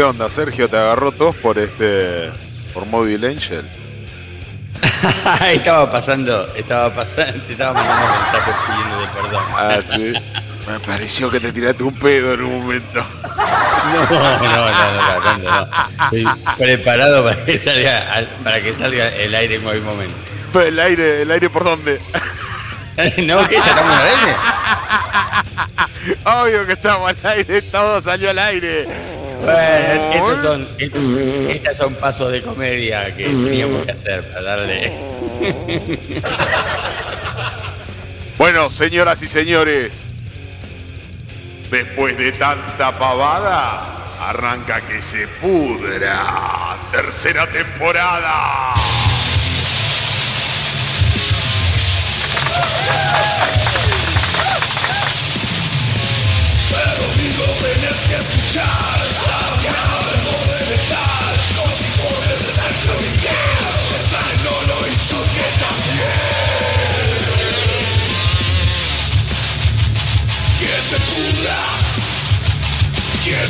¿Qué onda, Sergio? ¿Te agarró tos por este. por Mobile Angel? estaba pasando, estaba pasando, te estaba mandando mensajes pidiendo de perdón. Ah, sí. Me pareció que te tiraste un pedo en un momento. No, no, no, no, no, no, Estoy preparado para que salga, para que salga el aire en cualquier momento. ¿El aire, el aire por dónde? no, que ya estamos al aire. Obvio que estamos al aire, todo salió al aire. Bueno, estos son, estos son pasos de comedia que teníamos que hacer para darle. Bueno, señoras y señores, después de tanta pavada, arranca que se pudra. Tercera temporada. Pero digo, tenés que escuchar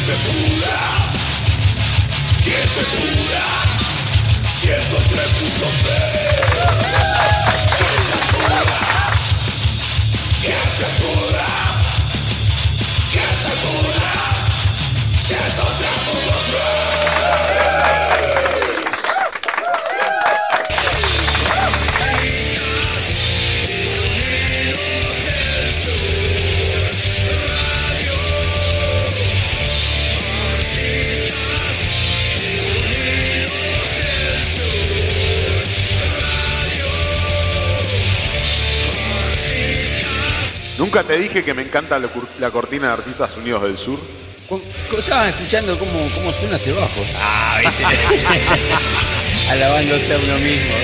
se pudra Que se pudra 103.3 Que se pudra Que se pudra que se pudra, siento Nunca te dije que me encanta la, cortina de Artistas Unidos del Sur. Estaban escuchando cómo, cómo suena ese bajo. Ah, viste. Alabándose a uno mismo.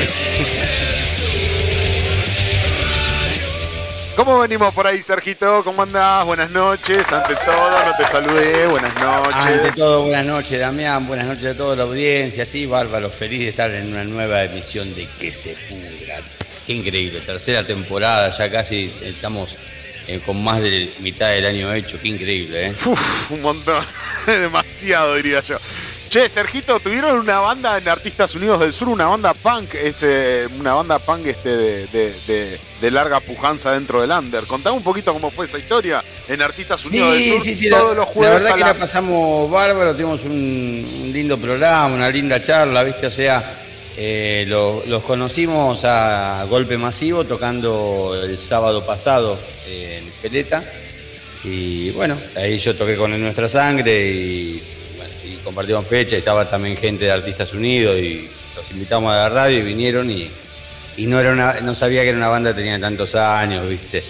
¿Cómo venimos por ahí, Sergito? ¿Cómo andás? Buenas noches. Ante todo, no te saludé. Buenas Ante noches. todo, buenas noches, Damián. Buenas noches a toda la audiencia. Sí, bárbaro. Feliz de estar en una nueva emisión de Que se pudra. Qué increíble. Tercera temporada. Ya casi estamos eh, con más de mitad del año hecho. Qué increíble, ¿eh? Uf, un montón. Demasiado, diría yo. Che, Sergito, tuvieron una banda en Artistas Unidos del Sur, una banda punk, este, una banda punk este de, de- de- de larga pujanza dentro del under. Contame un poquito cómo fue esa historia en Artistas Unidos del Sur. sí, sí. todos la, los jueves la verdad que la- la pasamos bárbaro. Tuvimos un, un lindo programa, una linda charla, ¿viste? O sea, eh, lo- los conocimos a golpe masivo tocando el sábado pasado en Peleta. Y bueno, ahí yo toqué con Nuestra Sangre y, bueno, compartimos fecha. Estaba también gente de Artistas Unidos y los invitamos a la radio y vinieron y, no, era no sabía que era una banda que tenía tantos años, ¿viste?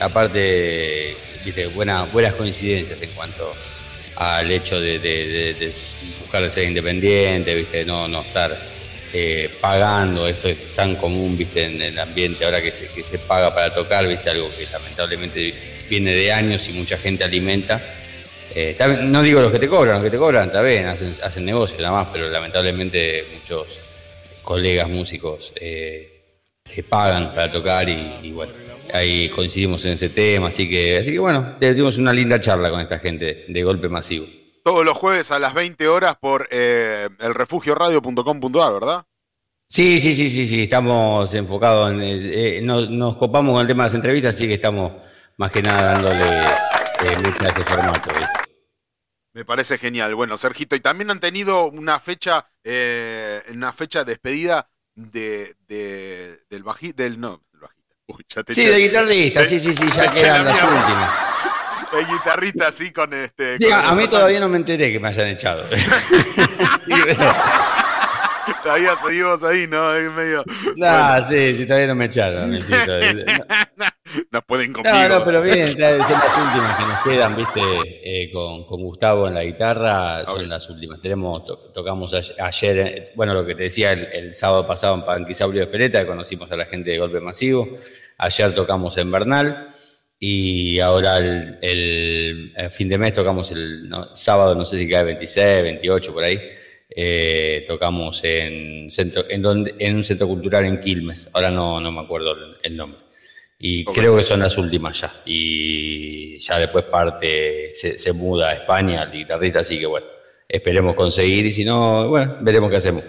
Aparte, ¿viste? Buena, buenas coincidencias en cuanto al hecho de, de- de- de buscar ser independiente, ¿viste? No, no estar eh, pagando, esto es tan común, ¿viste? En el ambiente ahora que se, que se paga para tocar, ¿viste? Algo que lamentablemente viene de años y mucha gente alimenta. Eh, no digo los que te cobran, los que te cobran, está bien, hacen, hacen negocio nada más, pero lamentablemente muchos colegas músicos eh, pagan para tocar y, y bueno, ahí coincidimos en ese tema, así que, así que bueno, tuvimos una linda charla con esta gente de golpe masivo. Todos los jueves a las 20 horas por eh, elrefugioradio.com.ar, ¿verdad? Sí, sí, sí, sí, sí, estamos enfocados en, el- eh, nos, nos copamos con el tema de las entrevistas, así que estamos más que nada dándole eh, mucho a ese formato. ¿viste? Me parece genial. Bueno, Sergito, y también han tenido una fecha, eh, una fecha de despedida de, de- del bajista, del no, del bajista. Uy, ya te Sí, eché- de guitarrista, sí, sí, sí, ya quedan la las últimas. El guitarrista así con este. Sí, con a, mí todavía no me enteré que me hayan echado. Sí, pero- Todavía seguimos ahí, ¿no? Medio. Ah, sí, sí, todavía no me echaron. sí, todavía. no pueden conmigo. No, no, pero bien, son las últimas que nos quedan, viste, eh, con, con Gustavo en la guitarra, son las últimas. Tenemos, to- tocamos ay- ayer, eh, bueno, lo que te decía el, el sábado pasado en Panquisaurio de Espereta, conocimos a la gente de Golpe Masivo. Ayer tocamos en Bernal y ahora el, el- el fin de mes tocamos el no, sábado, no sé si cae 26, 28 por ahí. eh, tocamos en, centro, en, donde, en un centro cultural en Quilmes, ahora no, no me acuerdo el, el nombre. Y creo que son las últimas ya. Y ya después parte, se, se muda a España el guitarrista, así que bueno, esperemos conseguir y si no, bueno, veremos qué hacemos.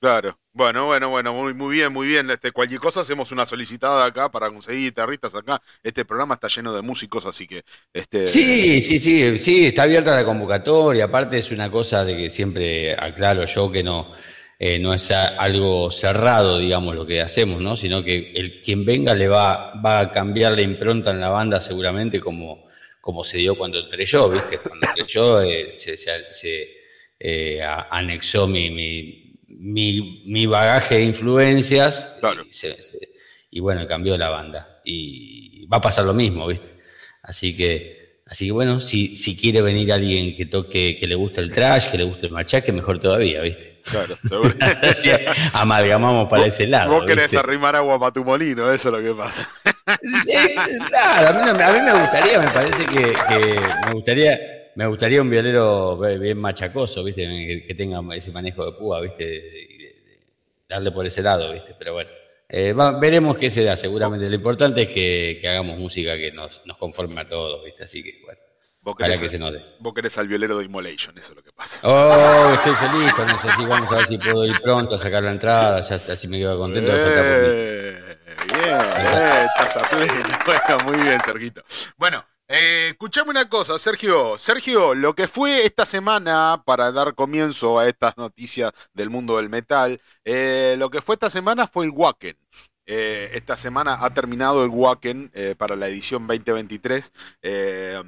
Claro. Bueno, bueno, bueno, muy, muy bien, muy bien. Este, cualquier cosa hacemos una solicitada acá para conseguir guitarristas acá. Este programa está lleno de músicos, así que este Sí, sí, sí, sí, está abierta la convocatoria. Aparte es una cosa de que siempre aclaro yo que no, eh, no es algo cerrado, digamos, lo que hacemos, ¿no? Sino que el quien venga le va, va a cambiar la impronta en la banda seguramente como, como se dio cuando entré yo, ¿viste? Cuando entré yo eh, se, se- se, eh, anexó mi, mi, mi, mi bagaje de influencias Claro. y, se- se- y bueno, cambió la banda. Y va a pasar lo mismo, ¿viste? Así que, así que bueno, si, si quiere venir alguien que toque, que le guste el trash, que le guste el machaque, mejor todavía, ¿viste? claro, seguro. Así amalgamamos para ese lado. Vos querés ¿viste? arrimar agua para tu molino, eso es lo que pasa. Sí, claro, a mí, a mí me gustaría, me parece que, que me gustaría, me gustaría un violero bien machacoso, ¿viste? Que, tenga ese manejo de púa, ¿viste? Darle por ese lado, ¿viste? Pero bueno, eh, va- veremos qué se da, seguramente. Lo importante es que, que hagamos música que nos, nos conforme a todos, ¿viste? Así que, bueno, Vos querés, que se note. vos querés al violero de Immolation, eso es lo que pasa. Oh, estoy feliz con eso, sí, vamos a ver si puedo ir pronto a sacar la entrada, ya así me quedo contento. Eh, bien, eh, estás a pleno. Bueno, muy bien, Sergito. Bueno, eh, escuchame una cosa, Sergio. Sergio, lo que fue esta semana, para dar comienzo a estas noticias del mundo del metal, eh, lo que fue esta semana fue el Wacken. Eh, esta semana ha terminado el Wacken para la edición 2023. Eh,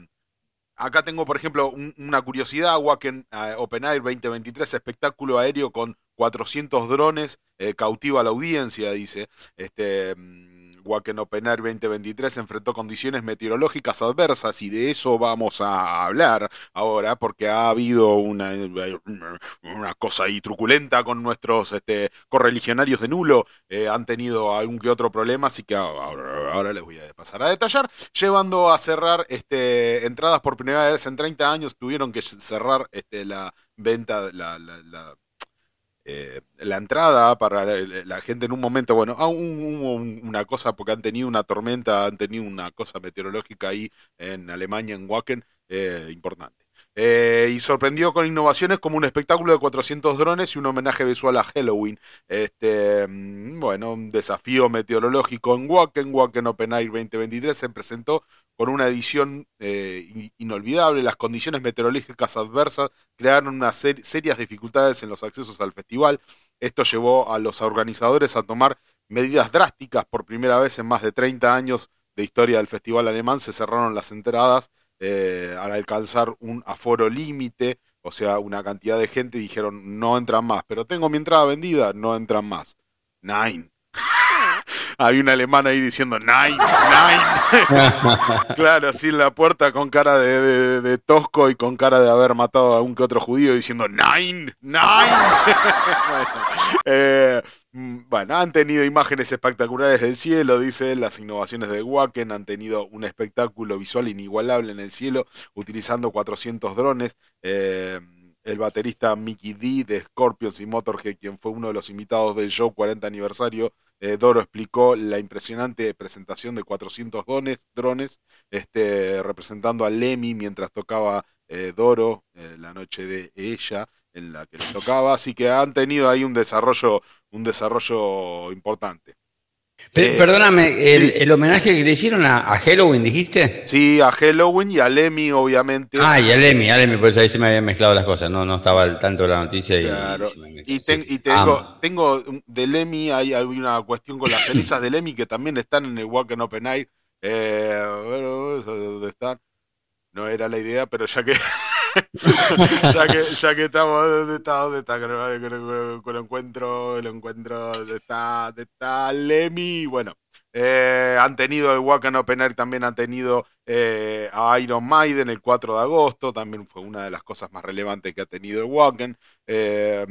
Acá tengo, por ejemplo, un- una curiosidad, Wacken Open Air 2023, espectáculo aéreo con 400 drones, cautiva a la audiencia, dice. Este, Wacken Open Air 2023 enfrentó condiciones meteorológicas adversas y de eso vamos a hablar ahora, porque ha habido una, una cosa ahí truculenta con nuestros este, correligionarios de nulo, eh, han tenido algún que otro problema, así que ahora, ahora les voy a pasar a detallar. Llevando a cerrar este, entradas por primera vez en 30 años, tuvieron que cerrar este, la venta, la, la, la, eh, la entrada para la, gente en un momento, bueno, ah, un- una cosa porque han tenido una tormenta, han tenido una cosa meteorológica ahí en Alemania, en Wacken, eh, importante. Eh, y sorprendió con innovaciones como un espectáculo de 400 drones y un homenaje visual a Halloween. Este, mm, bueno, un desafío meteorológico en Wacken, Wacken Open Air 2023 se presentó con una edición eh, in- inolvidable. Las condiciones meteorológicas adversas crearon unas ser- serias dificultades en los accesos al festival. Esto llevó a los organizadores a tomar medidas drásticas por primera vez en más de 30 años de historia del festival alemán. Se cerraron las entradas eh, al alcanzar un aforo límite, o sea, una cantidad de gente dijeron no entran más. Pero tengo mi entrada vendida, no entran más. Nine. Había un alemán ahí diciendo nine, nine. Claro, así en la puerta con cara de, de- de tosco y con cara de haber matado a un que otro judío diciendo Nine, Nine. bueno, eh, bueno, han tenido imágenes espectaculares del cielo, dice, las innovaciones de Wacken han tenido un espectáculo visual inigualable en el cielo, utilizando 400 drones. eh, el baterista Mickey D de Scorpions y Motorhead, quien fue uno de los invitados del show 40 aniversario, eh, Doro explicó la impresionante presentación de 400 dones, drones este, representando a Lemmy mientras tocaba eh, Doro eh, la noche de ella en la que le tocaba, así que han tenido ahí un desarrollo, un desarrollo importante. Eh, Perdóname, el, sí. el homenaje que le hicieron a, a Halloween, dijiste? Sí, a Halloween y a Lemmy, obviamente. Ah, y a Lemmy, a Lemmy, pues ahí se me habían mezclado las cosas, no, no estaba al tanto de la noticia y, Claro. Y, ten- sí. y tengo, Ah, de Lemmy, hay, hay una cuestión con las cenizas de Lemmy que también están en el Wacken Open Air. Eh, bueno, dónde están. No era la idea, pero ya que ya que ya que estamos dónde está dónde está lo- que lo encuentro lo encuentro está Lemmy bueno Eh, han tenido el Wacken Open Air, también han tenido eh, a Iron Maiden el 4 de agosto, también fue una de las cosas más relevantes que ha tenido el Wacken. Eh,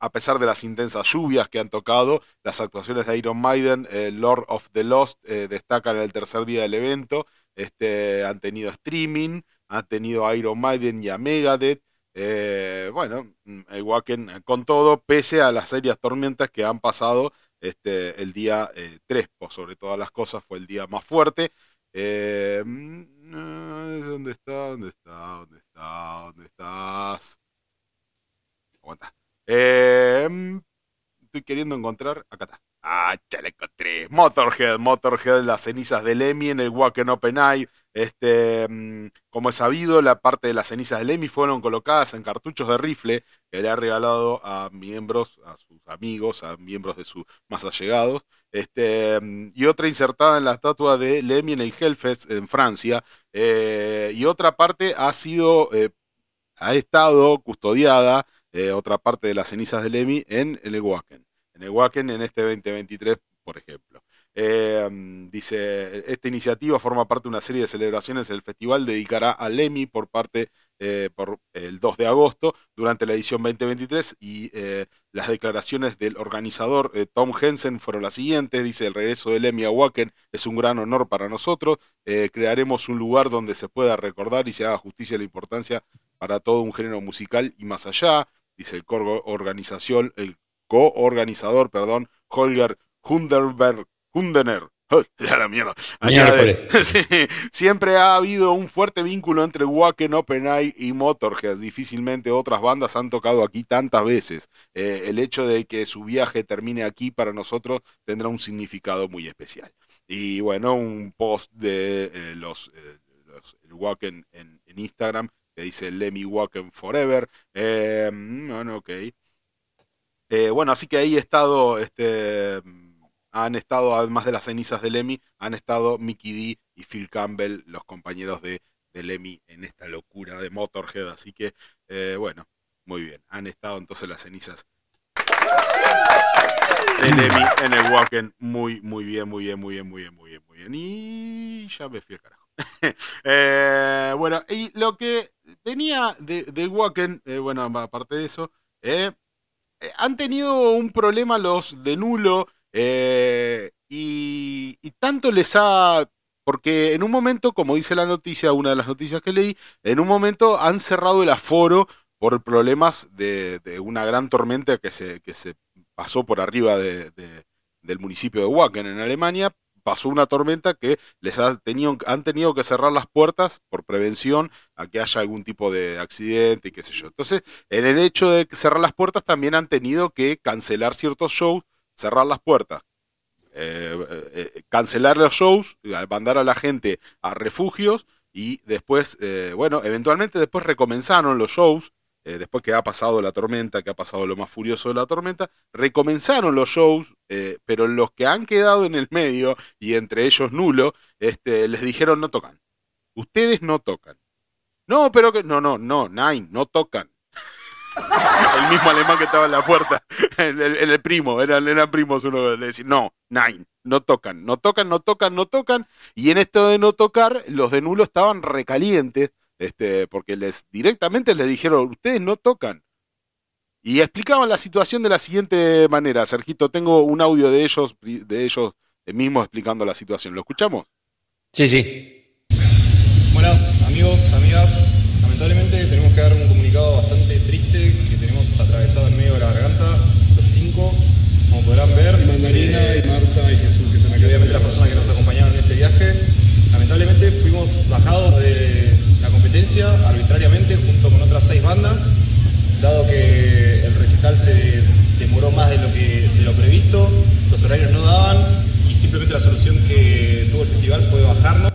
a pesar de las intensas lluvias que han tocado, las actuaciones de Iron Maiden, Lord of the Lost, destacan el tercer día del evento. Este, han tenido streaming, han tenido a Iron Maiden y a Megadeth. bueno, el Wacken con todo, pese a las serias tormentas que han pasado este, el día 3, eh, sobre todas las cosas, fue el día más fuerte. Eh, mm, ¿Dónde está? ¿Dónde está? ¿Dónde está? ¿Dónde estás? Aguanta. Eh, mm, estoy queriendo encontrar. Acá está. Ah, la encontré. Motorhead, Motorhead, las cenizas del Emmy en el Wacken Open Eye. Este, mm, como es sabido, la parte de las cenizas del Emmy fueron colocadas en cartuchos de rifle que le ha regalado a miembros, a sus amigos, a miembros de sus más allegados. Este, mm, y otra insertada en la estatua de Lemmy en el Hellfest en Francia. Eh, y otra parte ha sido, eh, ha estado custodiada, eh, otra parte de las cenizas de Lemmy en, el Wacken. En el Wacken en este 2023, por ejemplo. Eh, dice, esta iniciativa forma parte de una serie de celebraciones. El festival dedicará a Lemmy por parte eh, por el 2 de agosto durante la edición 2023 y eh, las declaraciones del organizador Tom Hensen fueron las siguientes. Dice, el regreso de Lemmy a Wacken es un gran honor para nosotros. crearemos un lugar donde se pueda recordar y se haga justicia la importancia para todo un género musical y más allá. Dice el co-organización, el co-organizador, perdón, Holger Hunderberg Hundener. Ya la mierda. siempre ha habido un fuerte vínculo entre Wacken, OpenEye y Motorhead. Difícilmente otras bandas han tocado aquí tantas veces. Eh, el hecho de que su viaje termine aquí para nosotros tendrá un significado muy especial. Y bueno, un post de eh, los, eh, el Wacken en, Instagram que dice Lemmy Wacken Forever. Mm, bueno, ok. bueno, así que ahí he estado este, han estado, además de las cenizas de Lemmy, han estado Mickey D y Phil Campbell, los compañeros de, de Lemmy, en esta locura de Motorhead. Así que, eh, bueno, muy bien. Han estado entonces las cenizas de Lemmy en el Wacken. Muy, muy bien, muy bien, muy bien, muy bien, muy bien, muy bien. Y ya me fui al carajo. Eh, bueno, y lo que venía de, del Wacken, eh, bueno, aparte de eso, han tenido un problema los de nulo eh, y, tanto les ha... Porque en un momento, como dice la noticia, una de las noticias que leí, en un momento han cerrado el aforo por problemas de, una gran tormenta que se, que se pasó por arriba de, del municipio de Wacken en Alemania. Pasó una tormenta que les ha tenido, han tenido que cerrar las puertas por prevención a que haya algún tipo de accidente y qué sé yo. Entonces, en el hecho de cerrar las puertas también han tenido que cancelar ciertos shows cerrar las puertas, eh, eh, cancelar los shows, mandar a la gente a refugios y después, eh, bueno, eventualmente después recomenzaron los shows, después que ha pasado la tormenta, que ha pasado lo más furioso de la tormenta, recomenzaron los shows, pero los que han quedado en el medio, y entre ellos nulo, este, les dijeron no tocan. Ustedes no tocan. No, pero que. No, no, no, Nine, no tocan el mismo alemán que estaba en la puerta, el, el, primo, eran, eran primos uno le decía, no, nine, no tocan, no tocan, no tocan, no tocan, y en esto de no tocar, los de nulo estaban recalientes, este, porque les directamente les dijeron, ustedes no tocan. Y explicaban la situación de la siguiente manera, Sergito, tengo un audio de ellos, de ellos mismos explicando la situación, ¿lo escuchamos? Sí, sí. Buenas amigos, amigas, lamentablemente tenemos que dar un comunicado bastante triste que tenemos atravesado en medio de la garganta, los cinco, como podrán ver. Mandarina y Marta y Jesús que están aquí. obviamente las personas que nos acompañaron en este viaje. Lamentablemente fuimos bajados de la competencia arbitrariamente junto con otras seis bandas, dado que el recital se demoró más de lo, que, de lo previsto, los horarios no daban y simplemente la solución que tuvo el festival fue bajarnos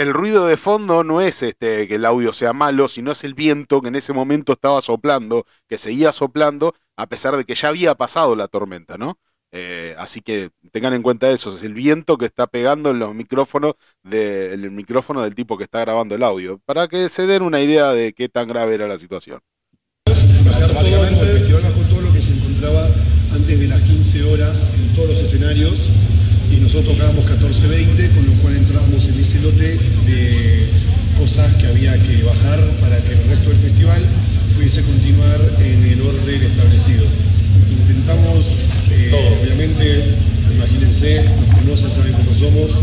el ruido de fondo no es este que el audio sea malo, sino es el viento que en ese momento estaba soplando, que seguía soplando, a pesar de que ya había pasado la tormenta, ¿no? Eh, así que tengan en cuenta eso, es el viento que está pegando en los micrófonos del micrófono del tipo que está grabando el audio, para que se den una idea de qué tan grave era la situación. el festival todo lo que se encontraba antes de las 15 horas en todos los escenarios y nosotros tocábamos 14.20, con lo cual entrábamos en ese lote de cosas que había que bajar para que el resto del festival pudiese continuar en el orden establecido. Intentamos, eh, obviamente, imagínense, nos conocen, saben cómo somos,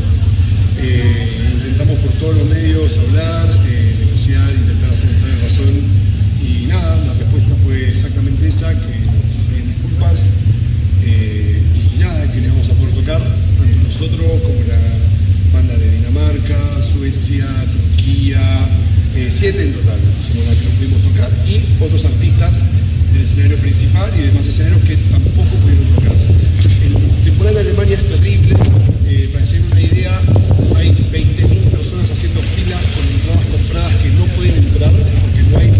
eh, intentamos por todos los medios hablar, eh, negociar, intentar hacer entrar en razón y nada, la respuesta fue exactamente esa, que nos piden disculpas y nada, que le vamos a poder tocar, nosotros como la banda de Dinamarca, Suecia, Turquía, eh, siete en total, somos las que no pudimos tocar y otros artistas del escenario principal y demás escenarios que tampoco pudieron tocar. El temporal de Alemania es terrible, eh, para hacer una idea, hay 20.000 personas haciendo fila con entradas compradas que no pueden entrar porque no hay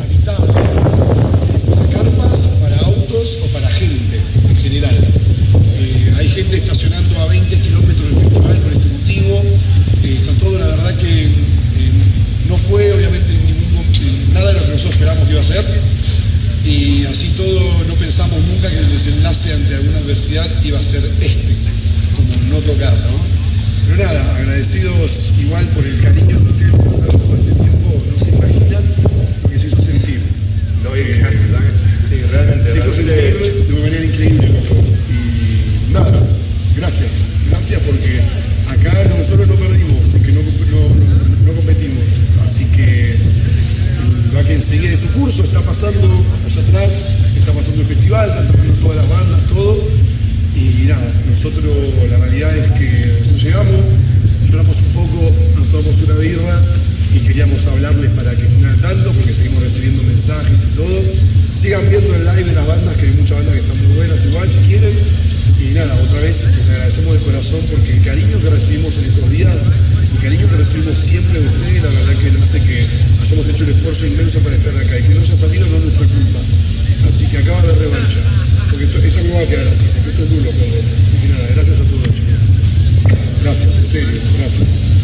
habitable para carpas, para autos o para gente en general. Eh, hay gente estacionando a 20 kilómetros del festival por este motivo. Eh, está todo, la verdad que eh, no fue obviamente ningún, mo- nada de lo que nosotros esperábamos que iba a ser. Y así todo no pensamos nunca que el desenlace ante alguna adversidad iba a ser este, como no tocar, ¿no? Pero nada, agradecidos igual por el cariño que ustedes nos mandaron todo este tiempo, no se imaginan lo que se hizo sentir. Eh, Sí, realmente. se hizo sentir de una manera increíble, nada, gracias. Gracias porque acá nosotros no perdimos, porque no, no, no- competimos. Así que el backend sigue su curso, está pasando allá atrás, está pasando el festival, están tocando todas las bandas, todo. Y nada, nosotros la realidad es que recién llegamos, lloramos un poco, nos tomamos una birra y queríamos hablarles para que estén al tanto porque seguimos recibiendo mensajes y todo. Sigan viendo el live de las bandas, que hay muchas bandas que están muy buenas igual si quieren. Y nada, otra vez les agradecemos de corazón porque el cariño que recibimos en estos días, el cariño que recibimos siempre de ustedes, la verdad que hace que hayamos hecho un esfuerzo inmenso para estar acá y que no haya salido no es nuestra culpa. Así que acaba la revancha. Porque esto, no va a quedar así, esto es duro. Así que nada, gracias a todos, chicos. Gracias, en serio, gracias.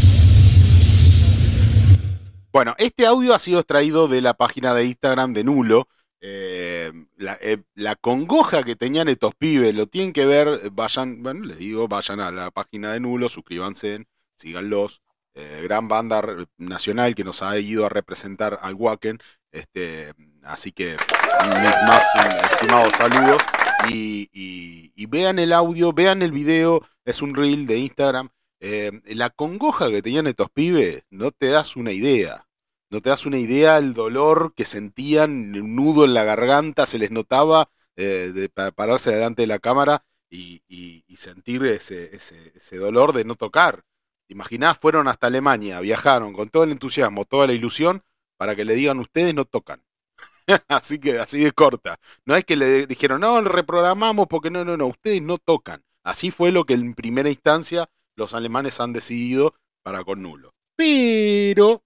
Bueno, este audio ha sido extraído de la página de Instagram de Nulo. Eh, la, eh, la congoja que tenían estos pibes, lo tienen que ver, vayan, bueno, les digo, vayan a la página de Nulo, suscríbanse, síganlos. Eh, gran banda nacional que nos ha ido a representar al Wacken. Este, así que mis más eh, estimados saludos. Y vean el audio, vean el video, es un reel de Instagram. Eh, la congoja que tenían estos pibes, no te das una idea. No te das una idea el dolor que sentían, un nudo en la garganta, se les notaba eh, de pa- pararse delante de la cámara y, y- sentir ese, ese- ese dolor de no tocar. Imaginá, fueron hasta Alemania, viajaron con todo el entusiasmo, toda la ilusión, para que le digan ustedes no tocan. así que así de corta. No es que le dijeron, no, reprogramamos porque no, no, no, ustedes no tocan. Así fue lo que en primera instancia los alemanes han decidido para con nulo. Pero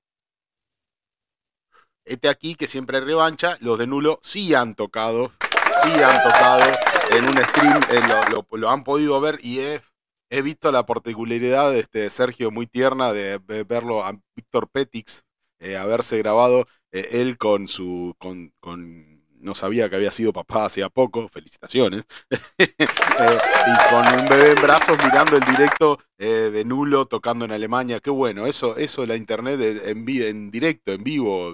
este aquí que siempre revancha, los de nulo sí han tocado, sí han tocado en un stream, eh, lo, han podido ver y he, visto la particularidad de este Sergio muy tierna de, verlo a Víctor Petix eh, haberse grabado eh, él con su con- no sabía que había sido papá hacía poco, felicitaciones, Eh, y con un bebé en brazos mirando el directo eh, de Nulo tocando en Alemania, qué bueno, eso, eso la internet en, en directo, en vivo,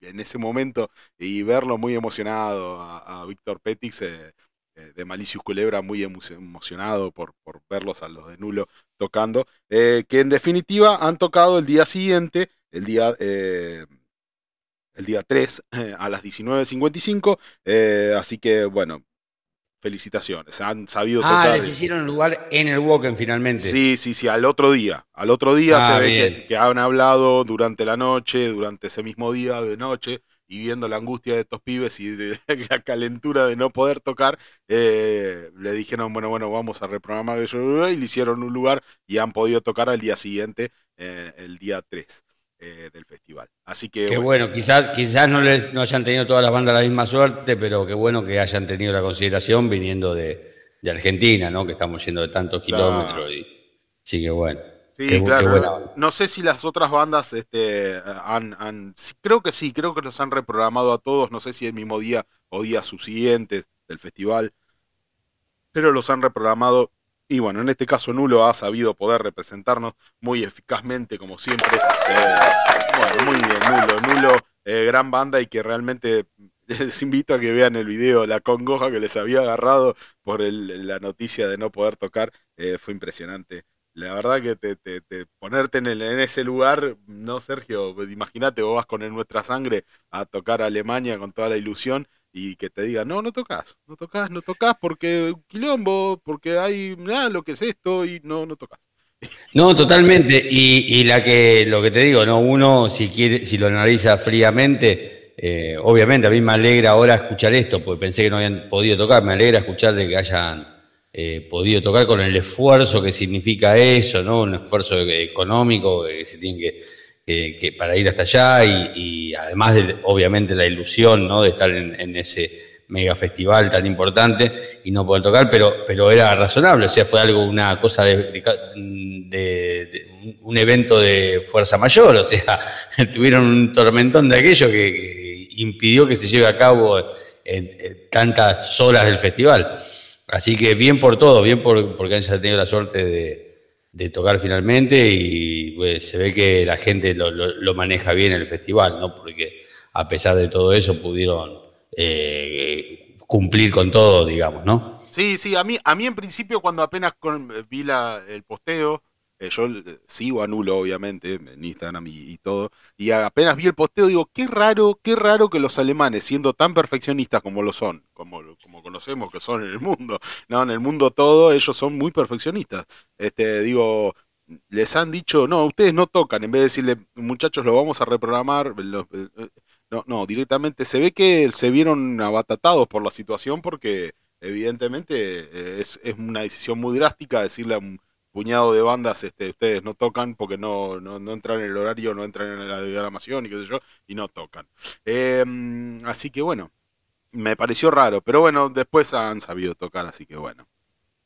en ese momento, y verlo muy emocionado a, Víctor Petix eh, eh, de Malicius Culebra, muy emo- emocionado por, por verlos a los de Nulo tocando, que en definitiva han tocado el día siguiente, el día... el día 3 a las 19.55. eh, así que, bueno, felicitaciones. Han sabido Ah, tocar. les hicieron lugar en el Woken finalmente. Sí, sí, sí, al otro día. Al otro día Ah, se ve que han hablado durante la noche, durante ese mismo día de noche, y viendo la angustia de estos pibes y de la calentura de no poder tocar, eh, le dijeron, bueno, bueno, vamos a reprogramar eso, y le hicieron un lugar y han podido tocar al día siguiente, eh, el día 3 eh, del festival. Así que, Qué bueno, bueno, quizás, quizás no, les, no hayan tenido todas las bandas la misma suerte, pero qué bueno que hayan tenido la consideración viniendo de, de Argentina, ¿no? Que estamos yendo de tantos Claro. kilómetros. Y, sí, qué bueno. Sí, Qué bu- qué claro. no, sé si las otras bandas este, han, han- creo que sí, creo que los han reprogramado a todos, no sé si el mismo día o días subsiguientes del festival, pero los han reprogramado Y bueno, en este caso Nulo ha sabido poder representarnos muy eficazmente, como siempre. Eh, bueno, muy bien, Nulo. Nulo, eh, gran banda y que realmente les invito a que vean el video, la congoja que les había agarrado por el- la noticia de no poder tocar. eh, fue impresionante. La verdad que te, te- te- ponerte en, ese lugar, no Sergio, imagínate, vos vas con el nuestra sangre a tocar a Alemania con toda la ilusión y que te digan, no, no tocas, no tocas, no tocas porque quilombo, porque hay nada, lo que es esto y no, no tocas. No, totalmente. Y, y la que, lo que te digo, ¿no? Uno, si quiere, si lo analiza fríamente, eh, obviamente a mí me alegra ahora escuchar esto, porque pensé que no habían podido tocar, me alegra escuchar de que hayan eh, podido tocar con el esfuerzo que significa eso, ¿no? Un esfuerzo económico que se tiene que, que- que para ir hasta allá y, además de, obviamente, la ilusión, ¿no? De estar en, ese mega festival tan importante y no poder tocar, pero, pero era razonable, o sea, fue algo, una cosa de, un evento de fuerza mayor, o sea, tuvieron un tormentón de aquello que, impidió que se lleve a cabo en, en tantas horas del festival. Así que bien por todo, bien por, porque han tenido la suerte de, de tocar finalmente y se ve que la gente lo, lo- maneja bien el festival, ¿no? Porque a pesar de todo eso pudieron eh, cumplir con todo, digamos, ¿no? Sí, sí, a mí, a mí en principio cuando apenas vi la, el posteo, eh, yo eh, sigo a Nulo obviamente en Instagram y, y todo, y apenas vi el posteo digo, qué raro, qué raro que los alemanes, siendo tan perfeccionistas como lo son, como, como conocemos que son en el mundo, no, en el mundo todo, ellos son muy perfeccionistas. Este, digo, les han dicho, no, ustedes no tocan, en vez de decirle, muchachos, lo vamos a reprogramar, eh, eh, no, no, directamente se ve que se vieron abatatados por la situación porque evidentemente eh, es, es una decisión muy drástica decirle a un puñado de bandas, este, ustedes no tocan porque no, no, no entran en el horario, no entran en la diagramación y qué sé yo, y no tocan. Eh, así que bueno, me pareció raro, pero bueno, después han sabido tocar, así que bueno.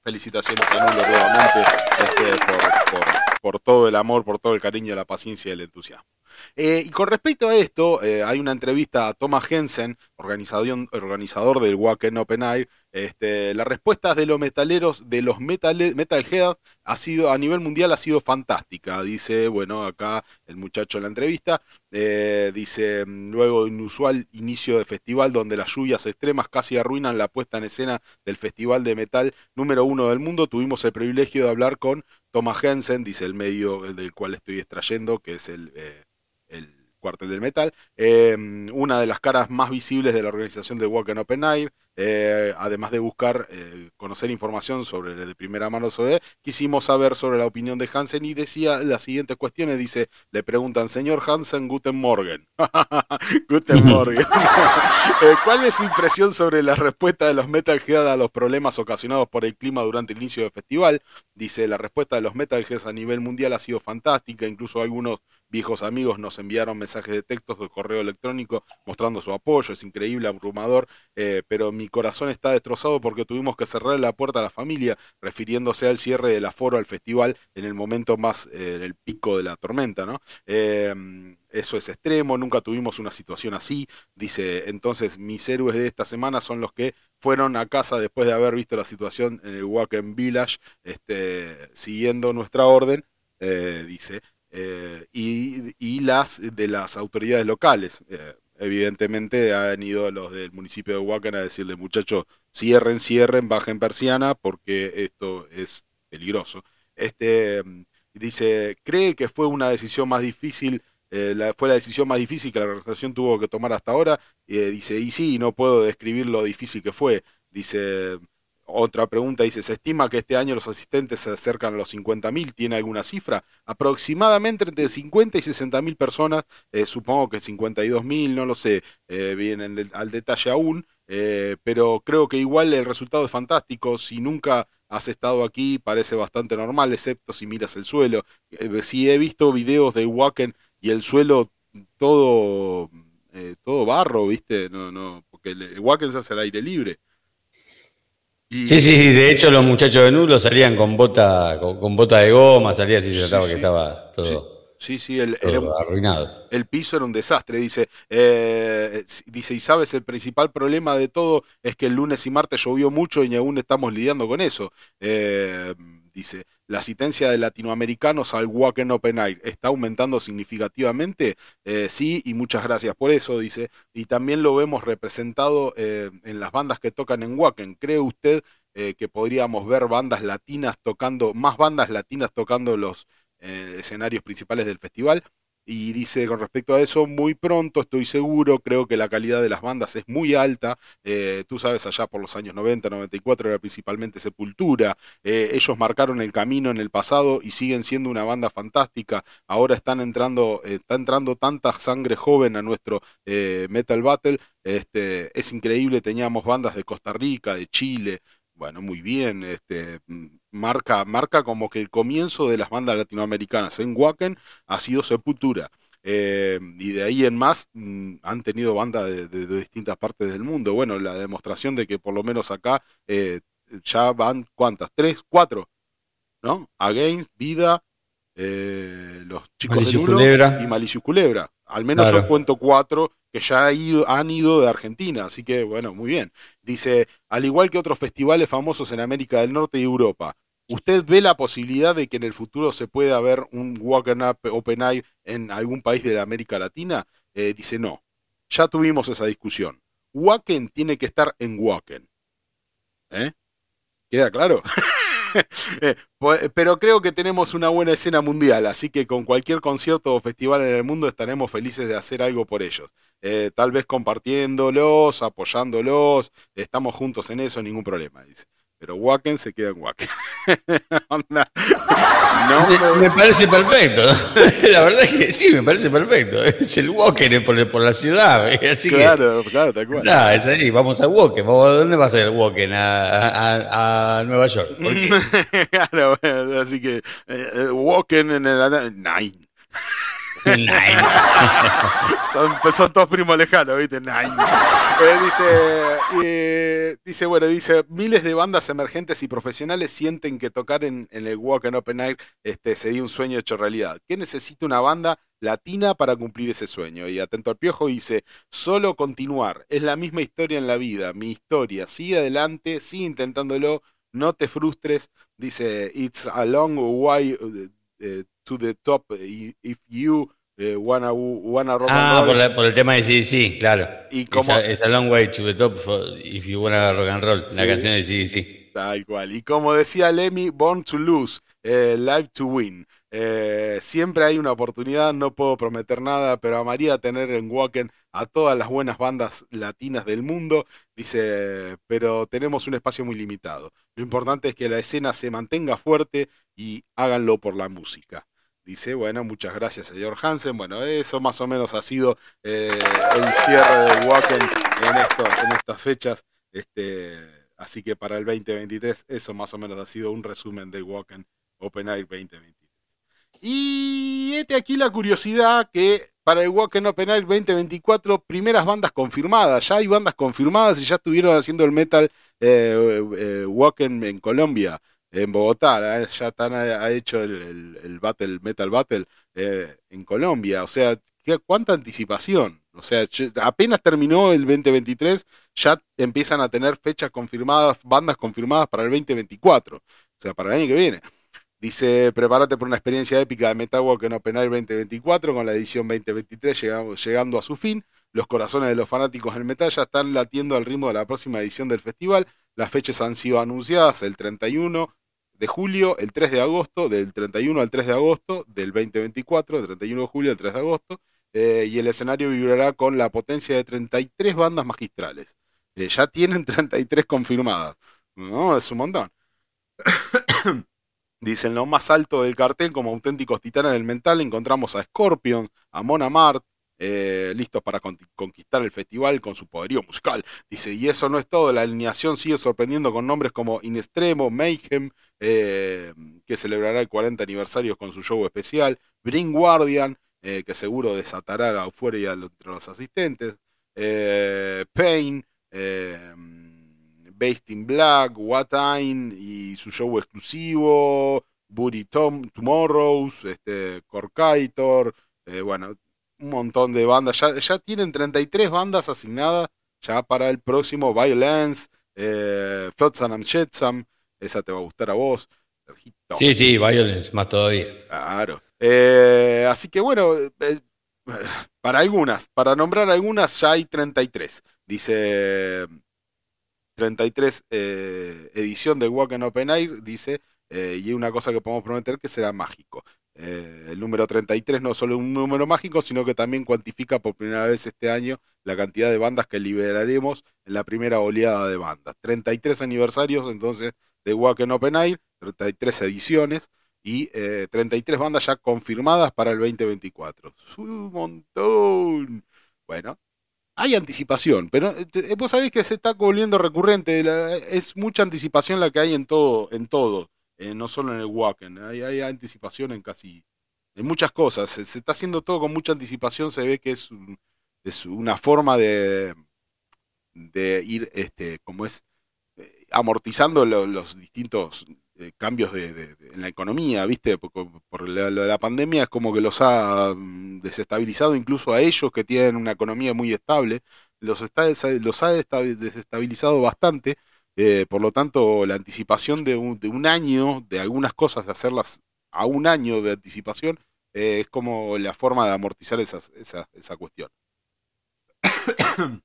Felicitaciones a Nulo nuevamente este, por, todo el amor, por todo el cariño, la paciencia y el entusiasmo. Eh, y con respecto a esto, eh, hay una entrevista a Thomas Jensen, organizador, organizador del Wacken Open Air. Este, las respuestas de los metaleros, de los metale, metalheads, ha sido, a nivel mundial ha sido fantástica. Dice, bueno, acá el muchacho en la entrevista, eh, dice, mm, luego de un usual inicio de festival donde las lluvias extremas casi arruinan la puesta en escena del festival de metal número uno del mundo, tuvimos el privilegio de hablar con Thomas Jensen, dice el medio del cual estoy extrayendo, que es el... Eh, el cuartel del metal, eh, una de las caras más visibles de la organización de Walk Open Air, eh, además de buscar eh, conocer información sobre de primera mano sobre quisimos saber sobre la opinión de Hansen y decía las siguientes cuestiones, dice, le preguntan, señor Hansen, Guten Morgen. Guten Morgen. Eh, ¿Cuál es su impresión sobre la respuesta de los Metalhead a los problemas ocasionados por el clima durante el inicio del festival? Dice, la respuesta de los Metalheads a nivel mundial ha sido fantástica, incluso algunos viejos amigos nos enviaron mensajes de textos de correo electrónico mostrando su apoyo, es increíble, abrumador, eh, pero mi corazón está destrozado porque tuvimos que cerrar la puerta a la familia, refiriéndose al cierre del aforo al festival en el momento más, eh, en el pico de la tormenta, ¿no? Eh, eso es extremo, nunca tuvimos una situación así, dice, entonces mis héroes de esta semana son los que fueron a casa después de haber visto la situación en el Wacken Village, este, siguiendo nuestra orden, eh, dice, eh, y, y, las de las autoridades locales. Eh, evidentemente han ido los del municipio de Huacan a decirle, muchachos, cierren, cierren, bajen persiana porque esto es peligroso. Este dice, cree que fue una decisión más difícil, eh, fue la decisión más difícil que la organización tuvo que tomar hasta ahora. Dice, y sí, no puedo describir lo difícil que fue. Dice, otra pregunta dice, ¿se estima que este año los asistentes se acercan a los 50.000? ¿Tiene alguna cifra? Aproximadamente entre 50 y 60.000 personas, eh, supongo que 52.000, no lo sé, eh, vienen al detalle aún, eh, pero creo que igual el resultado es fantástico. Si nunca has estado aquí, parece bastante normal, excepto si miras el suelo. Eh, si he visto videos de Wacken y el suelo todo, todo barro, ¿viste? No, no, porque el Wacken se hace al aire libre. Y, sí, sí, sí, de hecho los muchachos de Nulo salían con bota, con, con bota de goma, salía así se trataba sí, que estaba todo. Sí, sí, el, todo era un- arruinado. el piso era un desastre. Dice, eh, dice, y sabes, el principal problema de todo es que el lunes y martes llovió mucho y aún estamos lidiando con eso. Eh, dice, la asistencia de latinoamericanos al Wacken Open Air está aumentando significativamente. Eh, sí, y muchas gracias por eso, dice. Y también lo vemos representado eh, en las bandas que tocan en Wacken. ¿Cree usted eh, que podríamos ver bandas latinas tocando, más bandas latinas tocando los escenarios principales del festival? Y dice con respecto a eso, muy pronto estoy seguro, creo que la calidad de las bandas es muy alta. Eh, tú sabes, allá por los años 90, 94 era principalmente Sepultura. Eh, ellos marcaron el camino en el pasado y siguen siendo una banda fantástica. Ahora están entrando, eh, está entrando tanta sangre joven a nuestro eh, Metal Battle. Este, es increíble, teníamos bandas de Costa Rica, de Chile. Bueno, muy bien, este, mm, marca, marca como que el comienzo de las bandas latinoamericanas en Wacken ha sido Sepultura. Eh, y de ahí en más mm, han tenido bandas de, distintas partes del mundo. Bueno, la demostración de que por lo menos acá eh, ya van, ¿cuántas? ¿Tres? ¿Cuatro? ¿No? Against, Vida, eh, los chicos de Nulo Culebra. y Malicious Culebra. Al menos yo Claro. cuento cuatro que ya han ido de Argentina, así que bueno, muy bien. Dice, al igual que otros festivales famosos en América del Norte y Europa, ¿usted ve la posibilidad de que en el futuro se pueda ver un Walking Up Open Eye en algún país de la América Latina? Eh, dice, no, ya tuvimos esa discusión. Wacken tiene que estar en Wacken. ¿Eh? ¿Queda claro? Eh, pues, Pero creo que tenemos una buena escena mundial, así que con cualquier concierto o festival en el mundo estaremos felices de hacer algo por ellos. Eh, tal vez compartiéndolos, apoyándolos, estamos juntos en eso, ningún problema, dice. Pero Wacken se queda en Wacken. No Me, parece perfecto. La verdad es que sí, me parece perfecto. Es el walker por, por la ciudad. Así Claro, claro, tal que. cual. Nada, es ahí, vamos ¿a ¿Dónde va a ser el walker? A, a- a Nueva York. ¿Por qué? Claro, bueno, así que eh, eh, Wacken en el Nine. Nine. Son, pues son todos primos lejanos, ¿viste? Nine. Eh, dice, eh, dice, bueno, dice, miles de bandas emergentes y profesionales sienten que tocar en, en el Walk and Open Air este, sería un sueño hecho realidad. ¿Qué necesita una banda latina para cumplir ese sueño? Y atento al piojo dice, solo continuar, es la misma historia en la vida, mi historia, sigue adelante, sigue intentándolo, no te frustres. Dice, it's a long way uh, uh, to the top uh, if you uh, wanna, wanna rock and Ah, roll. por, la- por el tema de sí, claro. Y como- a, it's a long way to the top for- if you wanna rock and roll. La canción de sí. Tal cual. Y como decía Lemmy, Born to Lose, eh, Live to Win. Eh, siempre hay una oportunidad, no puedo prometer nada, pero amaría tener en Wacken a todas las buenas bandas latinas del mundo. Dice, pero tenemos un espacio muy limitado. Lo importante es que la escena se mantenga fuerte y háganlo por la música. Dice, bueno, muchas gracias, señor Hansen. Bueno, eso más o menos ha sido eh, el cierre de Wacken en, estas fechas. Este, así que para el 2023, eso más o menos ha sido un resumen de Wacken Open Air 2023. Y este aquí la curiosidad que para el Wacken Open Air 2024, primeras bandas confirmadas. Ya hay bandas confirmadas y ya estuvieron haciendo el metal eh, eh, Wacken en Colombia, en Bogotá. eh, Ya están, ha, hecho el, el- Battle, Metal Battle eh, en Colombia. O sea, ¿qué- ¿cuánta anticipación? O sea, apenas terminó el 2023, ya empiezan a tener fechas confirmadas, bandas confirmadas para el 2024. O sea, para el año que viene. Dice, prepárate por una experiencia épica de Metal Walk en Open Air 2024 con la edición 2023 llegando, llegando a su fin. Los corazones de los fanáticos del metal ya están latiendo al ritmo de la próxima edición del festival. Las fechas han sido anunciadas el 31 de julio, el 3 de agosto, del 31 al 3 de agosto del 2024, del 31 de julio al 3 de agosto, eh, y el escenario vibrará con la potencia de 33 bandas magistrales. Eh, ya tienen 33 confirmadas. No, es un montón. Dicen lo más alto del cartel, como auténticos titanes del mental, encontramos a Scorpion, a Mona Mart, eh, listos para con- conquistar el festival con su poderío musical. Dice, y eso no es todo, la alineación sigue sorprendiendo con nombres como In Extremo, Mayhem, eh, que celebrará el 40 aniversario con su show especial, Bring Guardian, eh, que seguro desatará la euforia entre los asistentes, eh, Pain, Based in Black, What Time y su show exclusivo, Booty Tom, Tomorrows, este, Corkaitor, bueno, un montón de bandas. Ya, ya tienen 33 bandas asignadas ya para el próximo Violence, eh, Flotsam and Jetsam. Esa te va a gustar a vos. Sí, sí, Violence, más todavía. Claro. Eh, así que bueno, eh, para algunas, para nombrar algunas, ya hay 33. Dice 33 eh, edición del Walk in Open Air, dice, y una cosa que podemos prometer que será mágico. Eh, el número 33 no solo un número mágico, sino que también cuantifica por primera vez este año la cantidad de bandas que liberaremos en la primera oleada de bandas. 33 aniversarios entonces de Walk in Open Air, 33 ediciones y eh, 33 bandas ya confirmadas para el 2024. Un montón. Bueno, hay anticipación, pero eh, vos sabés que se está volviendo recurrente. es mucha anticipación la que hay en todo, en todo, eh, no solo en el Wacken. Hay, hay anticipación en casi, en muchas cosas. Se, está haciendo todo con mucha anticipación. Se ve que es, un- es una forma de, de ir, este, como es, eh, amortizando lo- los distintos eh, cambios de, en la economía, ¿viste? Por, por la, la- pandemia es como que los ha mm, desestabilizado incluso a ellos que tienen una economía muy estable, los, está, los ha desestabilizado bastante, eh, por lo tanto la anticipación de un, de un año, de algunas cosas, de hacerlas a un año de anticipación, eh, es como la forma de amortizar esas- esa, esa cuestión.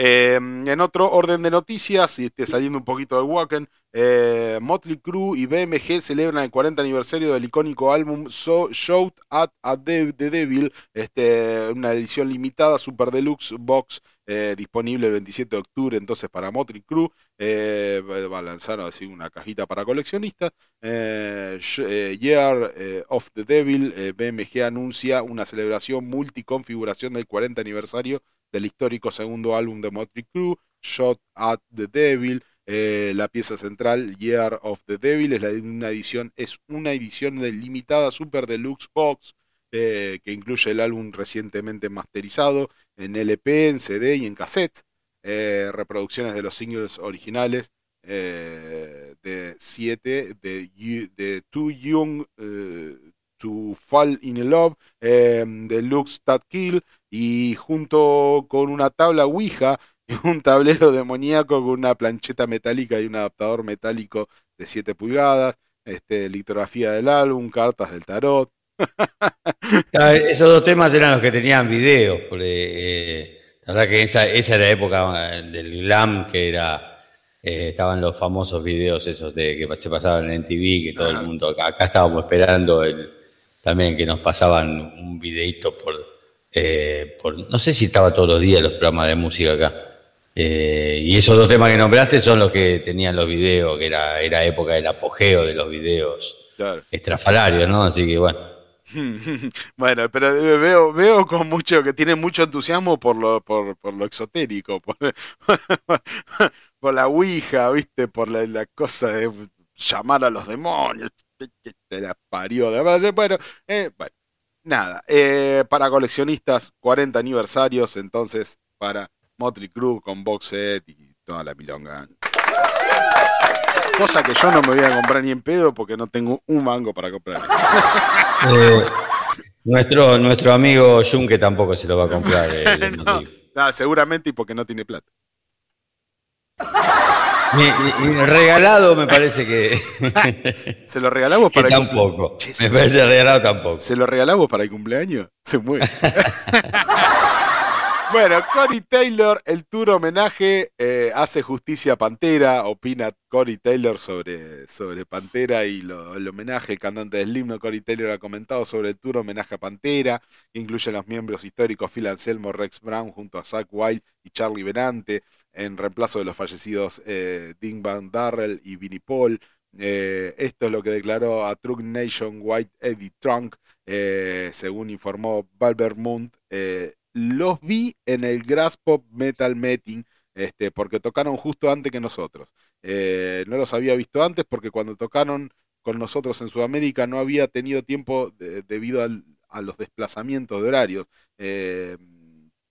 Eh, en otro orden de noticias, y este, saliendo un poquito del Wacken, eh, Motley Crue y BMG celebran el 40 aniversario del icónico álbum So Shout at a the Devil, este, una edición limitada Super Deluxe Box eh, disponible el 27 de octubre entonces para Motley Crue. Eh, va a lanzar así una cajita para coleccionistas. Eh, eh, Year of the Devil, BMG anuncia una celebración multiconfiguración del 40 aniversario del histórico segundo álbum de Motley Crue, Shot at the Devil. La pieza central, Year of the Devil, es una edición, es una edición limitada Super Deluxe Box que incluye el álbum recientemente masterizado en LP, en CD y en cassette. eh, reproducciones de los singles originales eh, de 7 de, Too Young eh, to Fall in Love, eh, de Lux That Kill, y junto con una tabla Ouija un tablero demoníaco con una plancheta metálica y un adaptador metálico de 7 pulgadas, este, litografía del álbum, cartas del tarot. Ah, Esos dos temas eran los que tenían videos, porque eh, la verdad que esa, esa era la época eh, del glam, que era eh, estaban los famosos videos esos de que se pasaban en TV, que todo el mundo, acá, acá estábamos esperando el, también que nos pasaban un videito por, eh, por, no sé si estaba todos los días los programas de música acá. Eh, y esos dos temas que nombraste son los que tenían los videos, que era, era época del apogeo de los videos Claro. estrafalarios, ¿no? Así que bueno. Bueno, pero eh, veo, veo con mucho, que tiene mucho entusiasmo por lo, por, por lo exotérico, por, la Ouija, ¿viste? Por la, cosa de llamar a los demonios. Te la parió. de- Bueno, eh, bueno, nada. eh, para coleccionistas, 40 aniversarios, entonces, para Motley Crue con box set y toda la milonga. Cosa que yo no me voy a comprar ni en pedo porque no tengo un mango para comprar. Eh, nuestro, nuestro amigo Jun, que tampoco se lo va a comprar. eh, el no, seguramente y porque no tiene plata. Y- y- y regalado me parece que, Se lo regalamos que para el cum- tampoco. Che, Me parece regalado tampoco. Se lo regalamos para el cumpleaños. Se mueve. Bueno, Cory Taylor, el tour homenaje, eh, hace justicia a Pantera. Opina Cory Taylor sobre, sobre Pantera y lo- el homenaje. El cantante del himno Cory Taylor ha comentado sobre el tour homenaje a Pantera, que incluye a los miembros históricos Phil Anselmo, Rex Brown, junto a Zach Wild y Charlie Benante, en reemplazo de los fallecidos eh, Dean Van Darrell y Vinnie Paul. Eh, esto es lo que declaró a Truck Nation White Eddie Trunk, eh, según informó Valvermont. Eh, los vi en el Grass Pop Metal Meeting, este, porque tocaron justo antes que nosotros. Eh, no los había visto antes porque cuando tocaron con nosotros en Sudamérica no había tenido tiempo de- debido a los desplazamientos de horarios. Eh,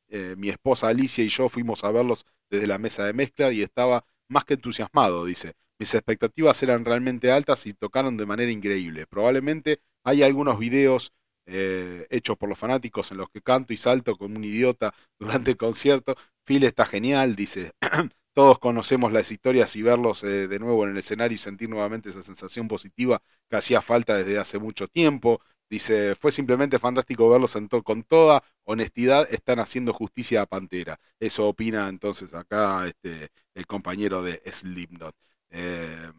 eh, mi esposa Alicia y yo fuimos a verlos desde la mesa de mezcla y estaba más que entusiasmado, dice. Mis expectativas eran realmente altas y tocaron de manera increíble. Probablemente hay algunos videos eh, hechos por los fanáticos en los que canto y salto como un idiota durante el concierto. Phil está genial, dice. Todos conocemos las historias y verlos eh, de nuevo en el escenario y sentir nuevamente esa sensación positiva que hacía falta desde hace mucho tiempo. Dice, fue simplemente fantástico verlos en con toda honestidad, están haciendo justicia a Pantera. Eso opina entonces acá este, el compañero de Slipknot. Eh,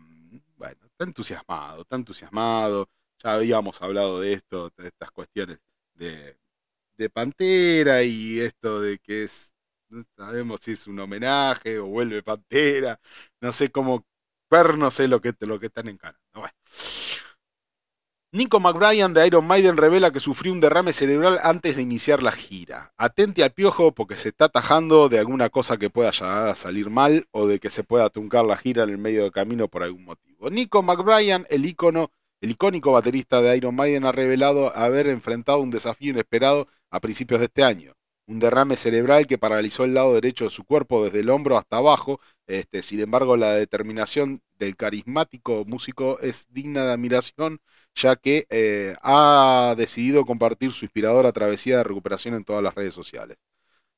bueno, está entusiasmado, está entusiasmado. Ya habíamos hablado de esto, de estas cuestiones de, de Pantera y esto de que es, no sabemos si es un homenaje o vuelve Pantera, no sé cómo, ver no sé lo que, lo que están encarando. Bueno. Nico McBrien de Iron Maiden revela que sufrió un derrame cerebral antes de iniciar la gira. Atente al piojo porque se está atajando de alguna cosa que pueda llegar a salir mal o de que se pueda truncar la gira en el medio del camino por algún motivo. Nico McBrien, el ícono, el icónico baterista de Iron Maiden, ha revelado haber enfrentado un desafío inesperado a principios de este año. Un derrame cerebral que paralizó el lado derecho de su cuerpo desde el hombro hasta abajo. Este, sin embargo, la determinación del carismático músico es digna de admiración ya que eh, ha decidido compartir su inspiradora travesía de recuperación en todas las redes sociales.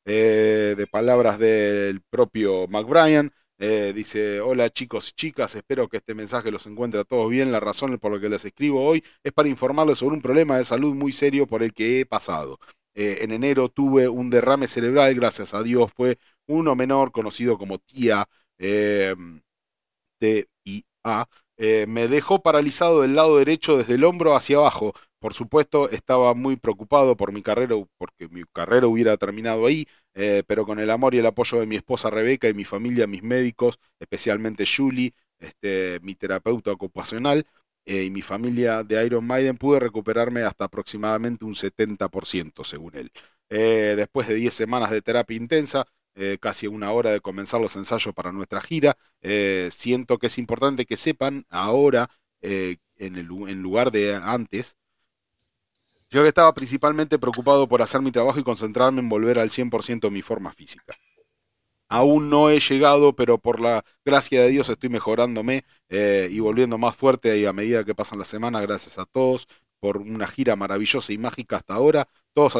Eh, de palabras del propio McBrien, eh, dice, hola chicos chicas, espero que este mensaje los encuentre a todos bien. La razón por la que les escribo hoy es para informarles sobre un problema de salud muy serio por el que he pasado. Eh, en enero tuve un derrame cerebral, gracias a Dios fue uno menor, conocido como TIA, T-I-A, eh, me dejó paralizado del lado derecho desde el hombro hacia abajo. Por supuesto, estaba muy preocupado por mi carrera, porque mi carrera hubiera terminado ahí, eh, pero con el amor y el apoyo de mi esposa Rebeca y mi familia, mis médicos, especialmente Julie, este, mi terapeuta ocupacional, eh, y mi familia de Iron Maiden, pude recuperarme hasta aproximadamente un 70%, según él. Eh, después de 10 semanas de terapia intensa, casi una hora de comenzar los ensayos para nuestra gira. Siento que es importante que sepan ahora, en, el, en lugar de antes, yo que estaba principalmente preocupado por hacer mi trabajo y concentrarme en volver al 100% de mi forma física. Aún no he llegado, pero por la gracia de Dios estoy mejorándome eh, y volviendo más fuerte y a medida que pasan las semanas, gracias a todos por una gira maravillosa y mágica hasta ahora. Todos,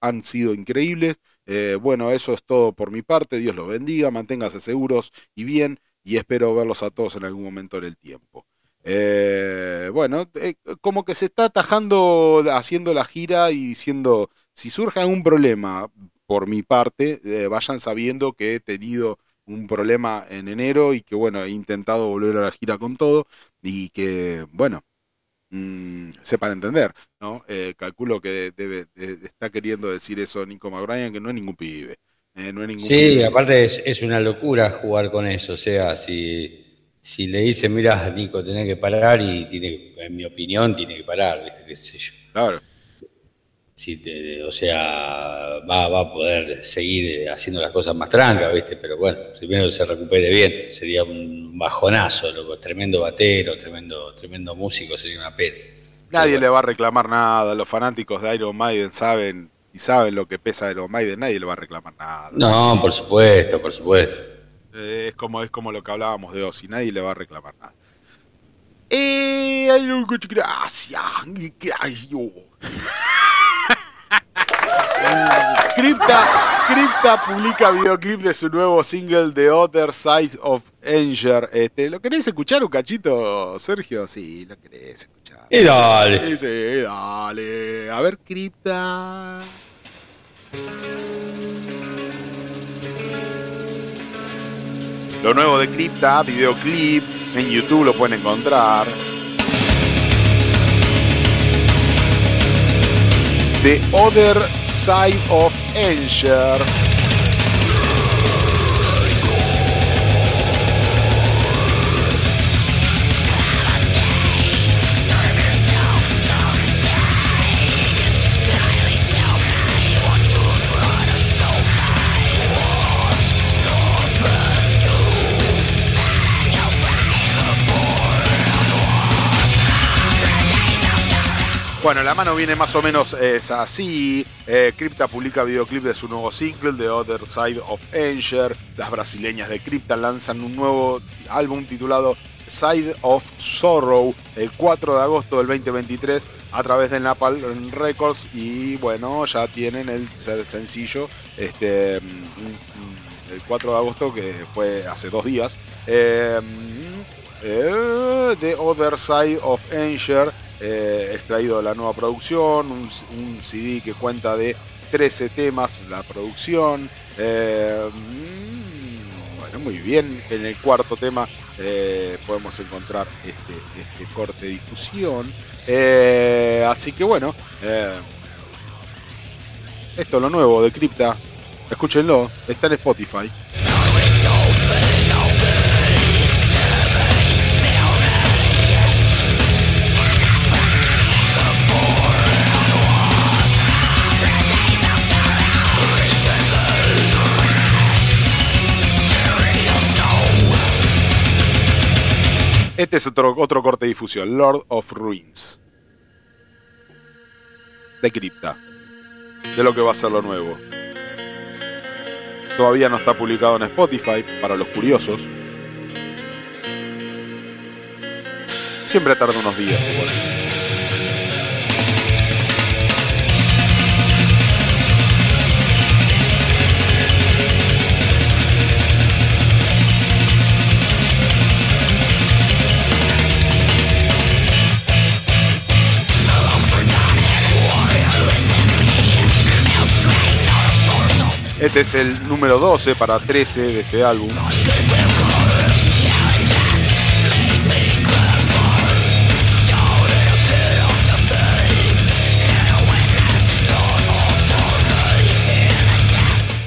han sido increíbles. Eh, bueno, eso es todo por mi parte. Dios los bendiga, manténganse seguros y bien y espero verlos a todos en algún momento en el tiempo. Eh, bueno, eh, como que se está atajando haciendo la gira y diciendo, si surge algún problema por mi parte, eh, vayan sabiendo que he tenido un problema en enero y que bueno, he intentado volver a la gira con todo y que bueno, mm, sepan entender, ¿no? Eh, calculo que debe, de- está queriendo decir eso Nico McBrien, que no es ningún pibe. eh, no es ningún Sí, pibe. aparte es, es una locura jugar con eso. O sea, si, si le dicen, mira, Nico, tenés que parar y tiene, en mi opinión, tiene que parar, ¿viste? ¿Qué sé yo? Claro. Si te- o sea, va, va a poder seguir haciendo las cosas más trancas, ¿viste? Pero bueno, si primero se recupere bien, sería un bajonazo, loco, tremendo batero, tremendo, tremendo músico, sería una pena. Nadie le va a reclamar nada. Los fanáticos de Iron Maiden saben y saben lo que pesa Iron Maiden. Nadie le va a reclamar nada. No, por supuesto, por supuesto. Eh, es como es como lo que hablábamos de Ozzy. Nadie le va a reclamar nada. Eh, hay un coche- gracias, gracias. Cripta, Cripta publica videoclip de su nuevo single The Other Side of Anger. Este, ¿Lo querés escuchar un cachito, Sergio? Sí, lo querés escuchar. Y dale. Sí, sí, dale. A ver, Cripta. Lo nuevo de Cripta, videoclip, en YouTube lo pueden encontrar. The Other Side of Anger. Bueno, la mano viene más o menos es así. Eh, Crypta publica videoclip de su nuevo single, The Other Side of Anger. Las brasileñas de Crypta lanzan un nuevo álbum titulado Side of Sorrow el 4 de agosto del 2023 a través de Napalm Records y bueno, ya tienen el sencillo este, mm, el 4 de agosto que fue hace dos días. Eh, eh, The Other Side of Anger eh, extraído de la nueva producción, un, CD que cuenta de 13 temas, la producción. Eh, mm, bueno, muy bien, en el cuarto tema eh, podemos encontrar este, este, corte de difusión. Así que bueno, esto es lo nuevo de Crypta. Escúchenlo, está en Spotify. Este es otro, otro corte de difusión, Lord of Ruins. De Crypta. De lo que va a ser lo nuevo. Todavía no está publicado en Spotify, para los curiosos. Siempre tarda unos días igual. Este es el número 12 para 13 de este álbum.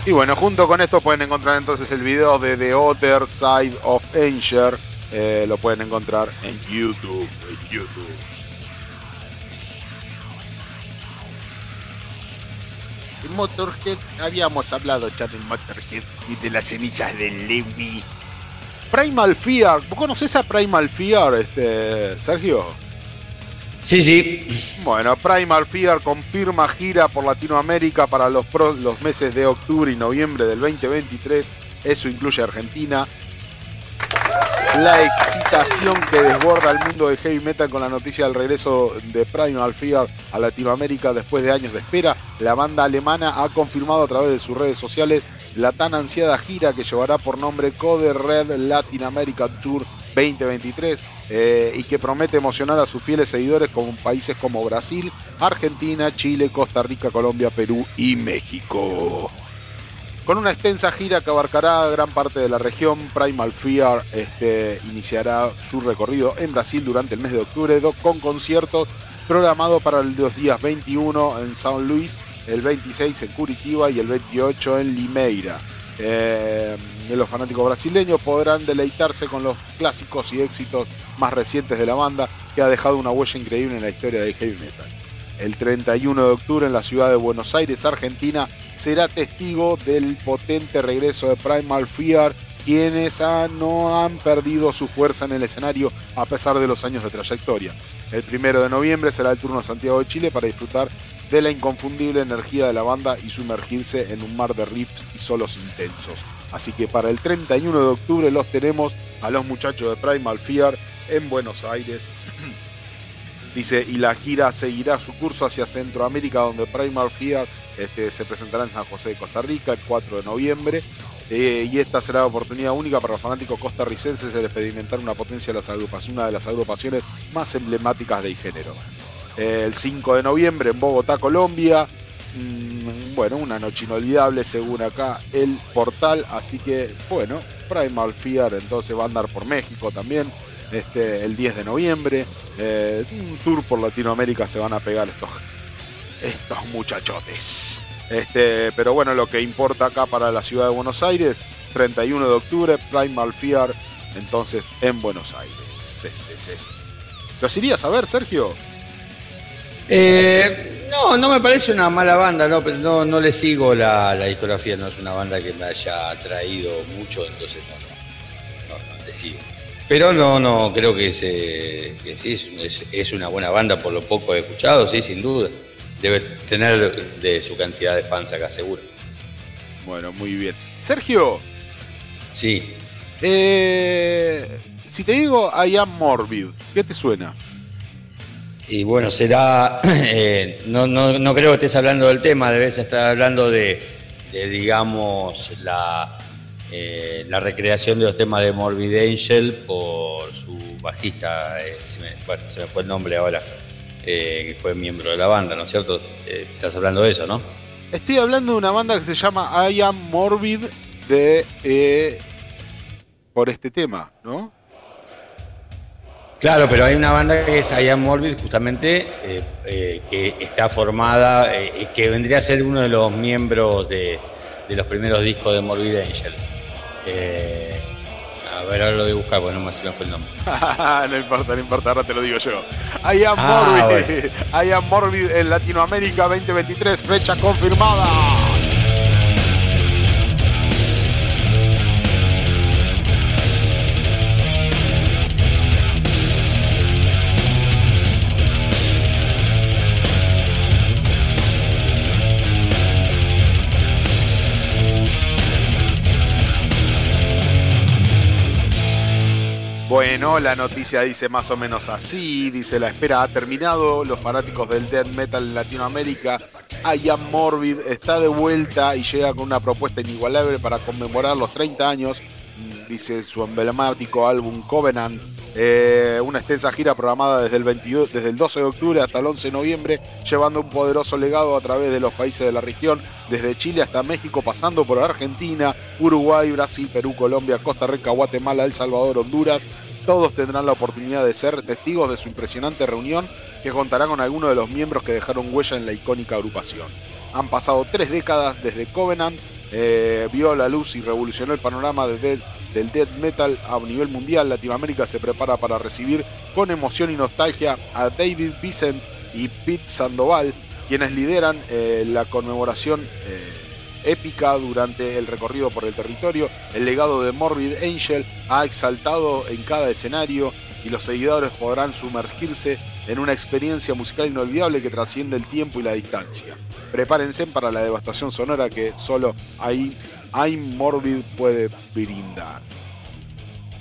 Y bueno, junto con esto pueden encontrar entonces el video de The Other Side of Anger. Eh, lo pueden encontrar en YouTube. En YouTube. Motorhead habíamos hablado ya del Motorhead y de las cenizas del Lewy. Primal Fear, ¿vos conocés a Primal Fear, este, Sergio? Sí, sí. Bueno, Primal Fear confirma gira por Latinoamérica para los, pro- los meses de octubre y noviembre del 2023. Eso incluye Argentina. La excitación que desborda el mundo del heavy metal con la noticia del regreso de Primal Fear a Latinoamérica después de años de espera. La banda alemana ha confirmado a través de sus redes sociales la tan ansiada gira que llevará por nombre Code Red Latin America Tour 2023 eh, y que promete emocionar a sus fieles seguidores con países como Brasil, Argentina, Chile, Costa Rica, Colombia, Perú y México. Con una extensa gira que abarcará gran parte de la región, Primal Fear este, iniciará su recorrido en Brasil durante el mes de octubre con conciertos programados para los días 21 en San Luis, el 26 en Curitiba y el 28 en Limeira. Eh, los fanáticos brasileños podrán deleitarse con los clásicos y éxitos más recientes de la banda que ha dejado una huella increíble en la historia del heavy metal. El 31 de octubre en la ciudad de Buenos Aires, Argentina, será testigo del potente regreso de Primal Fear, quienes ah, no han perdido su fuerza en el escenario a pesar de los años de trayectoria. El primero de noviembre será el turno a Santiago de Chile para disfrutar de la inconfundible energía de la banda y sumergirse en un mar de riffs y solos intensos. Así que para el 31 de octubre los tenemos a los muchachos de Primal Fear en Buenos Aires Dice, y la gira seguirá su curso hacia Centroamérica, donde Primal Fear este, se presentará en San José de Costa Rica el 4 de noviembre. Eh, y esta será la oportunidad única para los fanáticos costarricenses de experimentar una potencia de las agrupaciones, una de las agrupaciones más emblemáticas del género. El 5 de noviembre en Bogotá, Colombia. Mm, bueno, una noche inolvidable según acá el portal. Así que, bueno, Primal Fear entonces va a andar por México también. Este, el 10 de noviembre. Eh, un tour por Latinoamérica se van a pegar estos, estos muchachotes. Este, pero bueno, lo que importa acá para la ciudad de Buenos Aires, 31 de octubre, Primal Fear, entonces en Buenos Aires. Sí, sí. ¿Los irías a ver, Sergio? Eh, no, no me parece una mala banda, no, pero no, no le sigo la, la discografía, no es una banda que me haya atraído mucho, entonces no, no, no, no le sigo. Pero no, no, creo que, es, eh, que sí, es, es- es una buena banda por lo poco he escuchado, sí, sin duda. Debe tener de su cantidad de fans acá, seguro. Bueno, muy bien. Sergio, Sí, eh, si te digo I am Morbid, ¿qué te suena? y bueno, será. eh, no, no, no creo que estés hablando del tema, debes estar hablando de, de, digamos, la, eh, la recreación de los temas de Morbid Angel por su bajista, eh, se me, bueno, se me fue el nombre ahora, eh, que fue miembro de la banda, ¿no es cierto? Estás hablando de eso, ¿no? Estoy hablando de una banda que se llama I am Morbid de por este tema, ¿no? Claro, pero hay una banda que es I Am Morbid, justamente, que está formada, y que vendría a ser uno de los miembros de, de los primeros discos de Morbid Angel. Eh, a ver, ahora lo voy a buscar, porque no me fue el nombre. no importa, no importa, ahora te lo digo yo. I am Ah, Morbid. I am Morbid en Latinoamérica 2023, fecha confirmada. Bueno, la noticia dice más o menos así, dice la espera ha terminado, los fanáticos del death metal en Latinoamérica, I Am Morbid está de vuelta y llega con una propuesta inigualable para conmemorar los 30 años, mm, dice su emblemático álbum Covenant, eh, una extensa gira programada desde el, 22, desde el 12 de octubre hasta el 11 de noviembre, llevando un poderoso legado a través de los países de la región, desde Chile hasta México, pasando por Argentina, Uruguay, Brasil, Perú, Colombia, Costa Rica, Guatemala, El Salvador, Honduras. Todos tendrán la oportunidad de ser testigos de su impresionante reunión que contará con algunos de los miembros que dejaron huella en la icónica agrupación. Han pasado tres décadas desde Covenant, eh, vio la luz y revolucionó el panorama de death- del death metal a nivel mundial. Latinoamérica se prepara para recibir con emoción y nostalgia a David Vicent y Pete Sandoval, quienes lideran eh, la conmemoración eh, épica durante el recorrido por el territorio. El legado de Morbid Angel ha exaltado en cada escenario y los seguidores podrán sumergirse en una experiencia musical inolvidable que trasciende el tiempo y la distancia. Prepárense para la devastación sonora que solo ahí I'm Morbid puede brindar.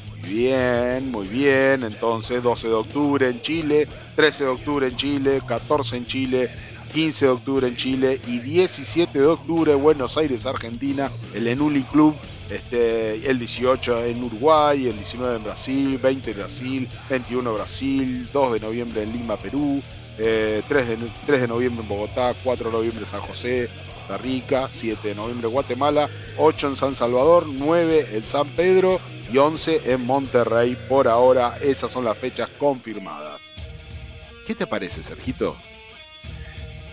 Muy bien, muy bien. Entonces, 12 de octubre en Chile, 13 de octubre en Chile, 14 en Chile, 15 de octubre en Chile y 17 de octubre en Buenos Aires, Argentina, el Enuli Club. Este, el 18 en Uruguay, el 19 en Brasil, 20 en Brasil, 21 en Brasil, 2 de noviembre en Lima, Perú, eh, 3, de, 3 de noviembre en Bogotá, 4 de noviembre en San José, Costa Rica, 7 de noviembre en Guatemala, 8 en San Salvador, 9 en San Pedro y 11 en Monterrey. Por ahora, esas son las fechas confirmadas. ¿Qué te parece, Sergito?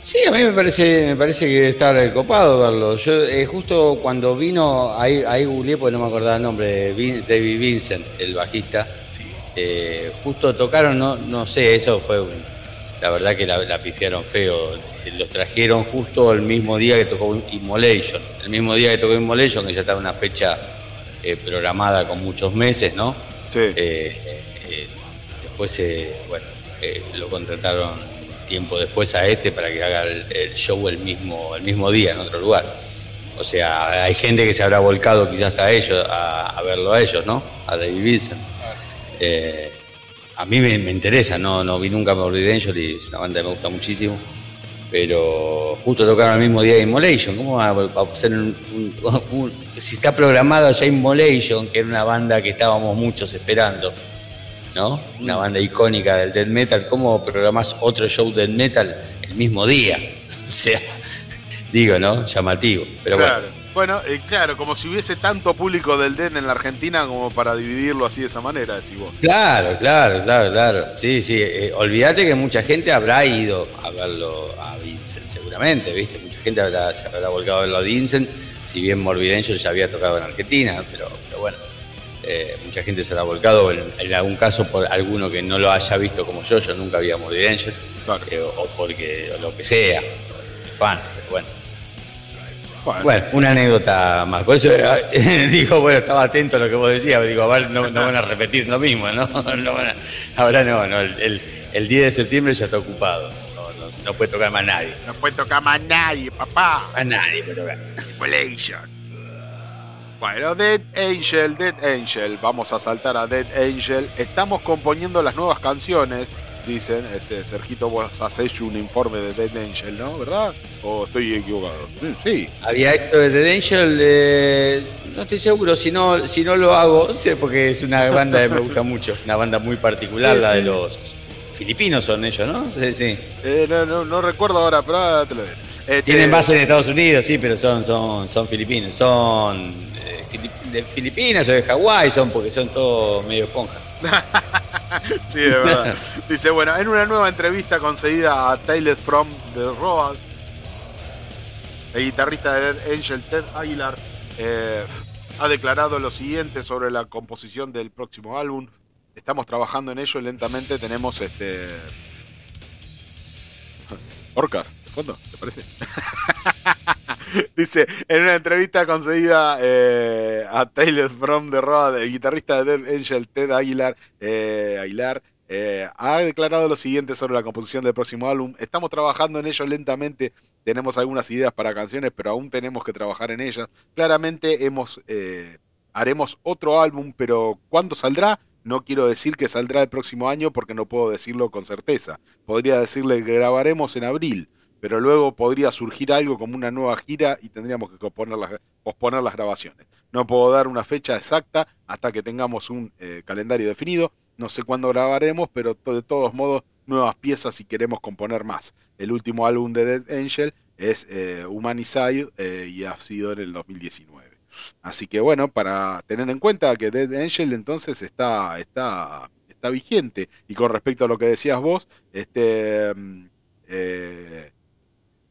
Sí, a mí me parece, me parece que debe estar eh, copado verlo. Yo eh, justo cuando vino, ahí, ahí googleé porque no me acordaba el nombre, de Vin- David Vincent, el bajista. Eh, justo tocaron, no, no sé, eso fue un- la verdad que la, la pifiaron feo. Los trajeron justo el mismo día que tocó Immolation. El mismo día que tocó Immolation, que ya estaba una fecha eh, programada con muchos meses, ¿no? Sí. Eh, eh, eh, después, eh, bueno, eh, lo contrataron tiempo después a este para que haga el, show el mismo, el mismo día en otro lugar. O sea, hay gente que se habrá volcado quizás a ellos, a, verlo a ellos, ¿no? A David Vincent. Eh, a mí me, interesa, no, no vi nunca Morbid Angel y es una banda que me gusta muchísimo. Pero justo tocaron el mismo día de Immolation. ¿Cómo va a ser un, si está programado ya Immolation, que era una banda que estábamos muchos esperando, ¿no? Una banda icónica del death metal. ¿Cómo programás otro show death metal el mismo día? O sea, digo, ¿no? Llamativo. Pero claro. bueno. Bueno, eh, claro, como si hubiese tanto público del DEN en la Argentina como para dividirlo así de esa manera, decís vos. Claro, claro, claro, claro. Sí, sí. eh, olvídate que mucha gente habrá ido a verlo a Vincent, seguramente, ¿viste? Mucha gente habrá, se habrá volcado a verlo a Vincent, si bien Morbid Angel ya había tocado en Argentina, pero, pero bueno. Eh, mucha gente se habrá volcado, en, en algún caso por alguno que no lo haya visto como yo, yo nunca vi a Morbid Angel, Claro. eh, o, o porque, o lo que sea, fan, pero bueno. Bueno, una anécdota más. Por eso eh, digo, bueno, estaba atento a lo que vos decías. Digo, a ver, no, no van a repetir lo mismo, ¿no? No van a- ahora no, no. El, el- el 10 de septiembre ya está ocupado. No, no, no puede tocar más nadie. No puede tocar más nadie, papá. Más nadie puede tocar. Bueno, Dead Angel, Dead Angel. Vamos a saltar a Dead Angel. Estamos componiendo las nuevas canciones. Dicen, este, Sergito, vos has hecho un informe de Dead Angel, ¿no? ¿Verdad? ¿O estoy equivocado? Mm, Sí. Había hecho de The Angel, eh, no estoy seguro, si no, si no lo hago, sé porque es una banda que me gusta mucho, una banda muy particular, Sí, la de los filipinos son ellos, ¿no? Sí, sí. Eh, no, no, no recuerdo ahora, pero ahora te lo diré. Este, Tienen base en Estados Unidos, sí, pero son, son, son filipinos, son de Filipinas o de Hawái, son porque son todos medio esponja. Sí, de verdad. Dice, bueno, en una nueva entrevista concedida a Taylor from The Road, el guitarrista de Dead Angel Ted Aguilar eh, ha declarado lo siguiente sobre la composición del próximo álbum. Estamos trabajando en ello lentamente. Tenemos este. Orcas, de fondo, ¿te parece? Dice, en una entrevista concedida eh, a Taylor from the Road, el guitarrista de Dead Angel, Ted Aguilar, eh, Aguilar eh, ha declarado lo siguiente sobre la composición del próximo álbum. Estamos trabajando en ello lentamente, tenemos algunas ideas para canciones, pero aún tenemos que trabajar en ellas. Claramente hemos, eh, haremos otro álbum, pero ¿cuándo saldrá? No quiero decir que saldrá el próximo año porque no puedo decirlo con certeza. Podría decirle que grabaremos en abril pero luego podría surgir algo como una nueva gira y tendríamos que posponer las, grabaciones. No puedo dar una fecha exacta hasta que tengamos un eh, calendario definido. No sé cuándo grabaremos, pero de todos modos, nuevas piezas si queremos componer más. El último álbum de Dead Angel es eh, Humanicide eh, y ha sido en el 2019. Así que bueno, para tener en cuenta que Dead Angel entonces está, está, está vigente. Y con respecto a lo que decías vos, este... mm, eh,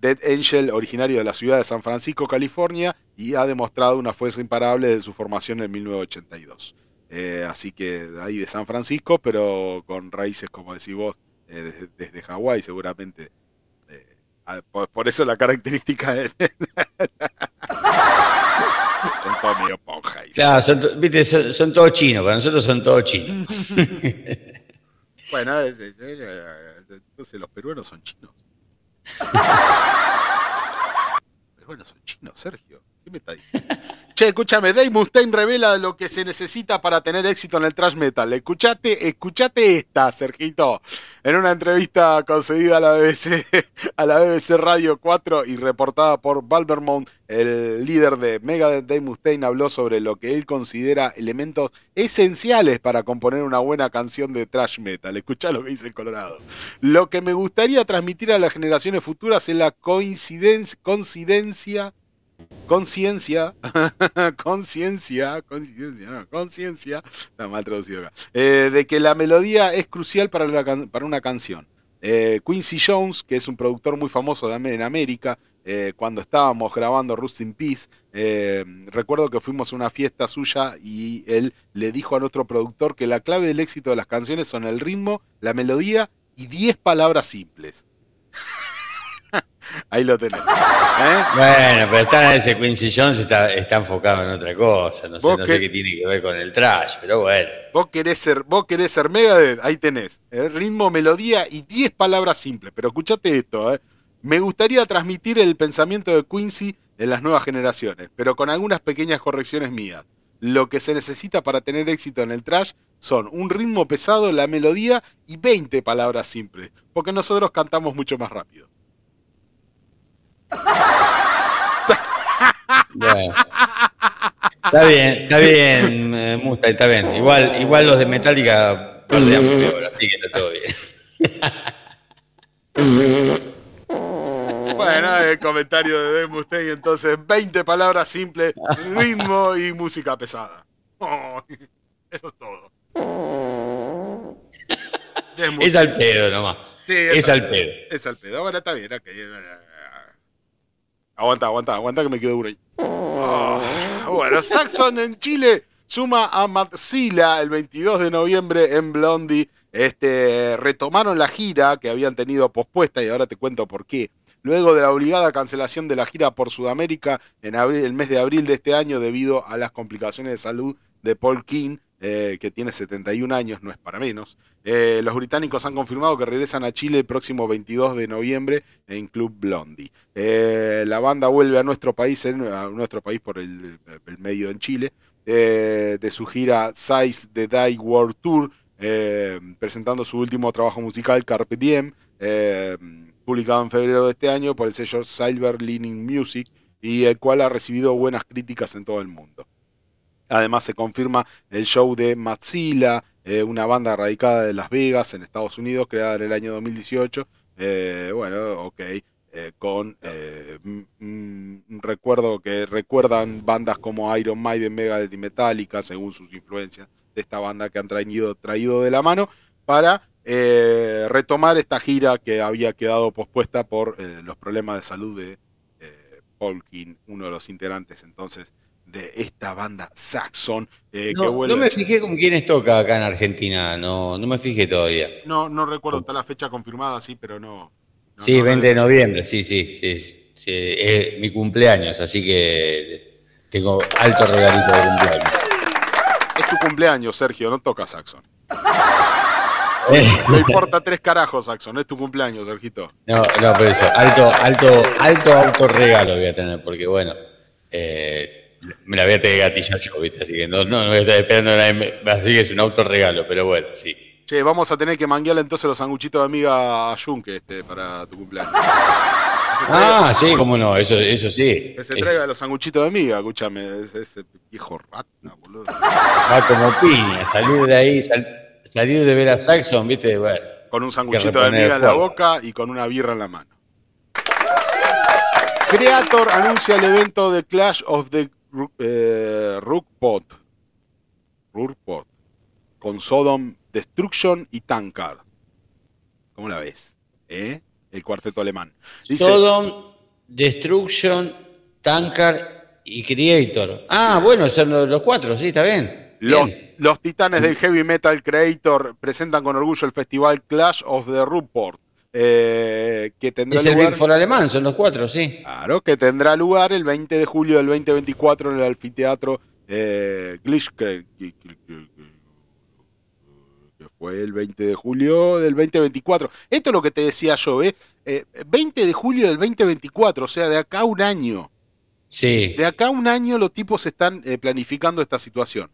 Dead Angel, originario de la ciudad de San Francisco, California, y ha demostrado una fuerza imparable de su formación en 1982. Eh, así que ahí de San Francisco, pero con raíces, como decís vos, eh, desde, desde Hawái, seguramente. Eh, por, por eso la característica. Son todos medio ponja. Claro, son, viste, son, son todos chinos, para nosotros son todos chinos. Bueno, es- es- es- entonces los peruanos son chinos. peruanos son chinos, Sergio. Che, escúchame, Dave Mustaine revela lo que se necesita para tener éxito en el thrash metal. Escuchate, escuchate esta, Sergito. En una entrevista concedida a la BBC, a la BBC Radio 4 y reportada por Valvermont, el líder de Megadeth, Dave Mustaine, habló sobre lo que él considera elementos esenciales para componer una buena canción de thrash metal. Escuchá lo que dice el Colorado. Lo que me gustaría transmitir a las generaciones futuras es la coincidencia conciencia, conciencia, conciencia, no, conciencia, está mal traducido acá, eh, de que la melodía es crucial para, una canción. Eh, Quincy Jones, que es un productor muy famoso en América, eh, cuando estábamos grabando Rust in Peace, recuerdo que fuimos a una fiesta suya y él le dijo a nuestro productor que la clave del éxito de las canciones son el ritmo, la melodía y 10 palabras simples. Ahí lo tenés. ¿eh? Bueno, pero está ese Quincy Jones está, está enfocado en otra cosa, no sé, ¿Vos no qué- sé qué tiene que ver con el trash, pero bueno. Vos querés ser, vos querés ser Megadeth, ahí tenés. El ritmo, melodía y 10 palabras simples. Pero escuchate esto, ¿eh? Me gustaría transmitir el pensamiento de Quincy en las nuevas generaciones, pero con algunas pequeñas correcciones mías. Lo que se necesita para tener éxito en el trash son un ritmo pesado, la melodía y 20 palabras simples, porque nosotros cantamos mucho más rápido. Bueno. Está bien, está bien, eh, Mustang, está bien. Igual, igual los de Metallica así que está todo bien. Bueno, el comentario de Dave Mustaine, entonces 20 palabras simples, ritmo y música pesada. Oh, eso es todo. Es al pedo nomás. Sí, es al pedo. Es al pedo. Bueno, está bien. ok. Aguanta, aguanta, aguanta que me quedo duro ahí. Oh, bueno, Saxon en Chile suma a Matzila el 22 de noviembre en Blondie. Este, retomaron la gira que habían tenido pospuesta y ahora te cuento por qué. luego de la obligada cancelación de la gira por Sudamérica en abril- el mes de abril de este año debido a las complicaciones de salud de Paul King, eh, que tiene 71 años, no es para menos. Eh, los británicos han confirmado que regresan a Chile el próximo 22 de noviembre en Club Blondie. Eh, la banda vuelve a nuestro país, en- a nuestro país por el, el medio en Chile, de su gira Size the Die World Tour, presentando su último trabajo musical, Carpe Diem, publicado en febrero de este año por el sello Silver Lining Music, y el cual ha recibido buenas críticas en todo el mundo. Además se confirma el show de Matzilla, eh, una banda radicada de Las Vegas, en Estados Unidos, creada en el año 2018. Eh, bueno, ok, eh, con eh, mm, mm, un recuerdo que recuerdan bandas como Iron Maiden, Megadeth y Metallica, según sus influencias de esta banda que han traído, traído de la mano, para retomar esta gira que había quedado pospuesta por los problemas de salud de Paul King, uno de los integrantes entonces de esta banda Saxon, eh, que No, vuelve no a me fijé con quiénes toca acá en Argentina, no, no me fijé todavía. No, no recuerdo, está la fecha confirmada, sí, pero no. no- Sí, no- 20 de noviembre, sí, sí, sí, sí, es mi cumpleaños, así que tengo alto regalito de cumpleaños. Es tu cumpleaños, Sergio, no toca Saxon. No importa tres carajos, Saxon, es tu cumpleaños, Sergito. No, no, por eso, alto, alto, alto autorregalo voy a tener, porque bueno, eh, me la voy a tener yo, ¿viste? Así que no, no, no voy a estar esperando nada, así que es un autorregalo, pero bueno, sí. Che, vamos a tener que manguearle entonces los sanguchitos de amiga a Junque este, para tu cumpleaños. Ah, sí, cómo no, eso, eso sí. Que se Es- traiga los sanguchitos de amiga, escúchame, es- ese viejo rata, boludo. va como piña, salir de ahí, sal- salir de ver a Saxon, ¿viste? Bueno, Con un sanguchito de amiga en la boca y con una birra en la mano. Creator anuncia el evento de Clash of the eh, Rookpot. Rookpot. Con Sodom, Destruction y Tankard. ¿Cómo la ves? ¿Eh? El cuarteto alemán. Dice, Sodom, Destruction, Tankard y Creator. Ah, bueno, son los, los cuatro, sí, está bien. Los, Bien. los titanes del heavy metal creator presentan con orgullo el festival Clash of the Rupert, eh, que tendrá Es el lugar, Big Four alemán, son los cuatro, sí. claro, que tendrá lugar el 20 de julio del 2024 en el anfiteatro eh, Glitchkre- que fue el 20 de julio del 2024. Esto es lo que te decía yo, ¿eh? Eh, 20 de julio del 2024, o sea, de acá a un año. Sí. De acá a un año los tipos están eh, planificando esta situación.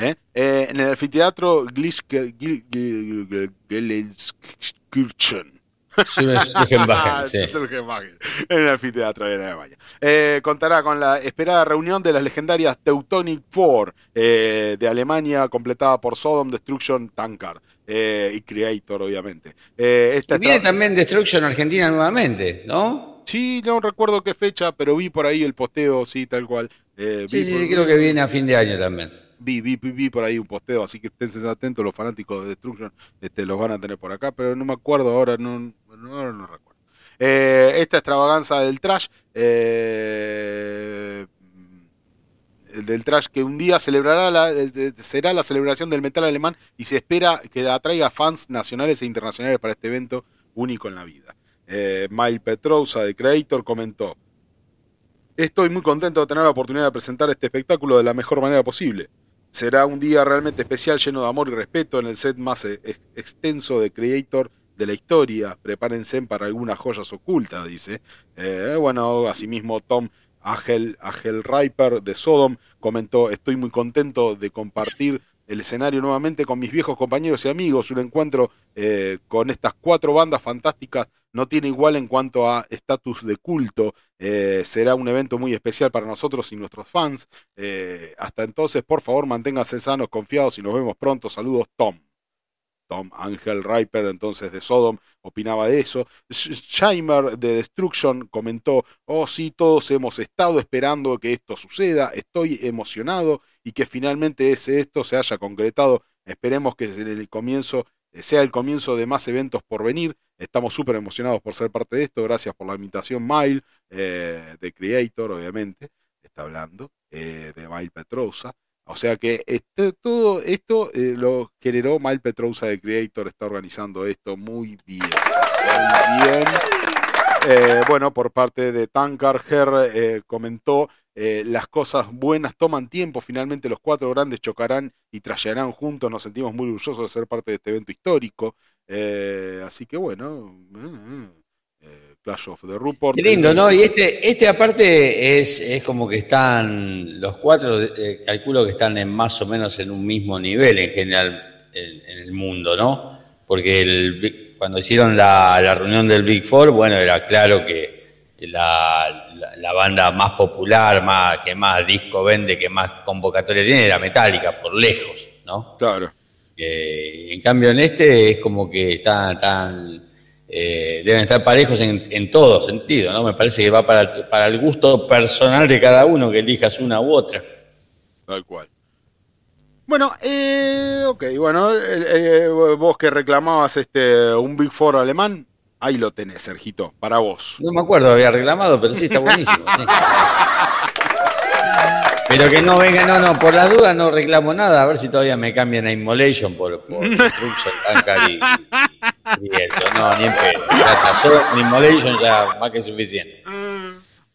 ¿Eh? Eh, en el anfiteatro Glitchke- Gil- Gil- Gelsenkirchen. Schulgenbachen, sí. Schulgenbachen, En el anfiteatro de Alemania. Eh, contará con la esperada reunión de las legendarias Teutonic Four eh, de Alemania, completada por Sodom, Destruction, Tankard eh, y Creator, obviamente. Esta Y viene está- también Destruction Argentina nuevamente, ¿no? Sí, no recuerdo qué fecha, pero vi por ahí el posteo, sí, tal cual. Sí, sí, por- sí, creo que viene a fin de año también. Vi, vi, vi, por ahí un posteo, así que estén atentos, los fanáticos de Destruction este, los van a tener por acá, pero no me acuerdo ahora, no, no, no recuerdo. Eh, esta extravaganza del trash, eh, el del trash que un día celebrará será la celebración del metal alemán y se espera que atraiga fans nacionales e internacionales para este evento único en la vida. Eh, Mile Petrousa de Creator comentó, Estoy muy contento de tener la oportunidad de presentar este espectáculo de la mejor manera posible. Será un día realmente especial, lleno de amor y respeto en el set más e- ex- extenso de Creator de la historia. Prepárense para algunas joyas ocultas, dice. Eh, bueno, asimismo Tom Agel, Riper de Sodom comentó, estoy muy contento de compartir el escenario nuevamente con mis viejos compañeros y amigos. Un encuentro eh, con estas cuatro bandas fantásticas no tiene igual en cuanto a estatus de culto. Eh, será un evento muy especial para nosotros y nuestros fans. Eh, hasta entonces, por favor, manténganse sanos, confiados y nos vemos pronto. Saludos, Tom. Tom Ángel Riper, entonces de Sodom, opinaba de eso. Sh- Shimer de Destruction comentó, oh sí, todos hemos estado esperando que esto suceda, estoy emocionado y que finalmente ese esto se haya concretado. Esperemos que en el comienzo sea el comienzo de más eventos por venir. Estamos súper emocionados por ser parte de esto. Gracias por la invitación, Mile, eh, de Creator, obviamente. Está hablando eh, de Mile Petrosa. O sea que este, todo esto eh, lo generó Mile Petrousa de Creator, está organizando esto muy bien. Muy bien. eh, bueno, por parte de Tankar, Her eh, comentó, eh, las cosas buenas toman tiempo, finalmente los cuatro grandes chocarán y trallarán juntos, nos sentimos muy orgullosos de ser parte de este evento histórico. Eh, así que bueno, eh, Clash of the Rupert. Qué lindo, ¿no? Y este, este aparte es, es como que están, los cuatro, calculo que están en más o menos en un mismo nivel en general en, en el mundo, ¿no? Porque el cuando hicieron la, la reunión del Big Four, bueno, era claro que la, la- la banda más popular, más, que más disco vende, que más convocatoria tiene, era Metallica, por lejos, ¿no? Claro. Eh, en cambio, en este es como que están, tan eh, deben estar parejos en, en todo sentido, ¿no? Me parece que va para, el- para el gusto personal de cada uno que elijas una u otra. Tal cual. Bueno, eh, ok, bueno, eh, eh, vos que reclamabas este un Big Four alemán, ahí lo tenés, Sergito, para vos. No me acuerdo, había reclamado, pero sí está buenísimo. sí. Pero que no venga, no, no, por las dudas no reclamo nada, a ver si todavía me cambian a Immolation por, por Tankard y, y, y esto. No, ni en pedo. Ya en Immolation ya más que suficiente.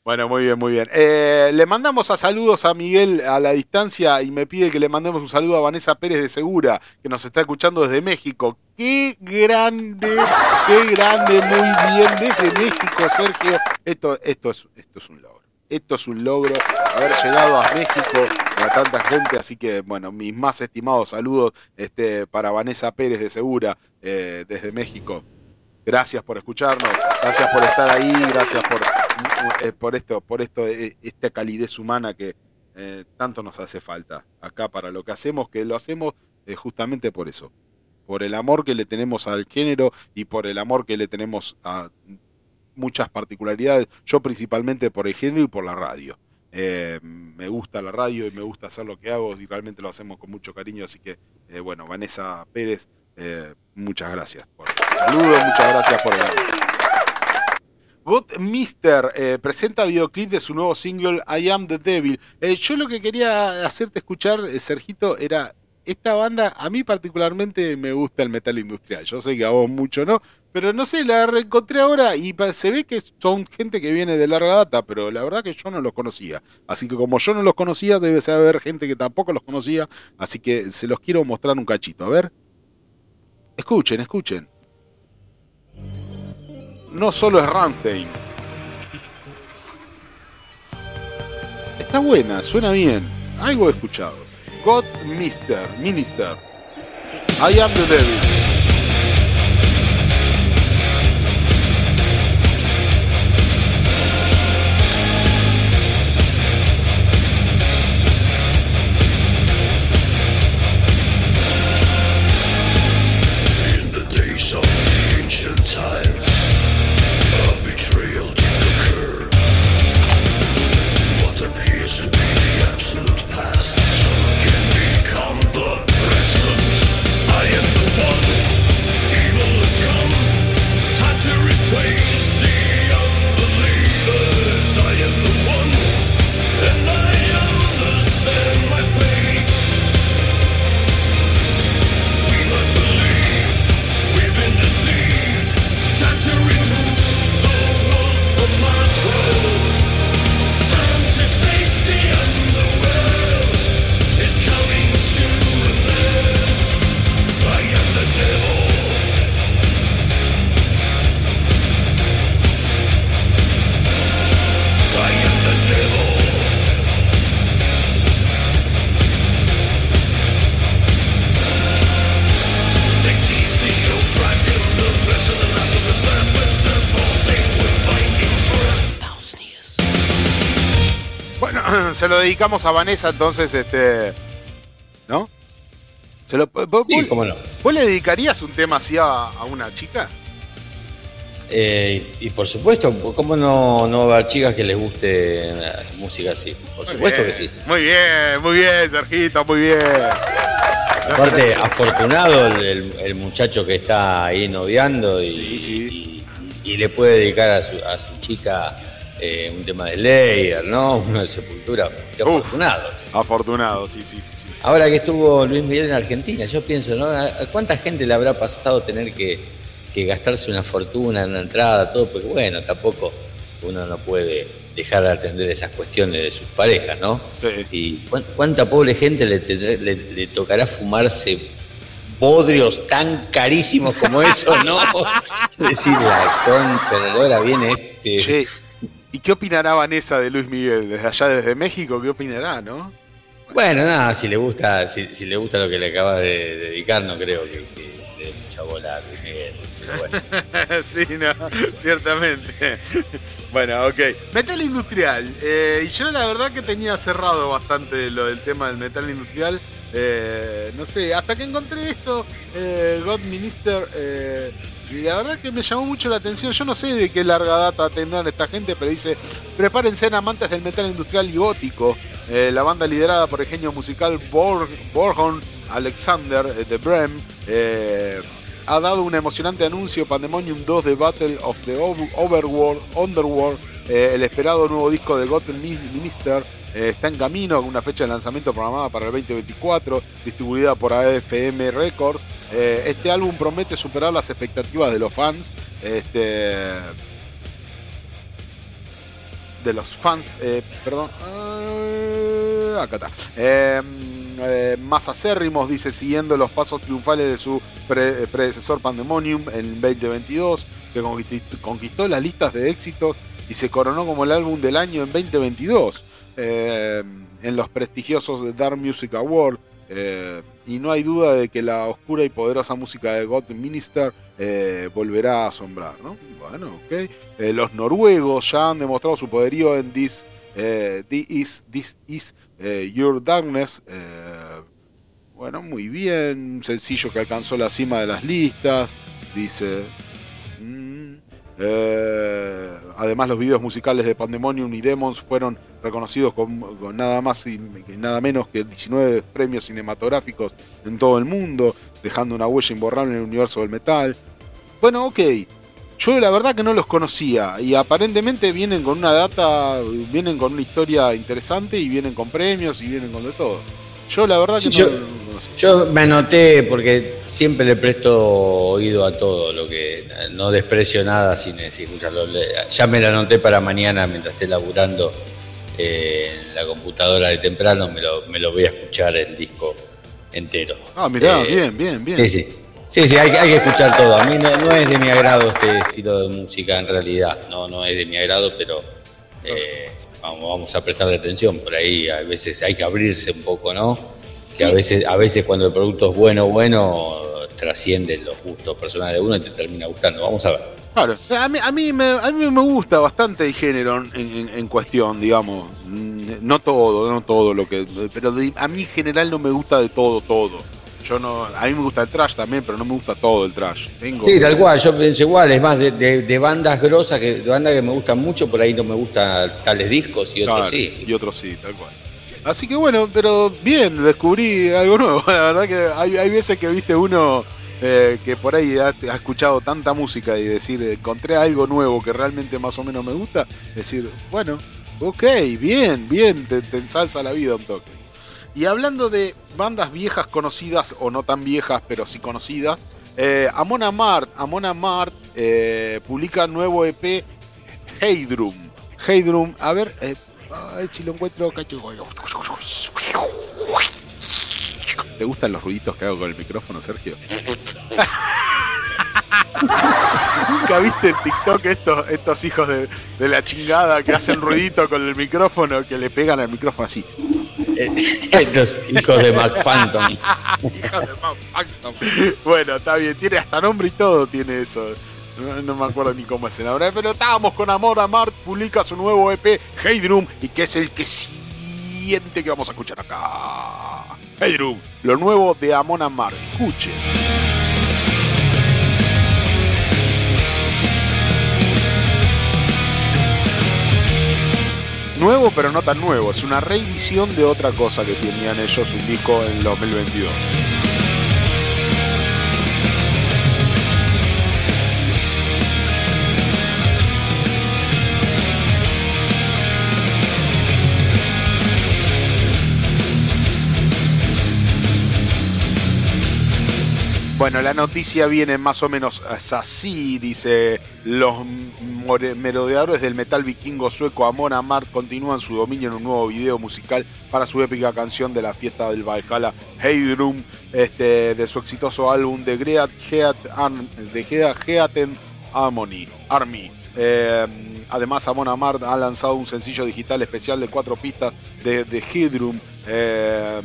Bueno, muy bien, muy bien. Eh, le mandamos a saludos a Miguel a la distancia y me pide que le mandemos un saludo a Vanessa Pérez de Segura, que nos está escuchando desde México. ¡Qué grande! ¡Qué grande! Muy bien, desde México, Sergio. Esto, esto, es, esto es un logro. Esto es un logro haber llegado a México a tanta gente. Así que, bueno, mis más estimados saludos este, para Vanessa Pérez de Segura eh, desde México. Gracias por escucharnos, gracias por estar ahí, gracias por, por esto, por esto, eh, esta calidez humana que eh, tanto nos hace falta acá para lo que hacemos, que lo hacemos eh, justamente por eso, por el amor que le tenemos al género y por el amor que le tenemos a muchas particularidades, yo principalmente por el género y por la radio. Eh, me gusta la radio y me gusta hacer lo que hago y realmente lo hacemos con mucho cariño, así que eh, bueno, Vanessa Pérez, eh, muchas gracias por el saludo, muchas gracias por el God Mister eh, presenta videoclip de su nuevo single I Am the Devil. Eh, yo lo que quería hacerte escuchar, eh, Sergito, era esta banda, a mí particularmente me gusta el metal industrial. Yo sé que a vos mucho no, pero no sé, la reencontré ahora y se ve que son gente que viene de larga data, pero la verdad que yo no los conocía. Así que como yo no los conocía, debe haber gente que tampoco los conocía, así que se los quiero mostrar un cachito. A ver. Escuchen, escuchen. No solo es Rammstein. Está buena, suena bien. Algo he escuchado. God Mister, Minister. I am the devil. Dedicamos a Vanessa entonces, este. ¿No? ¿Se lo, vos, Sí, vos- cómo no. vos le dedicarías un tema así a, a una chica? Eh, y por supuesto, ¿cómo no, no va a haber chicas que les guste la música así? Por Muy supuesto bien, que sí. Muy bien, muy bien, Sergito, muy bien. Aparte, afortunado el, el- el muchacho que está ahí noviando y, Sí, sí. y- y le puede dedicar a su, a su chica eh, un tema de Slayer, ¿no? Uno de Sepultura. Qué Uf. afortunado. Afortunado, sí, sí, sí. sí. Ahora que estuvo Luis Miguel en Argentina, yo pienso, ¿no? ¿A cuánta gente le habrá pasado tener que que gastarse una fortuna en una entrada, todo, porque bueno, tampoco uno no puede dejar de atender esas cuestiones de sus parejas, ¿no? Sí. Y cuán- cuánta pobre gente le, tendrá- le- le tocará fumarse bodrios tan carísimos como eso, ¿no? Decir, la concha, lora viene este... Che, ¿y qué opinará Vanessa de Luis Miguel? Desde allá, desde México, ¿qué opinará, no? Bueno, nada, si le gusta, si, si le gusta lo que le acabas de dedicar, no creo que, le dé mucha bola a Luis Miguel. Bueno. sí, no, ciertamente. bueno, ok. Metal industrial. Eh, y yo la verdad que tenía cerrado bastante lo del tema del metal industrial. Eh, no sé, hasta que encontré esto, eh, God Minister, eh, y la verdad que me llamó mucho la atención. Yo no sé de qué larga data tendrán esta gente, pero dice, prepárense en amantes del metal industrial y gótico. Eh, la banda liderada por el genio musical Borg, Borgon Alexander de Brem ha dado un emocionante anuncio Pandemonium 2 de Battle of the Over- Overworld, Underworld, el esperado nuevo disco de Gotham Minister. Eh, está en camino con una fecha de lanzamiento programada para el 2024, distribuida por AFM Records. Eh, este álbum promete superar las expectativas de los fans. Este, de los fans, eh, perdón, acá está, Eh, eh, más acérrimos, dice, siguiendo los pasos triunfales de su pre- predecesor Pandemonium en el 2022, que conquistó, conquistó las listas de éxitos y se coronó como el álbum del año en 2022 eh, en los prestigiosos Dark Music Awards. eh, y no hay duda de que la oscura y poderosa música de God Minister eh, volverá a asombrar, ¿no? Bueno, ok. Los noruegos ya han demostrado su poderío en This, Is, This Is Your Darkness. bueno, muy bien. Un sencillo que alcanzó la cima de las listas. Dice. Eh, además, los videos musicales de Pandemonium y Demons fueron reconocidos con, con nada más y nada menos que 19 premios cinematográficos en todo el mundo, dejando una huella imborrable en el universo del metal. Bueno, ok. Yo la verdad que no los conocía y aparentemente vienen con una data, vienen con una historia interesante y vienen con premios y vienen con de todo. Yo la verdad Sí, que yo- no. Yo me anoté porque siempre le presto oído a todo, lo que no desprecio nada sin, sin escucharlo. Ya me lo anoté para mañana mientras esté laburando eh, en la computadora de temprano, me lo, me lo voy a escuchar el disco entero. Ah, mirá, Eh, bien, bien, bien. Sí, sí. Sí, sí, hay, hay que escuchar todo. A mí no, no es de mi agrado este estilo de música en realidad. No, no es de mi agrado, pero eh, vamos, vamos a prestarle atención. Por ahí a veces hay que abrirse un poco, ¿no? Que a veces, a veces cuando el producto es bueno, bueno, trasciende los gustos personales de uno y te termina gustando. Vamos a ver. Claro, a mí, a mí, me, a mí me gusta bastante el género en, en- en cuestión, digamos. Mm, No todo, no todo lo que. Pero de- a mí en general no me gusta de todo, todo. Yo no. A mí me gusta el trash también, pero no me gusta todo el trash. Tengo, Sí, tal cual, yo pienso igual, es más, de, de- de bandas grosas, que, de bandas que me gustan mucho, por ahí no me gustan tales discos y otros Claro, sí. Y otros sí, tal cual. Así que bueno, pero bien, descubrí algo nuevo. La verdad que hay, veces que viste uno eh, que por ahí ha, ha escuchado tanta música y decir, encontré algo nuevo que realmente más o menos me gusta. Decir, bueno, ok, bien, bien, te, te ensalza la vida un toque. Y hablando de bandas viejas conocidas o no tan viejas, pero sí conocidas, eh, Amon Amart, Amon eh, publica nuevo EP Heydrum. Heydrum, a ver, eh, a ver si lo encuentro. cacho. ¿Te gustan los ruiditos que hago con el micrófono, Sergio? ¿Nunca viste en TikTok estos, estos hijos de, de la chingada que hacen ruidito con el micrófono, que le pegan al micrófono así? Estos hijos de McPhantom. Hija de Mount Phantom. Bueno, está bien, tiene hasta nombre y todo, tiene eso. No, no me acuerdo ni cómo es el nombre, pero estábamos con Amor a Mart, publica su nuevo EP, Heydrum, y que es el que siente que vamos a escuchar acá. Heydrum, lo nuevo de Amon Amart. Escuche. Nuevo pero no tan nuevo, es una reedición de otra cosa que tenían ellos un disco en el 2022. Bueno, la noticia viene más o menos así, dice, los merodeadores del metal vikingo sueco Amon Amarth continúan su dominio en un nuevo video musical para su épica canción de la fiesta del Valhalla, Heidrum, este, de su exitoso álbum The Great Heat Great Heaten Harmony, Army. Eh, además, Amon Amarth ha lanzado un sencillo digital especial de cuatro pistas de, de Heidrum, eh,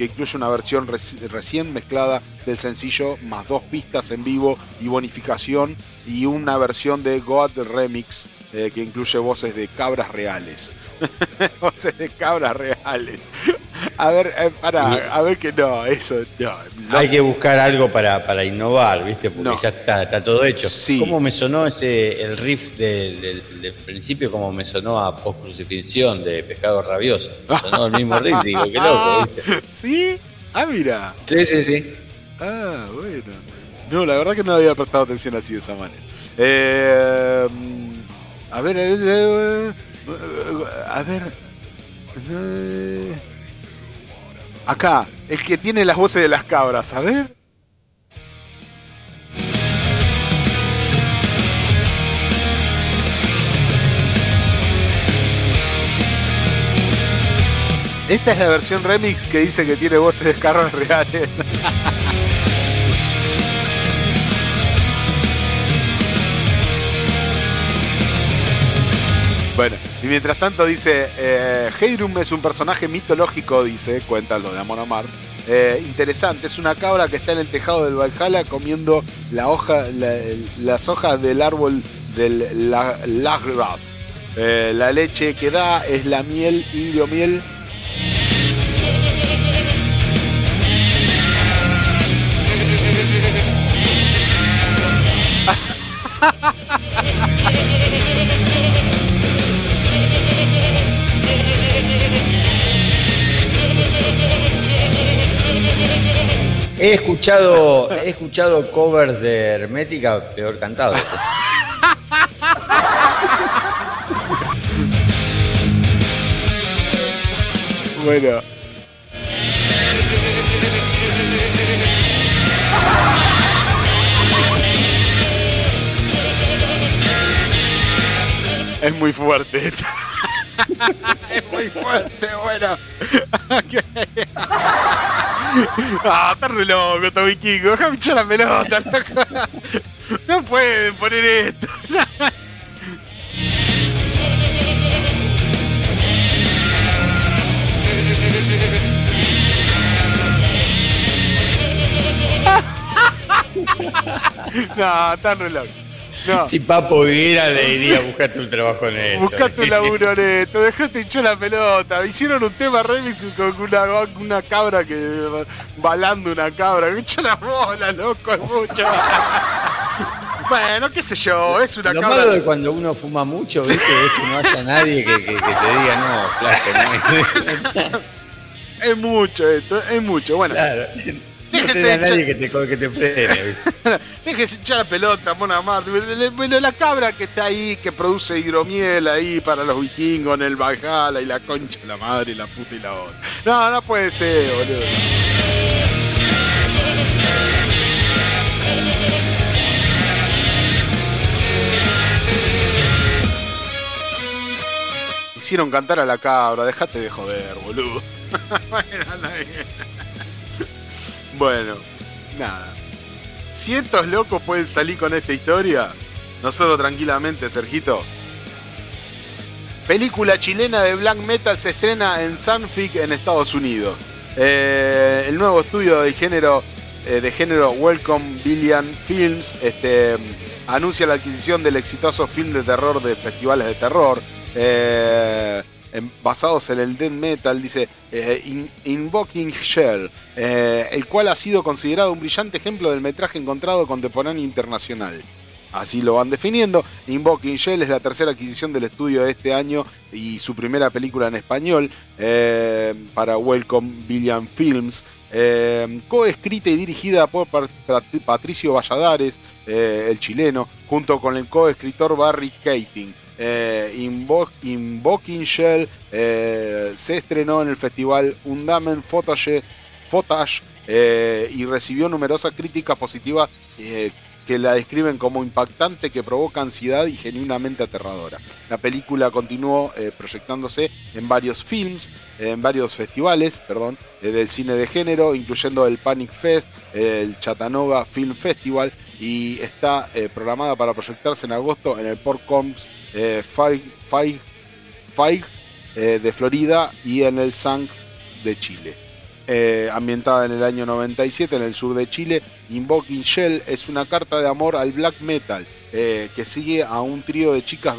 que incluye una versión reci- recién mezclada del sencillo, más dos pistas en vivo y bonificación, y una versión de God Remix eh, que incluye voces de cabras reales. voces de cabras reales. A ver, eh, pará, a ver que no, eso no. No. Hay que buscar algo para, para innovar, ¿viste? Porque No. ya está, está todo hecho. Sí. ¿Cómo me sonó ese el riff del, del- del principio? ¿Cómo me sonó a post crucifixión de Pescado Rabioso? Sonó el mismo riff, digo, qué loco, ¿viste? ¿Sí? Ah, mira. Sí, sí, sí. Ah, bueno. No, la verdad que no había prestado atención así de esa manera. Eh, a ver, eh, eh, a ver. eh, acá, el que tiene las voces de las cabras, a ver. Esta es la versión remix que dice que tiene voces de cabras reales. Bueno, y mientras tanto dice, eh, Heirum es un personaje mitológico, dice, cuenta lo de Amon Amarth. Eh, interesante, es una cabra que está en el tejado del Valhalla comiendo las hojas del árbol del la, Lagrad. Eh, la leche que da es la miel, indio miel. He escuchado, he escuchado covers de Hermética peor cantados. Bueno. Es muy fuerte. es muy fuerte, bueno. ah, está re loco, está vikingo. Déjame echar la pelota. No pueden poner esto. No, está re loco. No. Si Papo viviera, le diría, buscate un trabajo en esto. Buscate un laburo neto, dejate hinchar la pelota. Hicieron un tema remix con una, una cabra que. balando una cabra. Hincha la bola, loco, es mucho. bueno, qué sé yo, es una Lo cabra. malo de cuando uno fuma mucho, ¿viste? Es que no haya nadie que, que- que te diga, no, flaco, no. Es mucho esto, es mucho. Bueno, Claro. No Déjese nadie que te, que te frene. déjese hinchar la pelota, Mona Marte. Bueno, la cabra que está ahí, que produce hidromiel ahí para los vikingos en el Valhalla y la concha, la madre, la puta y la otra. No, no puede ser, boludo. Hicieron cantar a la cabra, dejate de joder, boludo. Bueno, nada. Cientos locos pueden salir con esta historia. Nosotros tranquilamente, Sergito. Película chilena de black metal se estrena en Sunfic en Estados Unidos. Eh, el nuevo estudio de género eh, de género Welcome Billion Films este, anuncia la adquisición del exitoso film de terror de festivales de terror. eh, basados en el death metal, dice eh, In- Invoking Shell, eh, el cual ha sido considerado un brillante ejemplo del metraje encontrado contemporáneo internacional. Así lo van definiendo. Invoking Shell es la tercera adquisición del estudio de este año y su primera película en español eh, para Welcome Billion Films. Eh, coescrita y dirigida por Pat- Pat- Patricio Valladares, el chileno, junto con el coescritor Barry Keating. Eh, Invo- Invoking Shell eh, se estrenó en el festival Undamen Footage, Footage, eh, y recibió numerosas críticas positivas eh, que la describen como impactante, que provoca ansiedad y genuinamente aterradora. La película continuó proyectándose en varios films, en varios festivales, perdón, del cine de género, incluyendo el Panic Fest, el Chattanooga Film Festival, y está programada para proyectarse en agosto en el Port Combs eh, Fair- Fair- Fair, eh, de Florida y en el Sang de Chile. Eh, ambientada en el año 97 en el sur de Chile, Invoking Shell es una carta de amor al black metal eh, que sigue a un trío de chicas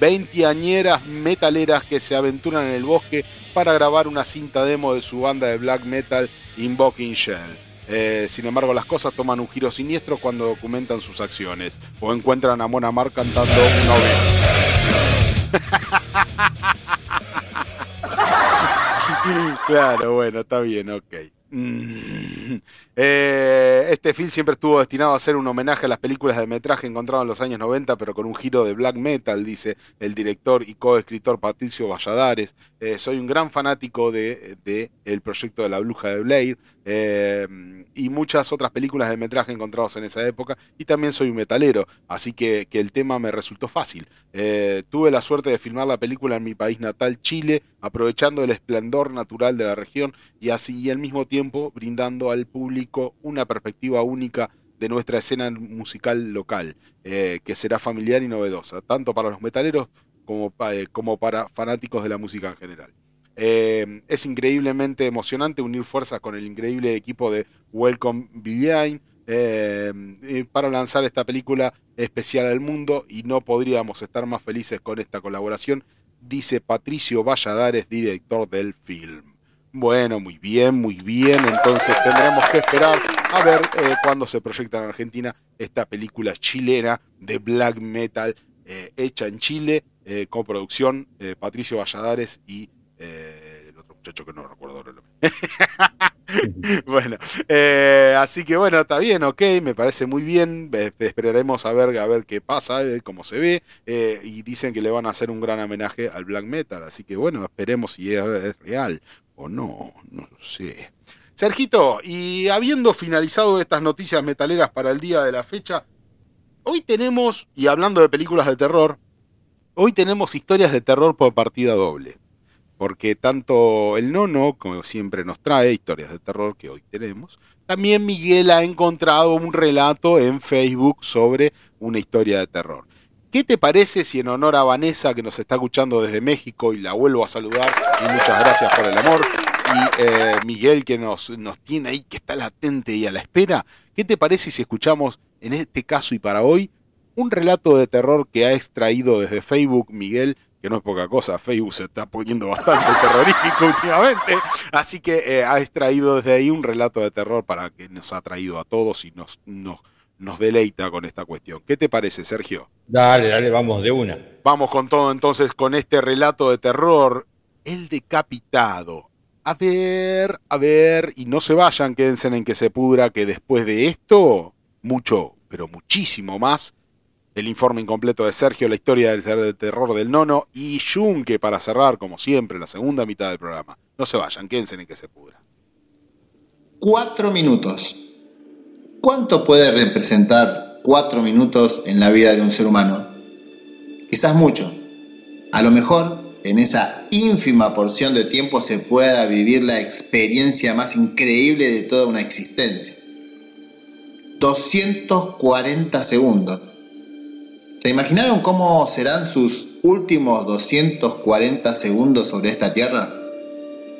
veinteañeras metaleras que se aventuran en el bosque para grabar una cinta demo de su banda de black metal Invoking Shell. Eh, sin embargo, las cosas toman un giro siniestro cuando documentan sus acciones o encuentran a Mona Mar cantando una oveja. Claro, bueno, está bien, ok. Mm. Eh, este film siempre estuvo destinado a ser un homenaje a las películas de metraje encontradas en los años 90, pero con un giro de black metal, dice el director y coescritor Patricio Valladares. Eh, soy un gran fanático de, de el proyecto de la bruja de Blair eh, y muchas otras películas de metraje encontrados en esa época, y también soy un metalero, así que, el tema me resultó fácil. Eh, tuve la suerte de filmar la película en mi país natal, Chile, aprovechando el esplendor natural de la región y así y al mismo tiempo brindando al público una perspectiva única de nuestra escena musical local, eh, que será familiar y novedosa, tanto para los metaleros como, eh, como para fanáticos de la música en general. Eh, es increíblemente emocionante unir fuerzas con el increíble equipo de Welcome Villain eh, para lanzar esta película especial al mundo y no podríamos estar más felices con esta colaboración, dice Patricio Valladares, director del film. Bueno, muy bien, muy bien. Entonces tendremos que esperar a ver eh, cuándo se proyecta en Argentina esta película chilena de black metal eh, hecha en Chile, eh, coproducción eh, Patricio Valladares y eh, el otro muchacho que no recuerdo ahora el nombre. bueno, eh, así que bueno, está bien, ok, me parece muy bien. eh, esperaremos a ver, a ver qué pasa, eh, cómo se ve. y dicen que le van a hacer un gran homenaje al black metal. Así que bueno, esperemos si es, es real o no, no lo sé. Sergito, y habiendo finalizado estas noticias metaleras para el día de la fecha, hoy tenemos, y hablando de películas de terror, hoy tenemos historias de terror por partida doble. Porque tanto el nono, como siempre nos trae historias de terror que hoy tenemos, también Miguel ha encontrado un relato en Facebook sobre una historia de terror. ¿Qué te parece si en honor a Vanessa, que nos está escuchando desde México, y la vuelvo a saludar, y muchas gracias por el amor, y eh, Miguel, que nos, nos tiene ahí, que está latente y a la espera, ¿qué te parece si escuchamos en este caso y para hoy un relato de terror que ha extraído desde Facebook Miguel? Que no es poca cosa, Facebook se está poniendo bastante terrorífico últimamente, así que eh, ha extraído desde ahí un relato de terror para que nos ha traído a todos y nos, nos, nos deleita con esta cuestión. ¿Qué te parece, Sergio? Dale, dale, vamos de una. Vamos con todo entonces con este relato de terror. El decapitado. A ver, a ver, y no se vayan, quédense en que se pudra, que después de esto, mucho, pero muchísimo más, el informe incompleto de Sergio, la historia del terror del nono y Yunque para cerrar, como siempre, la segunda mitad del programa. No se vayan, quédense en que se pudra. Cuatro minutos. ¿Cuánto puede representar cuatro minutos en la vida de un ser humano? Quizás mucho. A lo mejor en esa ínfima porción de tiempo se pueda vivir la experiencia más increíble de toda una existencia. 240 segundos. ¿Se imaginaron cómo serán sus últimos 240 segundos sobre esta tierra?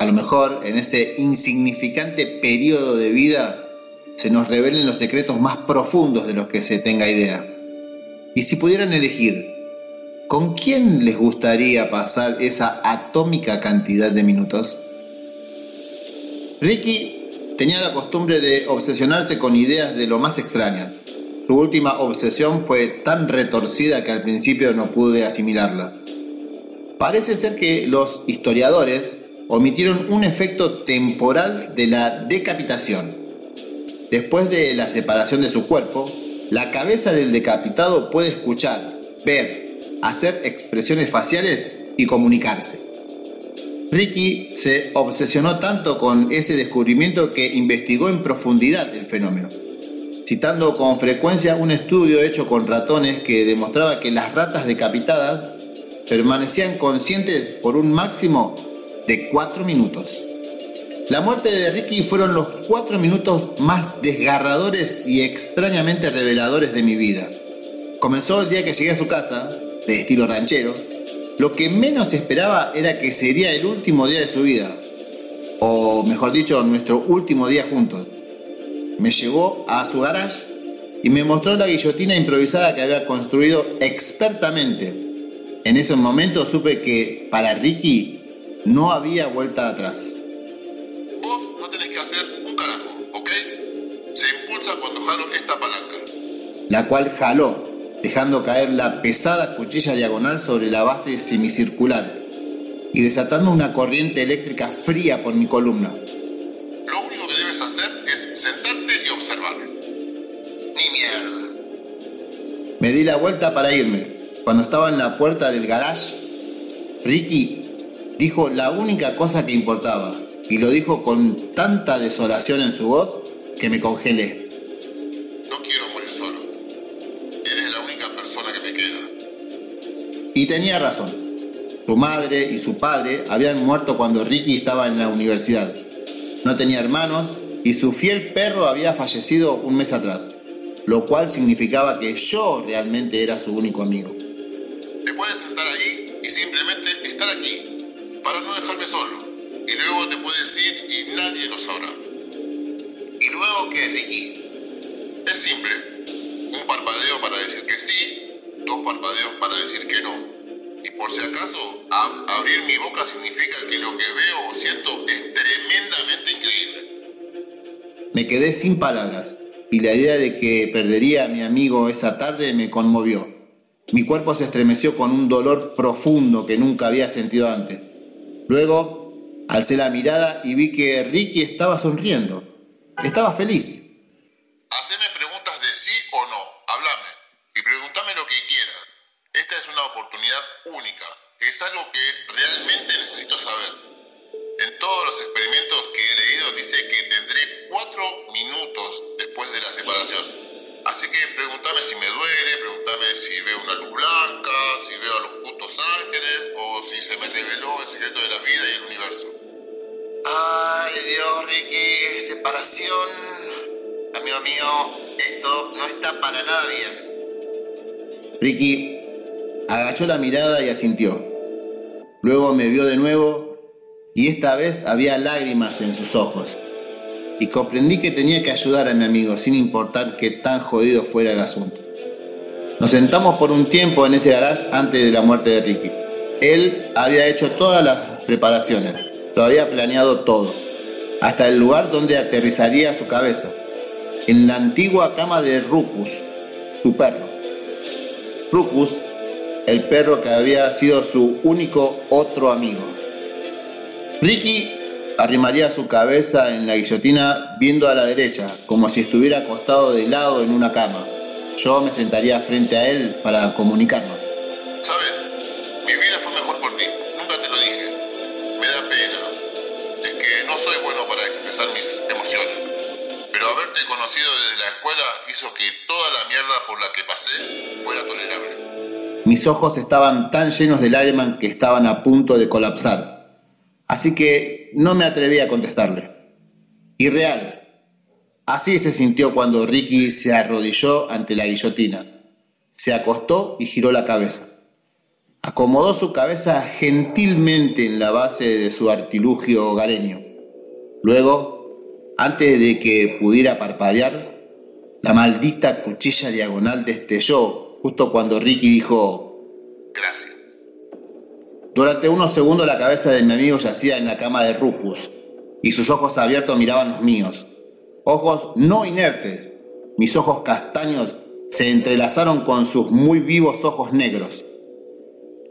A lo mejor en ese insignificante periodo de vida se nos revelen los secretos más profundos de los que se tenga idea. Y si pudieran elegir, ¿con quién les gustaría pasar esa atómica cantidad de minutos? Ricky tenía la costumbre de obsesionarse con ideas de lo más extrañas. Su última obsesión fue tan retorcida que al principio no pude asimilarla. Parece ser que los historiadores omitieron un efecto temporal de la decapitación. Después de la separación de su cuerpo, la cabeza del decapitado puede escuchar, ver, hacer expresiones faciales y comunicarse. Ricky se obsesionó tanto con ese descubrimiento que investigó en profundidad el fenómeno, citando con frecuencia un estudio hecho con ratones que demostraba que las ratas decapitadas permanecían conscientes por un máximo de cuatro minutos. La muerte de Ricky fueron los cuatro minutos más desgarradores y extrañamente reveladores de mi vida. Comenzó el día que llegué a su casa, de estilo ranchero. Lo que menos esperaba era que sería el último día de su vida, o mejor dicho, nuestro último día juntos. Me llevó a su garage y me mostró la guillotina improvisada que había construido expertamente. En ese momento supe que para Ricky no había vuelta atrás. Vos no tenés que hacer un carajo, ¿ok? Se impulsa cuando jalo esta palanca. la cual jaló, dejando caer la pesada cuchilla diagonal sobre la base semicircular y desatando una corriente eléctrica fría por mi columna. Mierda. Me di la vuelta para irme. Cuando estaba en la puerta del garage, Ricky dijo la única cosa que importaba y lo dijo con tanta desolación en su voz que me congelé. No quiero morir solo. Eres la única persona que me queda. Y tenía razón. Su madre y su padre habían muerto cuando Ricky estaba en la universidad. No tenía hermanos y su fiel perro había fallecido un mes atrás, lo cual significaba que yo realmente era su único amigo. Te puedes sentar ahí y simplemente estar aquí para no dejarme solo. Y luego te puedes ir y nadie lo sabrá. ¿Y luego qué, Ricky? Es simple. Un parpadeo para decir que sí, dos parpadeos para decir que no. Y por si acaso, abrir mi boca significa que lo que veo o siento es tremendamente increíble. Me quedé sin palabras y la idea de que perdería a mi amigo esa tarde me conmovió. Mi cuerpo se estremeció con un dolor profundo que nunca había sentido antes. Luego, alcé la mirada y vi que Ricky estaba sonriendo. Estaba feliz. Haceme preguntas de sí o no, háblame y pregúntame lo que quieras. Esta es una oportunidad única, es algo que realmente necesito saber. En todos los experimentos que he leído dice que tendré cuatro minutos después de la separación. Así que pregúntame si me duele, pregúntame si veo una luz blanca, si veo a los putos ángeles o si se me reveló el secreto de la vida y el universo. Ay, Dios, Ricky, separación. Amigo mío, esto no está para nada bien. Ricky agachó la mirada y asintió. Luego me vio de nuevo y esta vez había lágrimas en sus ojos. Y comprendí que tenía que ayudar a mi amigo sin importar qué tan jodido fuera el asunto. Nos sentamos por un tiempo en ese garage antes de la muerte de Ricky. Él había hecho todas las preparaciones, lo había planeado todo, hasta el lugar donde aterrizaría su cabeza, en la antigua cama de Rupus, su perro. Rupus, el perro que había sido su único otro amigo. Ricky arrimaría su cabeza en la guillotina viendo a la derecha, como si estuviera acostado de lado en una cama. Yo me sentaría frente a él para comunicarnos. ¿Sabes? Mi vida fue mejor por ti. Nunca te lo dije. Me da pena. Es que no soy bueno para expresar mis emociones. Pero haberte conocido desde la escuela hizo que toda la mierda por la que pasé fuera tolerable. Mis ojos estaban tan llenos de lágrimas que estaban a punto de colapsar. Así que no me atreví a contestarle. Irreal. Así se sintió cuando Ricky se arrodilló ante la guillotina. Se acostó y giró la cabeza. Acomodó su cabeza gentilmente en la base de su artilugio hogareño. Luego, antes de que pudiera parpadear, la maldita cuchilla diagonal destelló justo cuando Ricky dijo, Gracias. Durante unos segundos la cabeza de mi amigo yacía en la cama de Rupus y sus ojos abiertos miraban los míos. Ojos no inertes. Mis ojos castaños se entrelazaron con sus muy vivos ojos negros.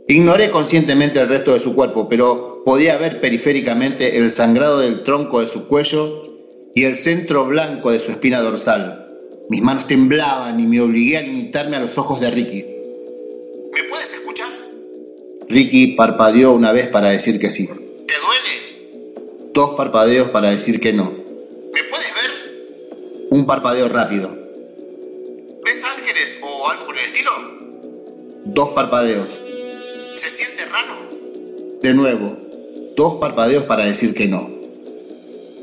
Ignoré conscientemente el resto de su cuerpo, pero podía ver periféricamente el sangrado del tronco de su cuello y el centro blanco de su espina dorsal. Mis manos temblaban y me obligué a limitarme a los ojos de Ricky. ¿Me puedes escuchar? Ricky parpadeó una vez para decir que sí. ¿Te duele? Dos parpadeos para decir que no. ¿Me puedes ver? Un parpadeo rápido. ¿Ves ángeles o algo por el estilo? Dos parpadeos. ¿Se siente raro? De nuevo, dos parpadeos para decir que no.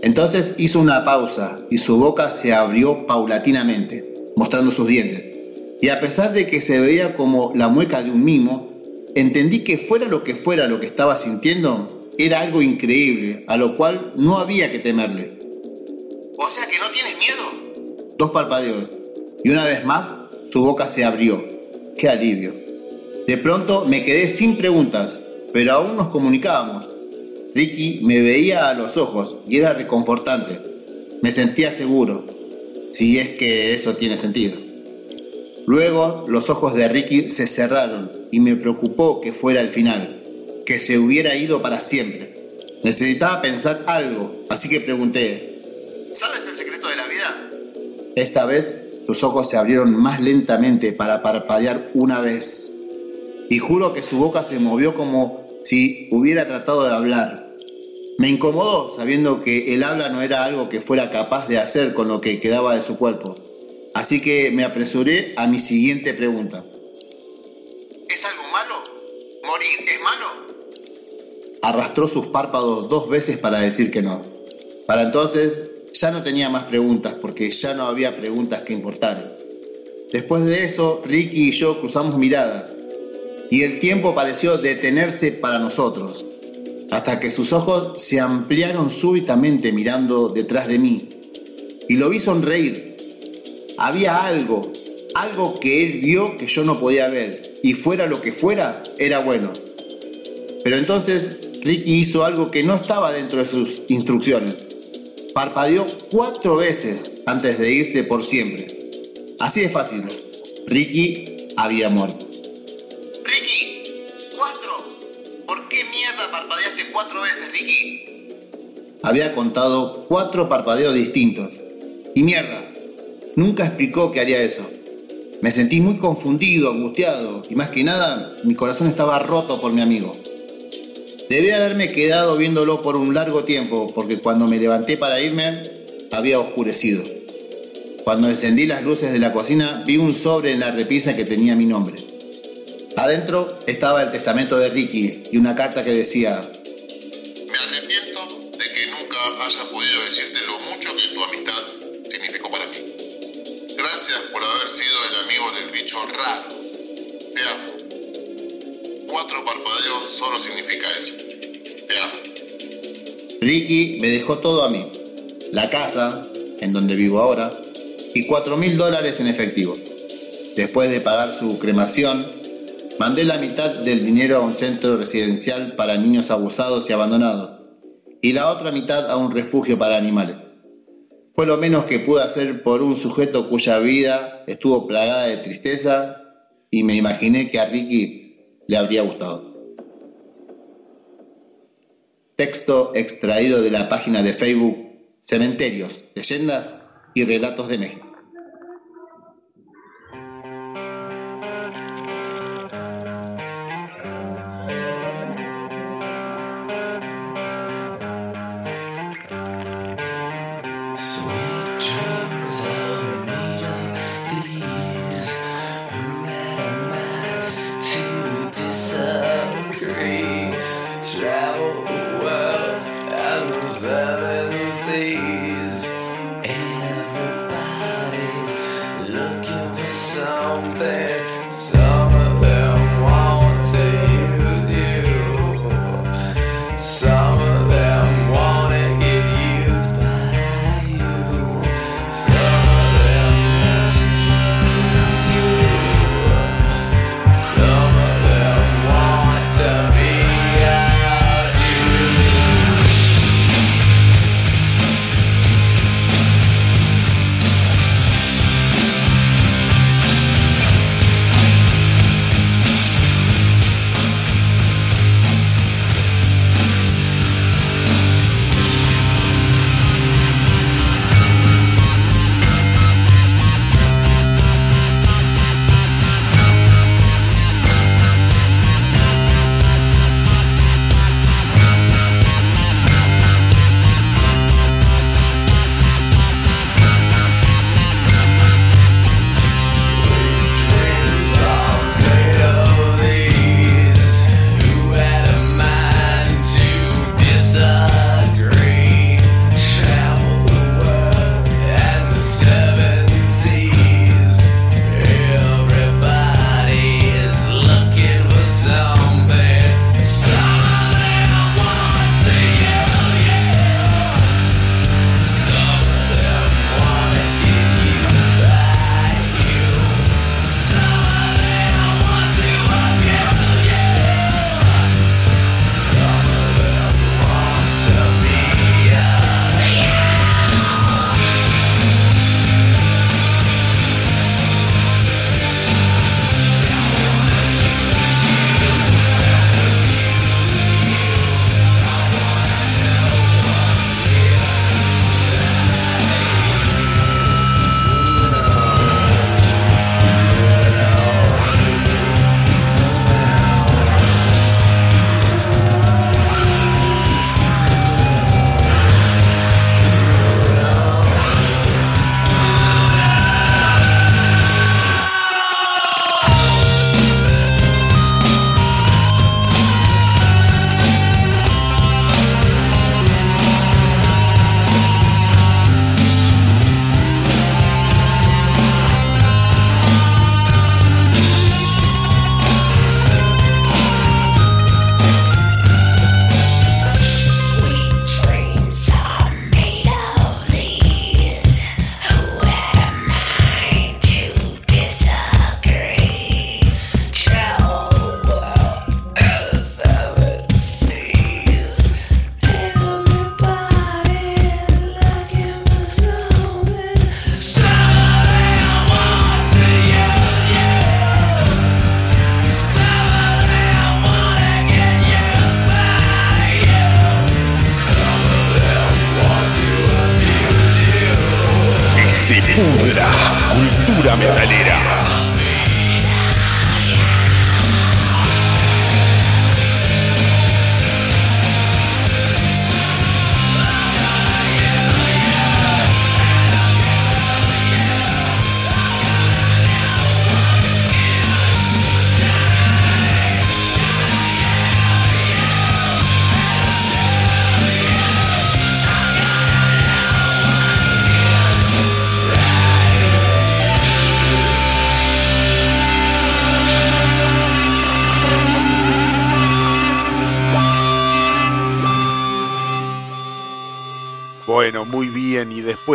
Entonces hizo una pausa y su boca se abrió paulatinamente, mostrando sus dientes. Y a pesar de que se veía como la mueca de un mimo, entendí que fuera lo que fuera lo que estaba sintiendo, era algo increíble, a lo cual no había que temerle. O sea que no tienes miedo. Dos parpadeos. Y una vez más, su boca se abrió. ¡Qué alivio! De pronto me quedé sin preguntas, pero aún nos comunicábamos. Ricky me veía a los ojos y era reconfortante. Me sentía seguro, si es que eso tiene sentido. Luego los ojos de Ricky se cerraron y me preocupó que fuera el final, que se hubiera ido para siempre. Necesitaba pensar algo, así que pregunté, ¿sabes el secreto de la vida? Esta vez sus ojos se abrieron más lentamente para parpadear una vez. Y juro que su boca se movió como si hubiera tratado de hablar. Me incomodó sabiendo que el habla no era algo que fuera capaz de hacer con lo que quedaba de su cuerpo. Así que me apresuré a mi siguiente pregunta. ¿Es algo malo? ¿Morir es malo? Arrastró sus párpados dos veces para decir que no. Para entonces ya no tenía más preguntas porque ya no había preguntas que importaran. Después de eso, Ricky y yo cruzamos miradas y el tiempo pareció detenerse para nosotros, hasta que sus ojos se ampliaron súbitamente mirando detrás de mí. Y lo vi sonreír. Había algo, algo que él vio que yo no podía ver, y fuera lo que fuera, era bueno. Pero entonces Ricky hizo algo que no estaba dentro de sus instrucciones. Parpadeó cuatro veces antes de irse por siempre. Así de fácil. Ricky había muerto. Ricky, cuatro. ¿Por qué mierda parpadeaste cuatro veces, Ricky? Había contado cuatro parpadeos distintos. Y mierda, nunca explicó que haría eso. Me sentí muy confundido, angustiado, y más que nada, mi corazón estaba roto por mi amigo. Debí haberme quedado viéndolo por un largo tiempo, porque cuando me levanté para irme, había oscurecido. Cuando encendí las luces de la cocina, vi un sobre en la repisa que tenía mi nombre. Adentro estaba el testamento de Ricky y una carta que decía, Me arrepiento de que nunca haya podido decirte lo mucho que tu amistad. Gracias por haber sido el amigo del bicho raro. Te. Cuatro parpadeos solo significa eso. Te. Ricky me dejó todo a mí. La casa, en donde vivo ahora, y cuatro mil dólares en efectivo. Después de pagar su cremación, mandé la mitad del dinero a un centro residencial para niños abusados y abandonados, y la otra mitad a un refugio para animales. Fue lo menos que pude hacer por un sujeto cuya vida estuvo plagada de tristeza y me imaginé que a Ricky le habría gustado. Texto extraído de la página de Facebook Cementerios, Leyendas y Relatos de México.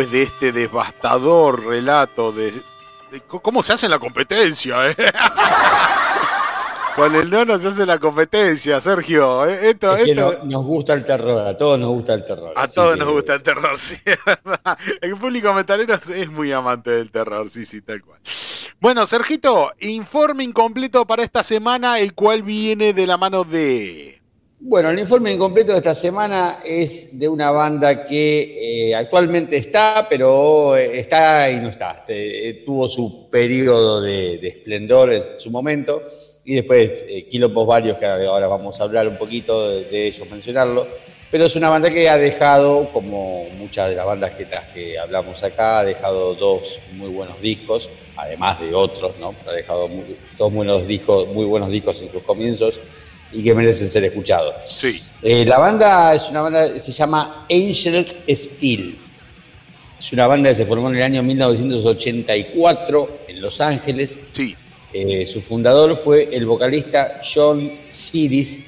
Después de este devastador relato de, cómo se hace en la competencia, ¿eh? Con el nono se hace la competencia, Sergio. ¿eh? Esto, Es que esto- no- nos gusta el terror, a todos nos gusta el terror. A todos que- nos gusta el terror, sí, verdad. El público metalero es- es muy amante del terror, sí, sí, tal cual. Bueno, Sergito, informe incompleto para esta semana, el cual viene de la mano de. Bueno, el informe incompleto de esta semana es de una banda que eh, actualmente está, pero eh, está y no está. Este, eh, tuvo su periodo de, de esplendor en su momento y después eh, quilombos varios que ahora vamos a hablar un poquito de, de ellos, mencionarlo. Pero es una banda que ha dejado, como muchas de las bandas que, las que hablamos acá, ha dejado dos muy buenos discos, además de otros, ¿no? Ha dejado muy- dos buenos discos, muy buenos discos en sus comienzos y que merecen ser escuchados. Sí, Eh, la banda es una banda que se llama Angel Steel. Es una banda que se formó en el año 1984 en Los Ángeles. sí, Eh, su fundador fue el vocalista John Sidis,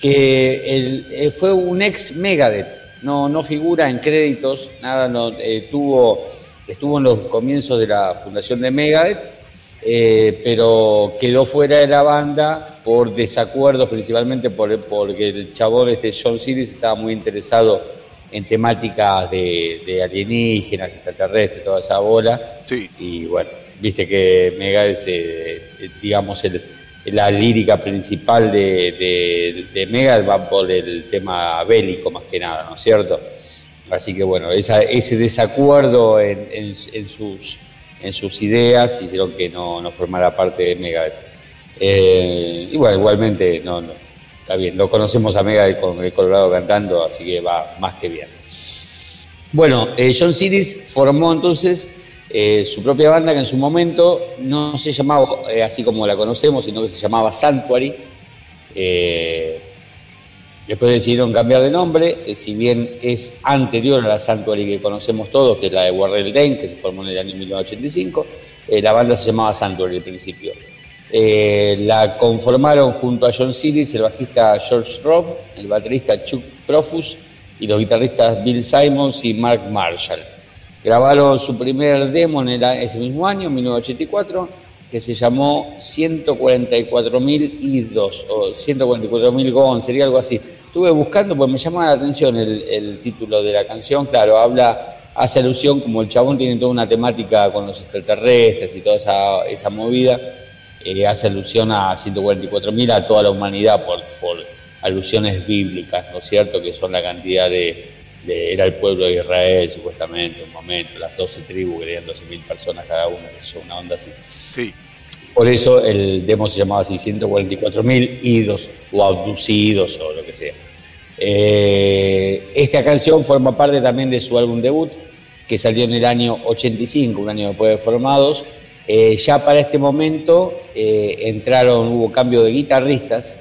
que el- eh, fue un ex Megadeth. No, no figura en créditos, nada, no, tuvo, estuvo en los comienzos de la fundación de Megadeth, eh, pero quedó fuera de la banda por desacuerdos, principalmente por, porque el chabón este John Sidis estaba muy interesado en temáticas de, de alienígenas, extraterrestres, toda esa bola. sí. Y bueno, viste que Megadeth, eh, eh, digamos, el- la lírica principal de, de, de Megadeth va por el tema bélico más que nada, ¿no es cierto? Así que bueno, esa- ese desacuerdo en, en- en sus, en sus ideas hicieron que no, no formara parte de Megadeth. Eh, y bueno, igualmente, no, no, está bien, lo conocemos a Megadeth con el Colorado cantando, así que va más que bien. Bueno, eh, John Sidis formó entonces eh, su propia banda que en su momento no se llamaba eh, así como la conocemos, sino que se llamaba Sanctuary. Después decidieron cambiar de nombre, eh, si bien es anterior a la Sanctuary que conocemos todos, que es la de Warrell Dane, que se formó en el año 1985, eh, la banda se llamaba Sanctuary al principio. Eh, la conformaron junto a John Sidis, el bajista George Robb, el baterista Chuck Profus y los guitarristas Bill Simons y Mark Marshall. Grabaron su primer demo en ese mismo año, 1984, que se llamó 144.000 I2 o 144.000 Gon, sería algo así. Estuve buscando porque me llamaba la atención el, título de la canción, claro, habla, hace alusión, como el chabón tiene toda una temática con los extraterrestres y toda esa, esa movida, eh, hace alusión a 144.000, a toda la humanidad por, por alusiones bíblicas, ¿no es cierto? Que son la cantidad de, de- era el pueblo de Israel, supuestamente, un momento, las 12 tribus, que eran 12.000 personas cada una, que es una onda así. Sí, Por eso el demo se llamaba así, 144.000 idos o abducidos o lo que sea. Eh, esta canción forma parte también de su álbum debut, que salió en el año 85, un año después de formados. Eh, ya para este momento eh, entraron, hubo cambio de guitarristas,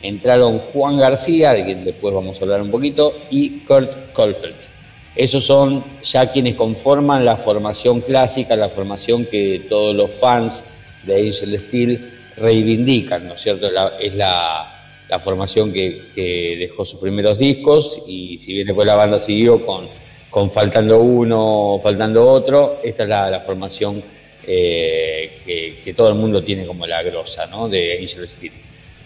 entraron Juan García, de quien después vamos a hablar un poquito, y Kurt Kohlfeldt. Esos son ya quienes conforman la formación clásica, la formación que todos los fans de Angel Steel reivindican, ¿no es cierto? La- es la, la formación que, dejó sus primeros discos y si bien después la banda siguió con, con faltando uno, faltando otro, esta es la, la formación eh, que, todo el mundo tiene como la grosa, ¿no? De Angel Steel.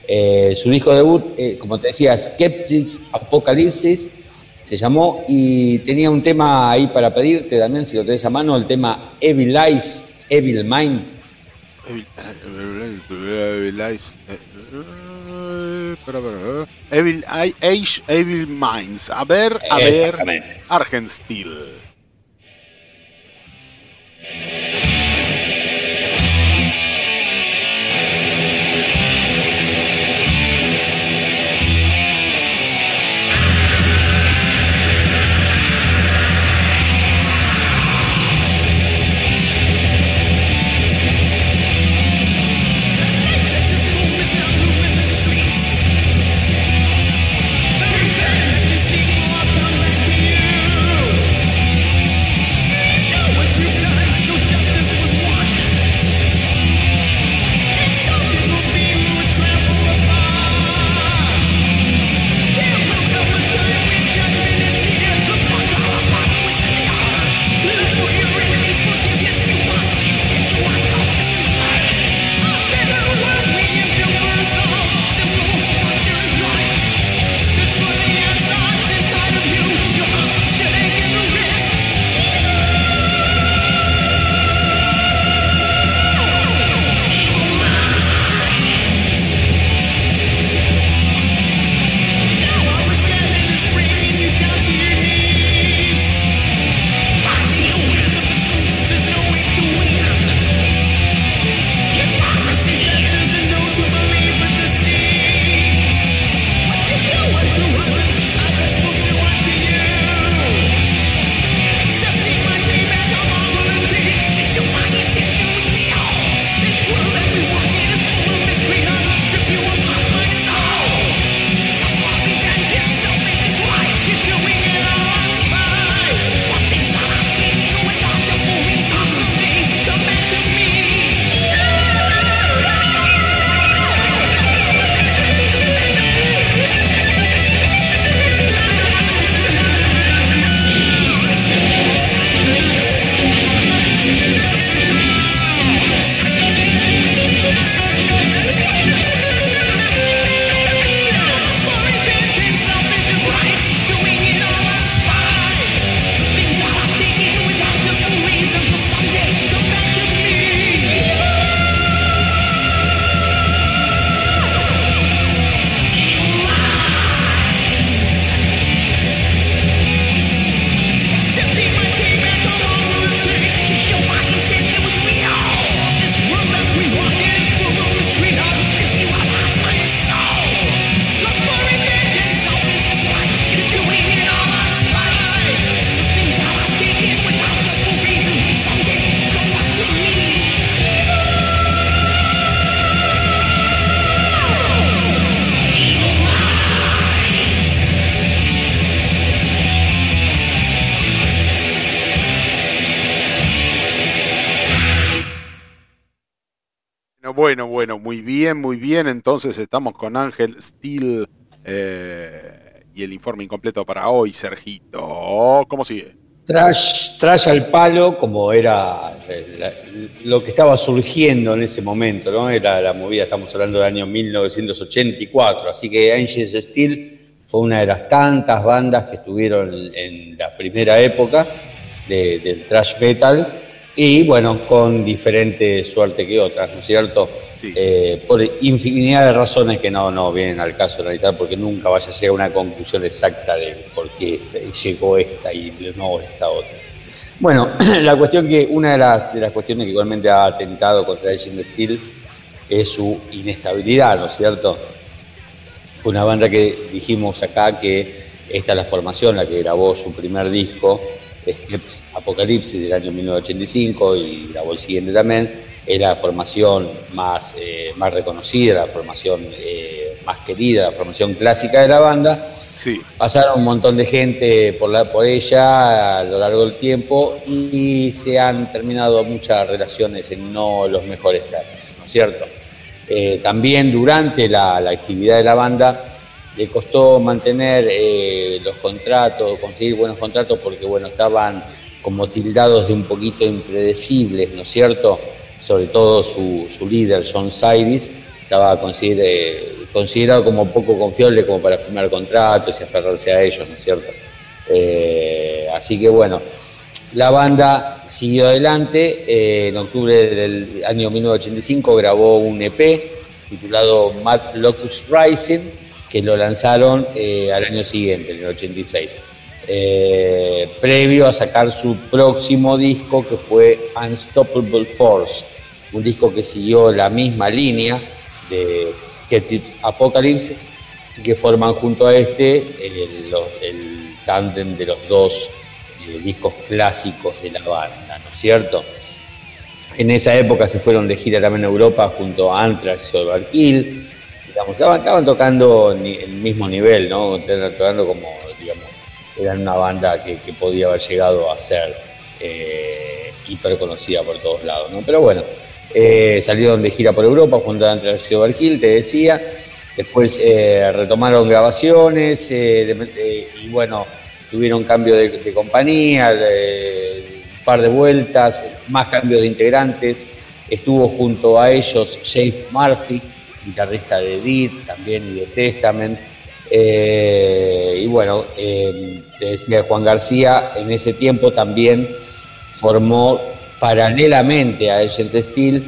Eh, su disco debut, eh, como te decía, Skeptics Apocalypsis, se llamó y tenía un tema ahí para pedirte también, si lo tenés a mano, el tema Evil Eyes, Evil Mind. Evil, Eyes. Evil Age, Evil Minds. A ver, a ver. Exactamente. Muy bien. Entonces estamos con Ángel Steel eh, y el informe incompleto para hoy, Sergito. ¿Cómo sigue? Trash, trash al palo, como era lo que estaba surgiendo en ese momento, ¿no? Era la movida, estamos hablando del año 1984, así que Angels Steel fue una de las tantas bandas que estuvieron en la primera época de- del trash metal y bueno, con diferente suerte que otras, ¿no es cierto? Eh, por infinidad de razones que no, no vienen al caso de analizar, porque nunca vaya a ser una conclusión exacta de por qué llegó esta y no esta otra. Bueno, la cuestión que una de las, de las cuestiones que igualmente ha atentado contra Agent Steel es su inestabilidad, ¿no es cierto? Una banda que dijimos acá que esta es la formación, la que grabó su primer disco, Eclipse Apocalipsis del año 1985 y grabó el siguiente también, era la formación más, eh, más reconocida, la formación eh, más querida, la formación clásica de la banda. Sí. Pasaron un montón de gente por, la, por ella a lo largo del tiempo y se han terminado muchas relaciones en no los mejores términos, ¿no es cierto? Eh, también durante la, la actividad de la banda le costó mantener eh, los contratos, conseguir buenos contratos porque bueno, estaban como tildados de un poquito impredecibles, ¿no es cierto? Sobre todo su, su líder, John Cyrus, estaba consider- considerado como poco confiable como para firmar contratos y aferrarse a ellos, ¿no es cierto? Eh, así que bueno, la banda siguió adelante, eh, en octubre del año 1985 grabó un EP titulado Mad Locus Rising, que lo lanzaron eh, al año siguiente, en el 86, eh, previo a sacar su próximo disco que fue Unstoppable Force, un disco que siguió la misma línea de Sketchips Apocalypse y que forman junto a este el, tándem de los dos eh, discos clásicos de la banda, ¿no es cierto? En esa época se fueron de gira también a Europa junto a Anthrax y Overkill. Digamos, estaban, tocando el mismo nivel, ¿no? Tocando como, eran una banda que, podía haber llegado a ser eh, hiper conocida por todos lados, ¿no? Pero bueno, eh, salieron de gira por Europa junto a Anthrax y Overkill, te decía. Después eh, retomaron grabaciones eh, y bueno, tuvieron cambio de, compañía, un par de vueltas, más cambios de integrantes. Estuvo junto a ellos Jake Murphy, guitarrista de Deed también y de Testament. Eh, y bueno, eh, te decía Juan García, en ese tiempo también formó paralelamente a Agent Steel,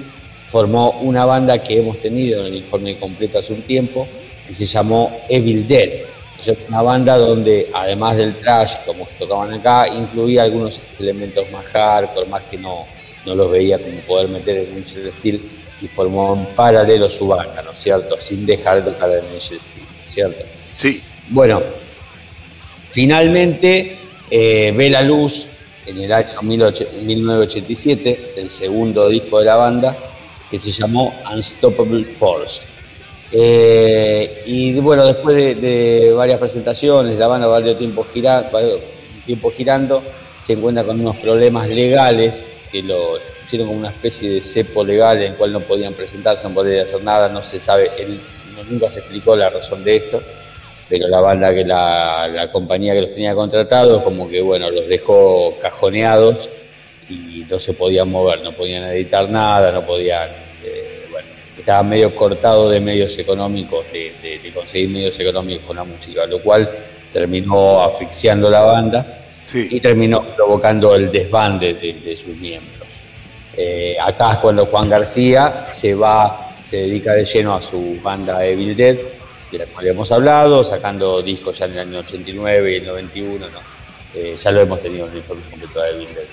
formó una banda que hemos tenido en el informe completo hace un tiempo, que se llamó Evil Dead. Es una banda donde, además del trash, como tocaban acá, incluía algunos elementos más hardcore, más que no, no los veía como poder meter en Angel Steel, y formó en paralelo su banda, ¿no es cierto? Sin dejar de tocar en Angel Steel, ¿no es cierto? Sí. Bueno, finalmente eh, ve la luz en el año 18- 1987 el segundo disco de la banda que se llamó Unstoppable Force. Eh, y bueno, después de, varias presentaciones, la banda varios tiempo, tiempo girando, se encuentra con unos problemas legales que lo hicieron como una especie de cepo legal en el cual no podían presentarse, no podían hacer nada, no se sabe, él, nunca se explicó la razón de esto pero la banda que la, la compañía que los tenía contratados como que bueno los dejó cajoneados y no se podían mover, no podían editar nada, no podían, eh, bueno, estaban medio cortados de medios económicos, de, de- de conseguir medios económicos con la música, lo cual terminó asfixiando la banda Sí. y terminó provocando el desbande de, de sus miembros. Eh, acá es cuando Juan García se va, se dedica de lleno a su banda Evil Dead, de hemos hablado, sacando discos ya en el año 89 y el 91, ¿no? Eh, ya lo hemos tenido en el informe completo de Evil Dead.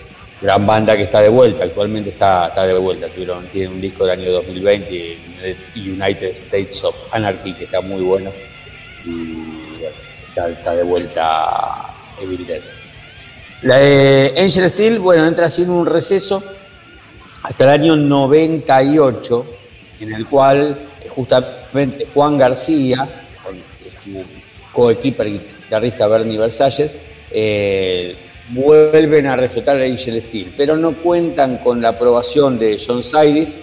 Gran banda que está de vuelta, actualmente está, está de vuelta, tuvieron, tienen un disco del año 2020, United States of Anarchy, que está muy bueno, y está, de vuelta Evil Dead. La de Angel Steel, bueno, entra sin un receso hasta el año 98, en el cual Juan García, con su coequiper guitarrista Bernie Versalles, eh, vuelven a refutar a Angel Steel, pero no cuentan con la aprobación de John Cyrus,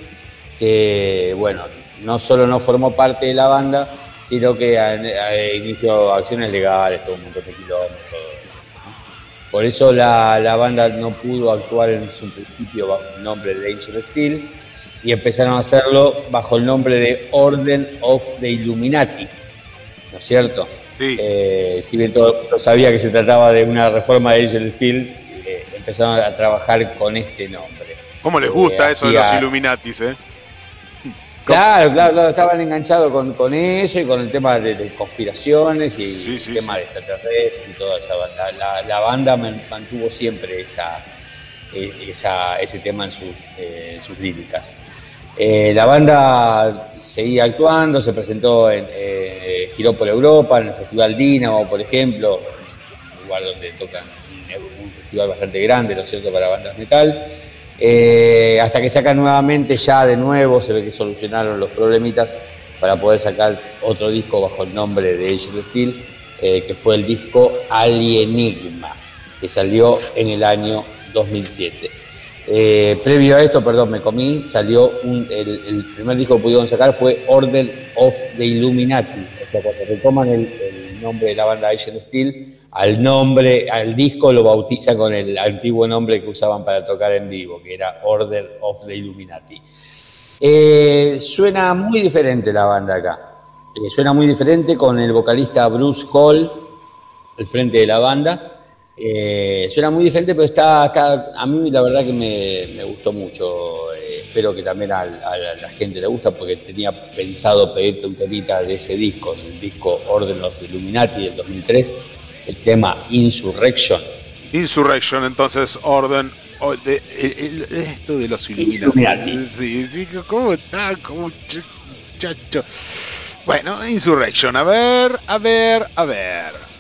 que bueno, no solo no formó parte de la banda, sino que inició acciones legales, todo un montón de kilómetros. Por eso la, la banda no pudo actuar en su principio bajo el nombre de Angel Steel y empezaron a hacerlo bajo el nombre de Orden of the Illuminati, ¿no es cierto? Sí. Eh, si bien todo el mundo sabía que se trataba de una reforma de Angel Steel, eh, empezaron a trabajar con este nombre. ¿Cómo les gusta Eh, eso de los Illuminatis, eh? Claro, claro, claro, estaban enganchados con, con eso y con el tema de, de conspiraciones y Sí, sí, el tema de extraterrestres y toda esa banda. La, la banda man- mantuvo siempre esa, eh, esa- ese tema en, eh, en sus líricas. Eh, la banda seguía actuando, se presentó, en, eh, giró por Europa, en el Festival Dínamo, por ejemplo, un lugar donde tocan un, festival bastante grande, ¿no es cierto?, para bandas metal. Eh, hasta que sacan nuevamente, ya de nuevo, se ve que solucionaron los problemitas para poder sacar otro disco bajo el nombre de Angel Steel, eh, que fue el disco Alienigma, que salió en el año 2007. Eh, previo a esto, perdón, me comí, salió el, primer disco que pudieron sacar fue Order of the Illuminati. O sea, cuando retoman el, nombre de la banda Angel Steel, al nombre, al disco lo bautizan con el antiguo nombre que usaban para tocar en vivo, que era Order of the Illuminati. Eh, suena muy diferente la banda acá. Eh, suena muy diferente con el vocalista Bruce Hall al frente de la banda. Eh, suena muy diferente, pero está, está- a mí la verdad que me, me gustó mucho. Eh, espero que también a, la, la gente le gusta, porque tenía pensado pedirte un temita de ese disco, el disco Order of Illuminati del 2003, el tema Insurrection. Insurrection, entonces, orden. o- de- el- el- esto de los Illuminati. Sí, sí, ¿cómo está? Como un ch- chacho. Bueno, Insurrection, a ver, a ver, a ver.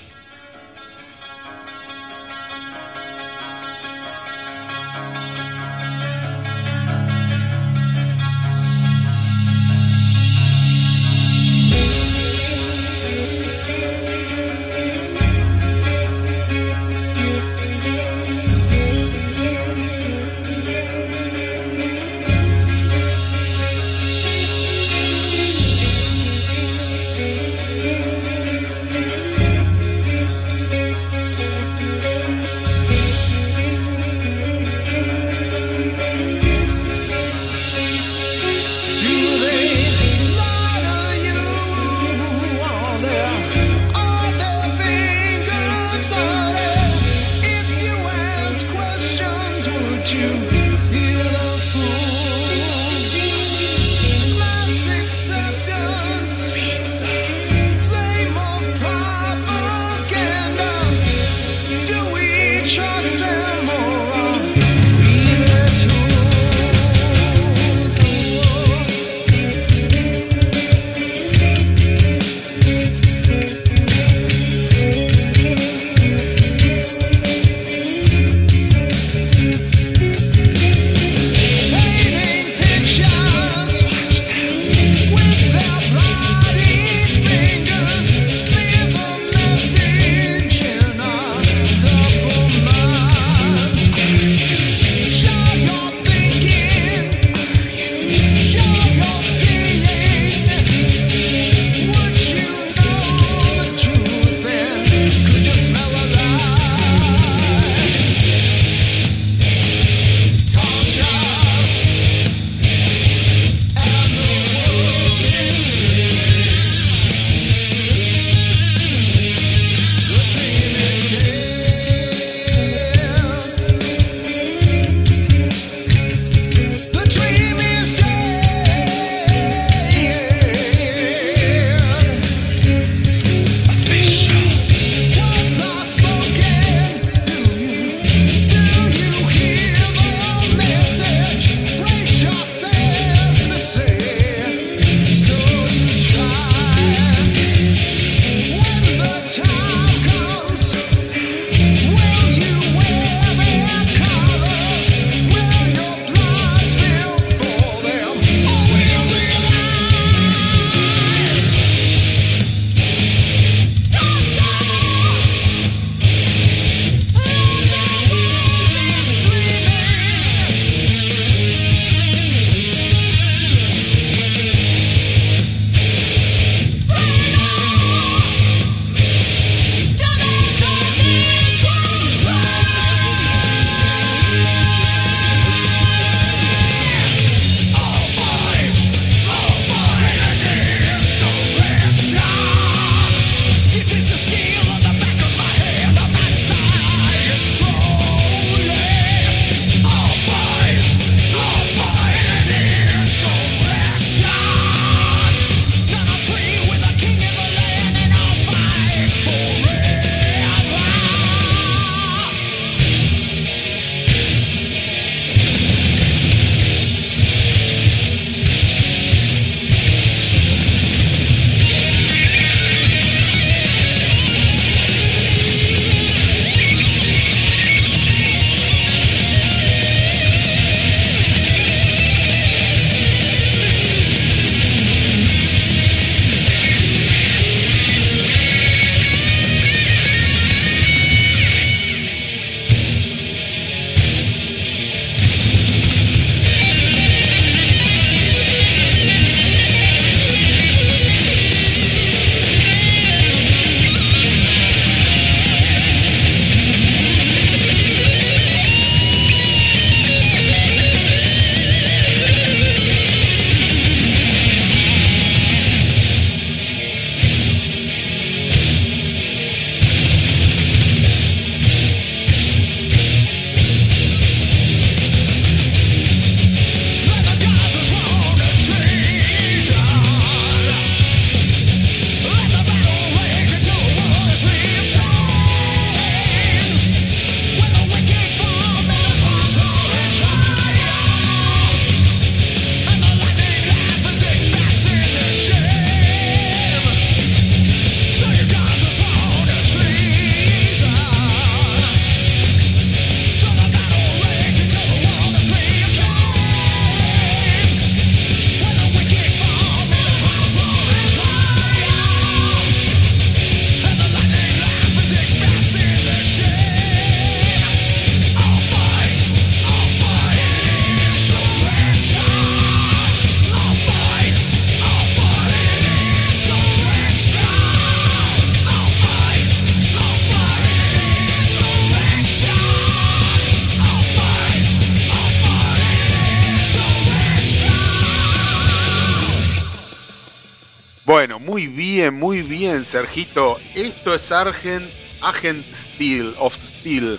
Bien, muy bien, Sergito. Esto es Argent, Agent Steel, of Steel.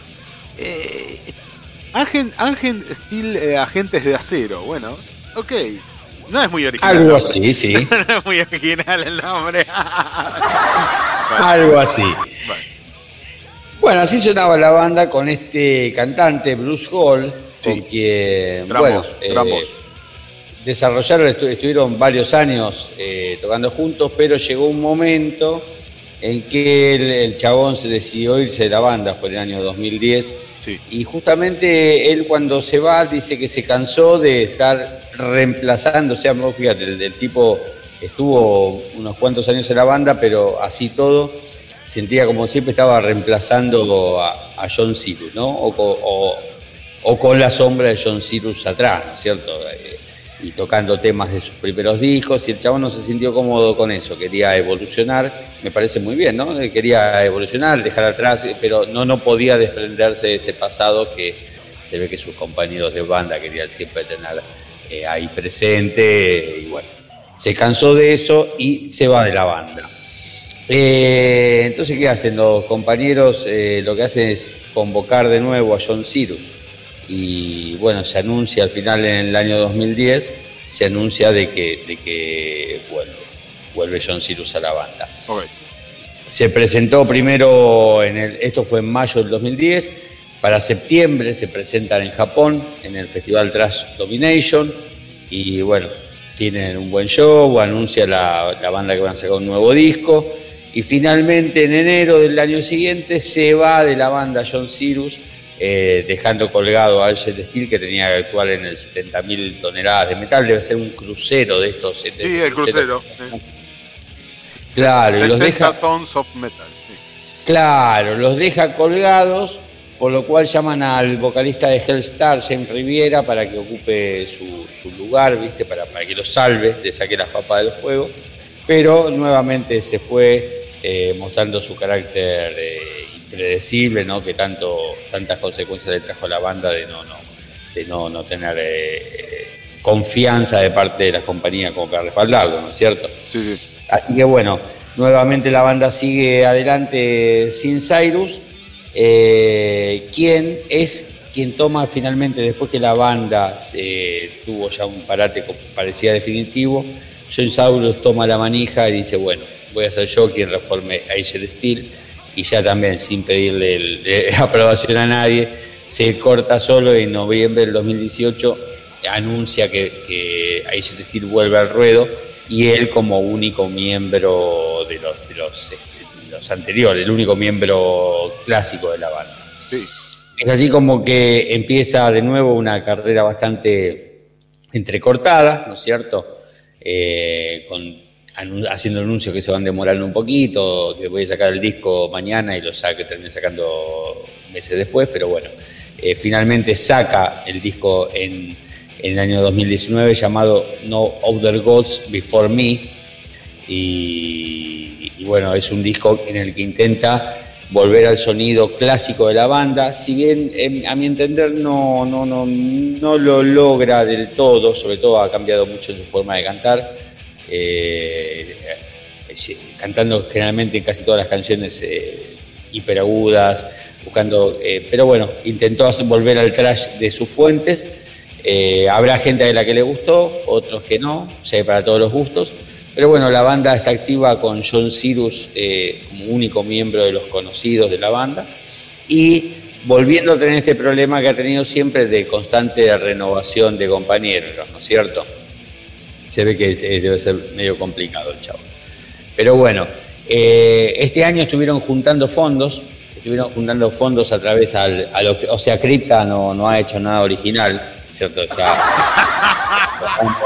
Eh, Agent, Agent Steel, eh, agentes de acero. Bueno, ok. No es muy original. Algo así, sí. no es muy original el nombre. Algo así. Bueno. Bueno, así sonaba la banda con este cantante, Bruce Hall, con Sí. Gran quien, bueno, voz, eh. Desarrollaron, estu- estuvieron varios años eh, tocando juntos, pero llegó un momento en que el, el chabón se decidió irse de la banda, fue en el año 2010, Sí. y justamente él cuando se va dice que se cansó de estar reemplazando, o sea, fíjate, el, el tipo estuvo unos cuantos años en la banda, pero así todo, sentía como siempre estaba reemplazando a, a John Cyrus, ¿no? O, o- o con la sombra de John Cyrus atrás, ¿no es cierto? Y tocando temas de sus primeros discos, y el chabón no se sintió cómodo con eso, quería evolucionar, me parece muy bien, ¿no? Quería evolucionar, dejar atrás, pero no, no podía desprenderse de ese pasado que se ve que sus compañeros de banda querían siempre tener eh, ahí presente, y bueno, se cansó de eso y se va de la banda. Eh, entonces, ¿qué hacen los compañeros? Eh, lo que hacen es convocar de nuevo a John Cyrus. Y bueno, se anuncia al final en el año 2010, se anuncia de que, de que vuelve, vuelve John Cyrus a la banda. Se presentó primero, en el, esto fue en mayo del 2010, para septiembre se presentan en Japón, en el Festival Trash Domination, y bueno, tienen un buen show, anuncia la, la banda que van a sacar un nuevo disco, y finalmente en enero del año siguiente se va de la banda John Cyrus, eh, dejando colgado a Alger Steel que tenía que actuar en el 70.000 toneladas de metal, debe ser un crucero de estos. Sí, el crucero. sí. Claro, y los 70 deja- tons of metal. sí. Claro, los deja colgados, por lo cual llaman al vocalista de Hellstar, James Riviera, para que ocupe su, su lugar, ¿viste? Para, para que lo salve, le saque las papas del fuego. Pero nuevamente se fue eh, mostrando su carácter eh, impredecible, ¿no? Que tanto, tantas consecuencias le trajo a la banda de no, no, de no, no tener eh, confianza de parte de las compañías como para respaldarlo, ¿no es cierto? Sí, sí. Así que bueno, nuevamente la banda sigue adelante sin Cyrus, eh, quien es quien toma finalmente, después que la banda eh, tuvo ya un parate que parecía definitivo, John Cyrus toma la manija y dice, bueno, voy a ser yo quien reforme Acer Steel, y ya también sin pedirle el- eh, aprobación a nadie, se corta solo y en noviembre del 2018 anuncia que, que Acer Steel vuelve al ruedo y él como único miembro de los, de los, este, los anteriores, el único miembro clásico de la banda. Sí. Es así como que empieza de nuevo una carrera bastante entrecortada, ¿no es cierto? Eh, con, haciendo anuncios que se van demorando un poquito, que voy a sacar el disco mañana y lo saque, termine sacando meses después, pero bueno, eh, finalmente saca el disco en, en el año 2019 llamado No Other Gods Before Me, y, y bueno, es un disco en el que intenta volver al sonido clásico de la banda, si bien em, a mi entender no, no, no, no lo logra del todo, sobre todo ha cambiado mucho en su forma de cantar, eh, eh, cantando generalmente en casi todas las canciones eh, hiperagudas, buscando, eh, pero bueno, intentó volver al trash de sus fuentes, habrá gente a la que le gustó, otros que no, o sea, para todos los gustos. Pero bueno, la banda está activa con John Cyrus como único miembro de los conocidos de la banda. Y volviendo a tener este problema que ha tenido siempre de constante renovación de compañeros, ¿no es cierto? Se ve que es- es- debe ser medio complicado el chavo. Pero bueno, eh, este año estuvieron juntando fondos, estuvieron juntando fondos a través al, a lo que, o sea, Crypta no, no ha hecho nada original, ¿cierto? O sea,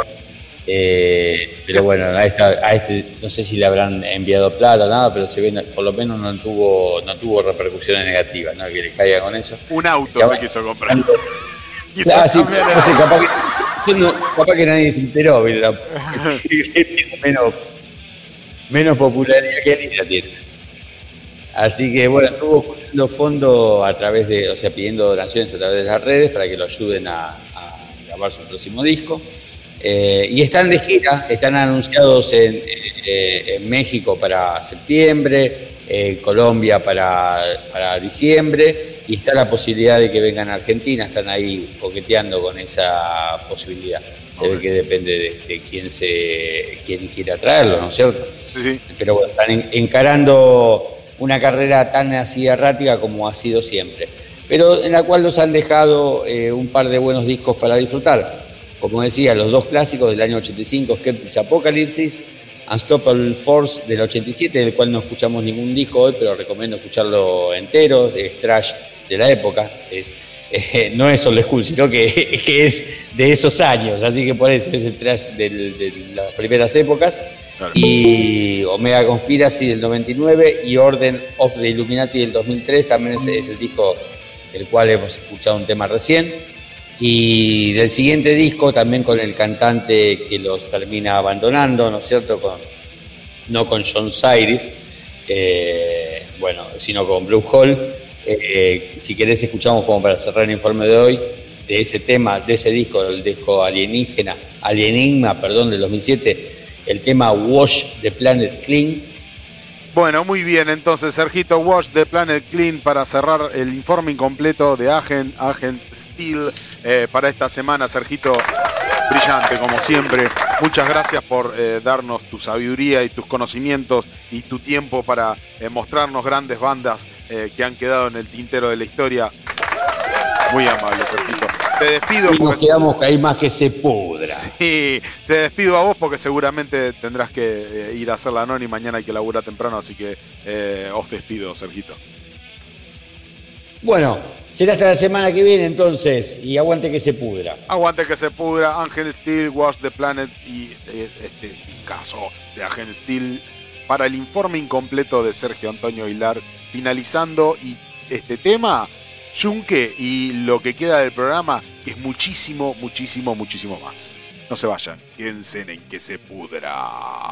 eh, pero bueno, a, esta- a este no sé si le habrán enviado plata o nada, pero se ve, por lo menos no tuvo, no tuvo repercusiones negativas, ¿no? Que le caiga con eso. Un auto se quiso comprar. Quiso Ah, sí, no sé, capaz que, yo no- capaz que nadie se enteró, pero menos, menos popularidad que él la tiene. Así que bueno, estuvo juntando fondos a través de, o sea, pidiendo donaciones a través de las redes para que lo ayuden a, a grabar su próximo disco. Eh, y están de gira, están anunciados en, eh, en México para septiembre, en Colombia para, para diciembre, y está la posibilidad de que vengan a Argentina, están ahí coqueteando con esa posibilidad. Se ve que depende de, de quién, se, quién quiera traerlo, ¿no es cierto? Sí, sí. Pero bueno, están en- encarando una carrera tan así errática como ha sido siempre, pero en la cual nos han dejado eh, un par de buenos discos para disfrutar. Como decía, los dos clásicos del año 85, Skeptics Apocalypse, Unstoppable Force del 87, del cual no escuchamos ningún disco hoy, pero recomiendo escucharlo entero, es trash de la época, es, eh, no es old school, sino que, que es de esos años, así que por eso es el trash del- de las primeras épocas. Claro. Y Omega Conspiracy del 99 y Orden of the Illuminati del 2003, también es, es el disco del cual hemos escuchado un tema recién. Y del siguiente disco también con el cantante que los termina abandonando, ¿no es cierto? Con, no con John Cyrus, eh, bueno, sino con Blue Hole. Eh, si querés escuchamos como para cerrar el informe de hoy, de ese tema, de ese disco, el disco alienígena, alienigma, perdón, del 2007, el tema Wash the Planet Clean. Bueno, muy bien, entonces Sergito Wash de Planet Clean para cerrar el informe incompleto de Agent, Agent Steel eh, para esta semana. Sergito, brillante como siempre. Muchas gracias por eh, darnos tu sabiduría y tus conocimientos y tu tiempo para mostrarnos grandes bandas eh, que han quedado en el tintero de la historia. Muy amable, Sergito. Te despido Y nos quedamos que hay más que se pudra. Sí, te despido a vos porque seguramente tendrás que eh, ir a hacer la non y mañana hay que laburar temprano, así que eh, os despido, Sergito. Bueno, será hasta la semana que viene entonces y aguante que se pudra. Aguante que se pudra, Ángel Steel, Wash the Planet y este caso de Ángel Steel para el informe incompleto de Sergio Antonio Hilar, finalizando y este tema, Yunque y lo que queda del programa, es muchísimo, muchísimo, muchísimo más. No se vayan, quédense en que se pudra.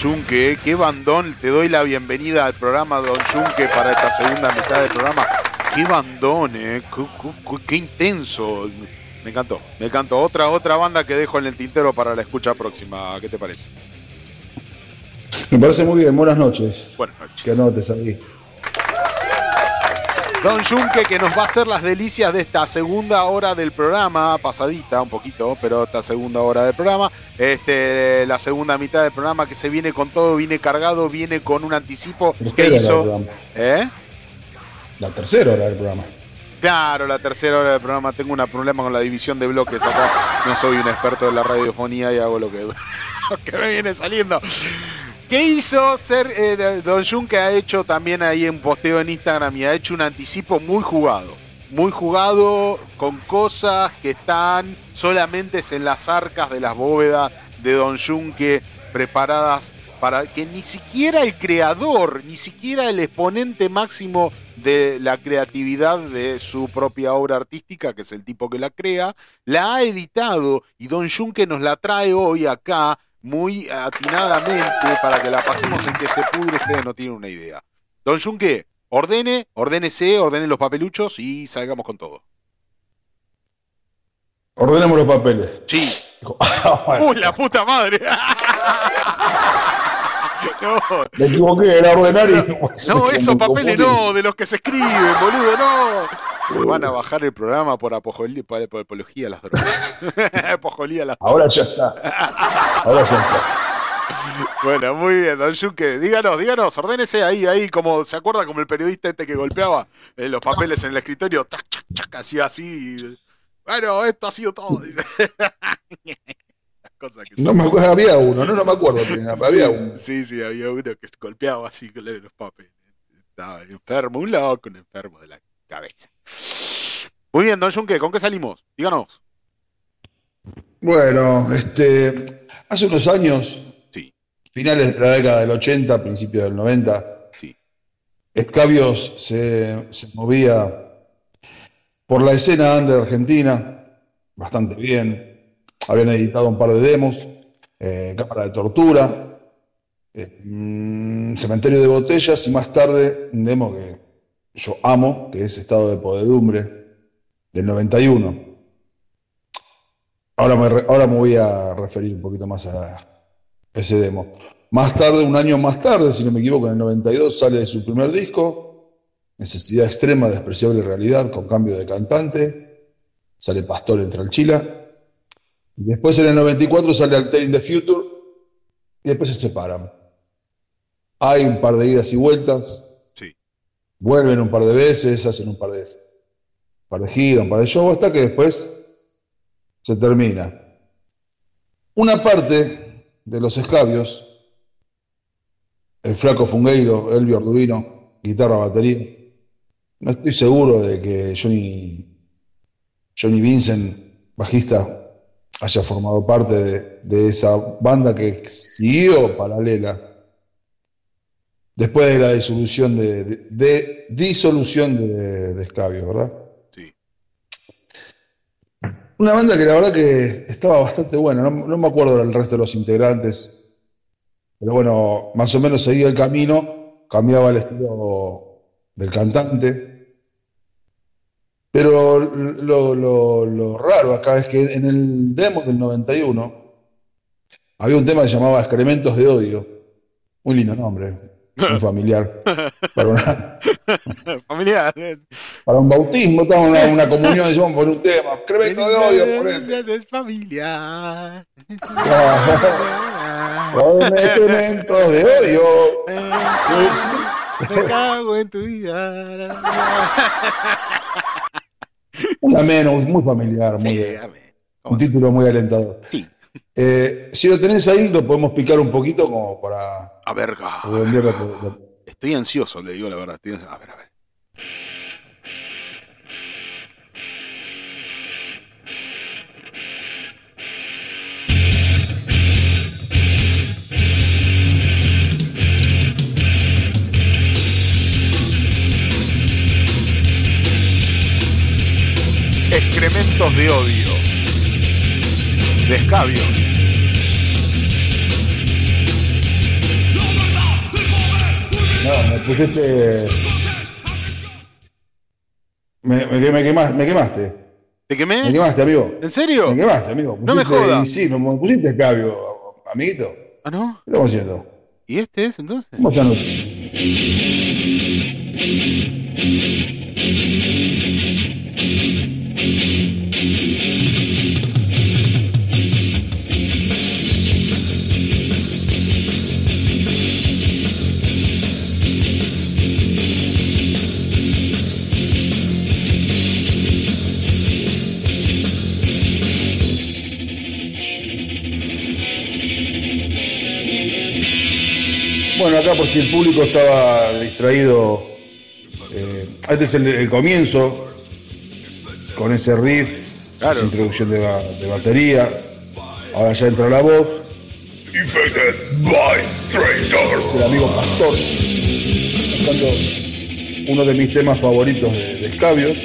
Junque, qué bandón. Te doy la bienvenida al programa, Don Junque, para esta segunda mitad del programa. Qué bandón, eh. Qué, qué- qué intenso. Me encantó, me encantó. Otra, otra banda que dejo en el tintero para la escucha próxima. ¿Qué te parece? Me parece muy bien. Buenas noches. Buenas noches. Que anotes ahí. Don Junque que nos va a hacer las delicias de esta segunda hora del programa, pasadita un poquito, pero esta segunda hora del programa, este, la segunda mitad del programa que se viene con todo, viene cargado, viene con un anticipo que hizo. ¿Eh? La tercera hora del programa. Claro, la tercera hora del programa. Tengo un problema con la división de bloques acá. No soy un experto de la radiofonía y hago lo que, lo que me viene saliendo. ¿Qué hizo ser eh, Don Jun que ha hecho también ahí un posteo en Instagram y ha hecho un anticipo muy jugado? Muy jugado con cosas que están solamente en las arcas de las bóvedas de Don Junque preparadas para que ni siquiera el creador, ni siquiera el exponente máximo de la creatividad de su propia obra artística, que es el tipo que la crea, la ha editado y Don Junque nos la trae hoy acá muy atinadamente para que la pasemos en que se pudre, ustedes no tienen una idea. Don Junque, ordene, ordénese, ordene los papeluchos y salgamos con todo. Ordenemos los papeles. Sí. Bueno, ¡Uy, la puta madre! no, me equivoqué, era ordenar y. no, esos papeles no, de los que se escriben, boludo, no. Me van a bajar el programa por, apología a las drogas. apología a las Ahora ya está. Ahora ya está. Bueno, muy bien, don Yuque. Díganos, díganos, ordénese ahí, ahí, como se acuerda como el periodista este que golpeaba eh, los papeles en el escritorio, tac, chac, chac, hacía así. y, bueno, esto ha sido todo. dice. Las cosas que No me acuerdo, había uno, no, no me acuerdo. Había uno. Sí, sí, había uno que golpeaba así con los papeles. Estaba enfermo, un loco, un enfermo de la cabeza. Muy bien, don Junque, ¿con qué salimos? Díganos. Bueno, este. Hace unos años, Sí, finales de la década del 80, principios del 90, sí. Escabios se, se movía por la escena under argentina bastante bien. Habían editado un par de demos, eh, Cámara de Tortura, eh, mm, Cementerio de Botellas y más tarde un demo que yo amo, que es Estado de Podedumbre, del 91. Ahora me, ahora me voy a referir un poquito más a ese demo. Más tarde, un año más tarde, si no me equivoco, en el 92 sale su primer disco, Necesidad Extrema, Despreciable Realidad, con cambio de cantante. Sale Pastor entre el Chila. Después en el 94 sale Altering the Future. Y después se separan. Hay un par de idas y vueltas. Vuelven un par de veces, hacen un par de, par de giras, un par de shows, hasta que después se termina. Una parte de los escabios, el flaco Fungueiro, Elvio Arduino, guitarra, batería. No estoy seguro de que Johnny, Johnny Vincent, bajista, haya formado parte de, de esa banda que siguió paralela después de la disolución de, de- de disolución de, de ¿verdad? Sí. Una banda que la verdad que estaba bastante buena, no, no me acuerdo del resto de los integrantes, pero bueno, más o menos seguía el camino, cambiaba el estilo del cantante. Pero lo, lo- lo raro acá es que en el demo del 91 había un tema que se llamaba Excrementos de Odio. Muy lindo nombre, muy familiar. Para, una- Familiar. para un bautismo, estamos una, una comunión, decimos por un tema, Excrementos de Odio, ponete. Es familiar. Con de odio. Me cago en tu vida. Un Ameno, muy familiar, muy, Sí, un título muy alentador. Sí. Eh, si lo tenés ahí, lo podemos picar un poquito como para A ver, redondear la- la- estoy ansioso, le digo la verdad. estoy- A ver, a ver. Excrementos de odio. De escabio. No, me pusiste. Me, me, me quemaste, me quemaste. ¿Te quemé? Me quemaste, amigo. ¿En serio? Me quemaste, amigo. No me jodas. Sí, me, me pusiste escabio, amiguito. ¿Qué ¿Ah, no? estamos haciendo? ¿Y este es entonces? ¿Cómo están los- acá por si el público estaba distraído, eh, este es el, el comienzo, con ese riff, Claro. esa introducción de, ba- de batería, ahora ya entra la voz, el amigo Pastor, cantando uno de mis temas favoritos de, de Escabios.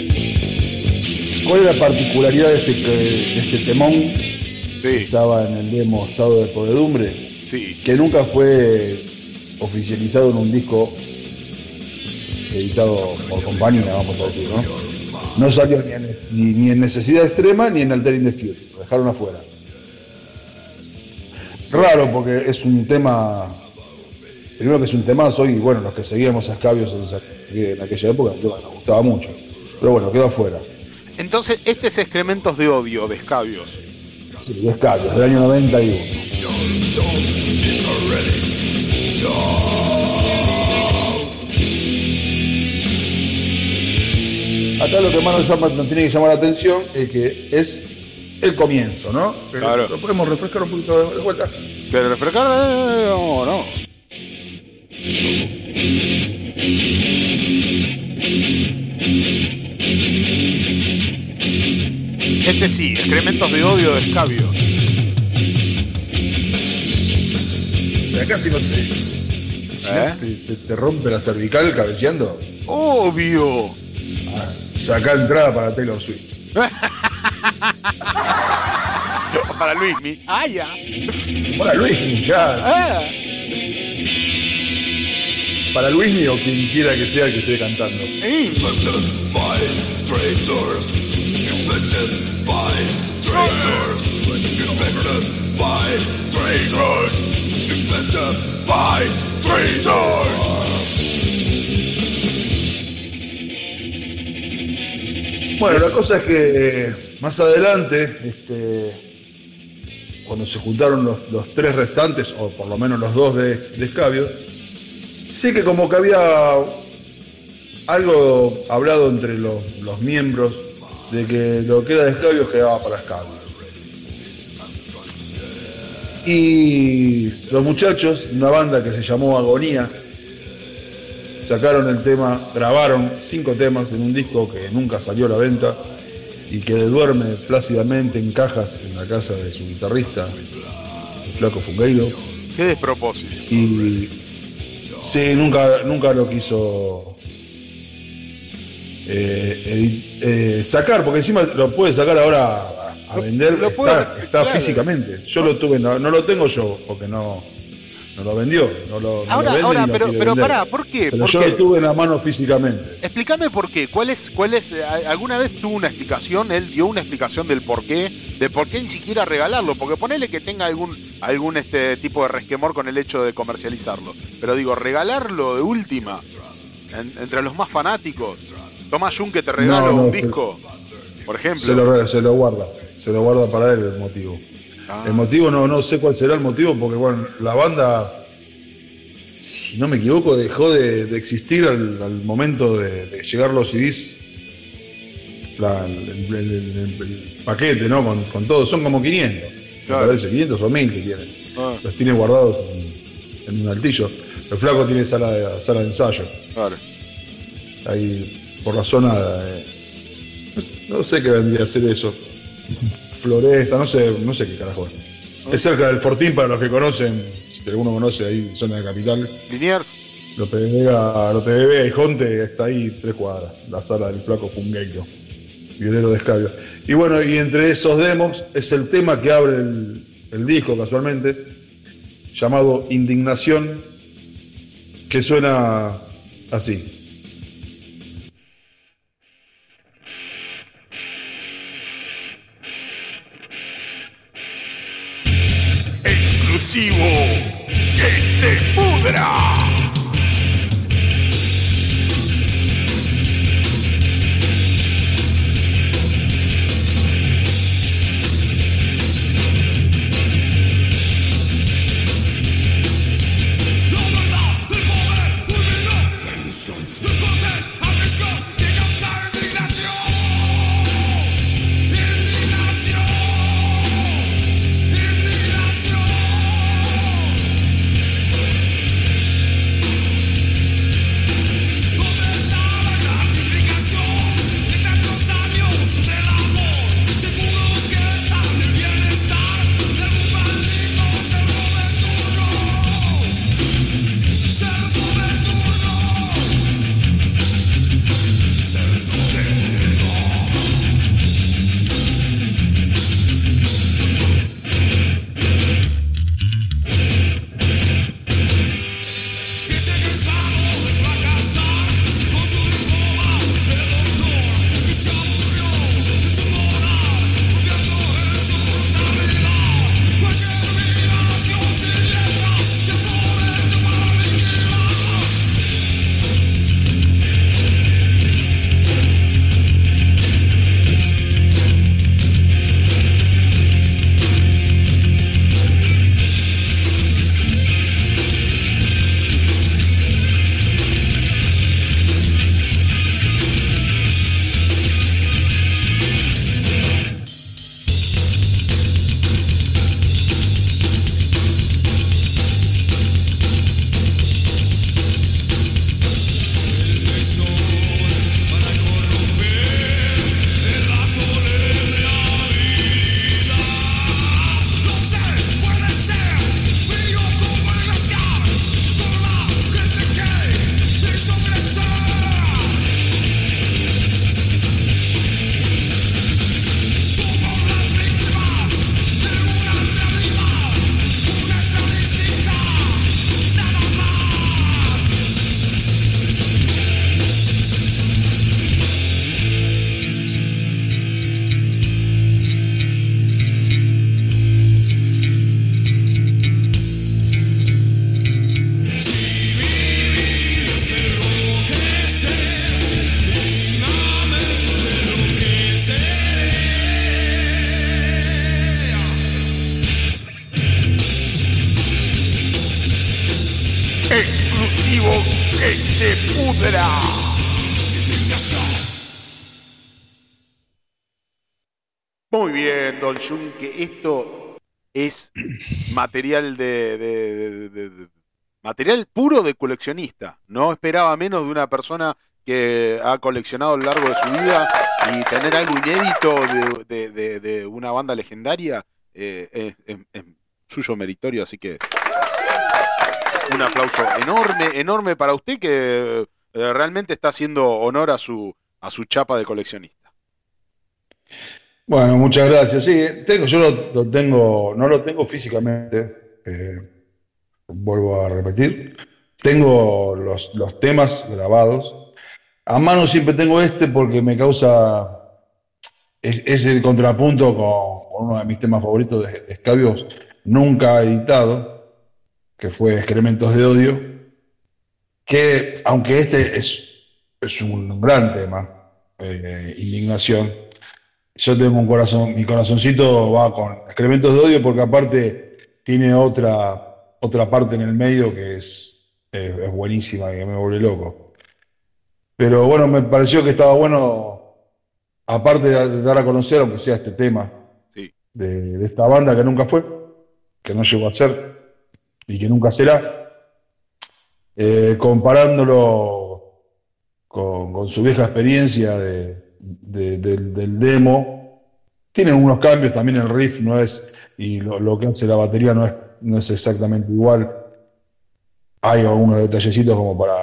¿Cuál es la particularidad de este, de este temón? Sí, Estaba en el demo Estado de Podedumbre sí. que nunca fue oficializado en un disco editado por compañía, vamos a decir, ¿no? No salió ni en, ni, ni en Necesidad Extrema ni en Alter in the Future, lo dejaron afuera. Raro porque es un tema, primero que es un temazo y bueno, los que seguíamos a Escabios en, aquella época tema nos gustaba mucho, pero bueno, quedó afuera. Entonces, este es excrementos de odio, de escabios. Sí, de Escabios, del año 91. Acá lo que más nos, llama- nos tiene que llamar la atención es que es el comienzo, ¿no? Pero Claro. Lo podemos refrescar un poquito de, vuelta. ¿Pero refrescar? Eh, No, no. Este sí, excrementos de odio, de escabios. Y acá si no te, si no ¿Eh? te, te- te rompe la cervical cabeceando, Obvio. Saca entrada para Taylor Swift. Para Luismi. Ah, ya. Para Luis, ya. Ah. Para Luis o quien quiera que sea el que esté cantando. Eh. Bueno, la cosa es que más adelante, este, cuando se juntaron los, los tres restantes, o por lo menos los dos de, de Escabio, sí que como que había algo hablado entre los, los miembros de que lo que era de Escabio quedaba para Escabio. Y los muchachos, una banda que se llamó Agonía, sacaron el tema, grabaron cinco temas en un disco que nunca salió a la venta y que duerme plácidamente en cajas en la casa de su guitarrista, el flaco Fungueiro. Qué despropósito. Y sí, nunca, nunca lo quiso eh, eh, sacar, porque encima lo puede sacar ahora a, a Lo- vender, lo está, puede- está claro. físicamente. Yo lo tuve, no, no lo tengo yo, porque no, no lo vendió. No lo, no Ahora, lo ahora, pero, pero vender. pará, ¿por qué? Pero ¿Por yo qué? lo tuve en la mano físicamente. Explícame por qué. ¿Cuál es, cuál es, eh, alguna vez tuvo una explicación? Él dio una explicación del por qué, de por qué ni siquiera regalarlo, porque ponele que tenga algún, algún este tipo de resquemor con el hecho de comercializarlo. Pero digo, regalarlo de última, en- entre los más fanáticos. Toma Jun que te regalo No, no, un disco, por ejemplo. Se lo, se lo guarda, se lo guarda para él el motivo. Ah. El motivo no, no sé cuál será el motivo, porque bueno, la banda, si no me equivoco, dejó de, de existir al, al momento de, de llegar los CDs la- el, el- el- el- el paquete, ¿no? Con, con todo, son como 500. Claro. Me parece, 500 o 1000 que tienen. Ah, Los tiene guardados en, en un altillo. El flaco tiene sala de, sala de ensayo. claro. Ahí por la zona de. No sé- No sé qué vendría a ser eso. Floresta, no sé, no sé qué carajo es. Es cerca del Fortín para los que conocen, si alguno conoce ahí, zona de capital. Liniers, López de Vega, López de Vega y Jonte está ahí tres cuadras, la sala del flaco Pungueiro, violero de escabio. Y bueno, y entre esos demos es el tema que abre el, el disco casualmente, llamado Indignación, que suena así. Material de, material puro de coleccionista. No esperaba menos de una persona que ha coleccionado a lo largo de su vida y tener algo inédito de, una banda legendaria eh, es, es- es suyo meritorio, así que un aplauso enorme, enorme para usted que eh, realmente está haciendo honor a su a su chapa de coleccionista. Bueno, muchas gracias. Sí, tengo, yo lo, lo tengo, no lo tengo físicamente, eh, vuelvo a repetir. Tengo los, los temas grabados. A mano siempre tengo este porque me causa. Es, es el contrapunto con, uno de mis temas favoritos de, de Escabios, nunca editado, que fue Excrementos de Odio. Que, aunque este es, es un gran tema, eh, Indignación, yo tengo un corazón, mi corazoncito va con excrementos de odio porque aparte tiene otra, otra parte en el medio que es, eh, es buenísima y que me vuelve loco. Pero bueno, me pareció que estaba bueno aparte de dar a conocer, aunque sea este tema, Sí. de, de esta banda que nunca fue, que no llegó a ser y que nunca será, eh, comparándolo con, con su vieja experiencia de- de- del, del demo, tienen unos cambios, también el riff no es, y lo, lo que hace la batería no es, no es exactamente igual. Hay algunos detallecitos como para,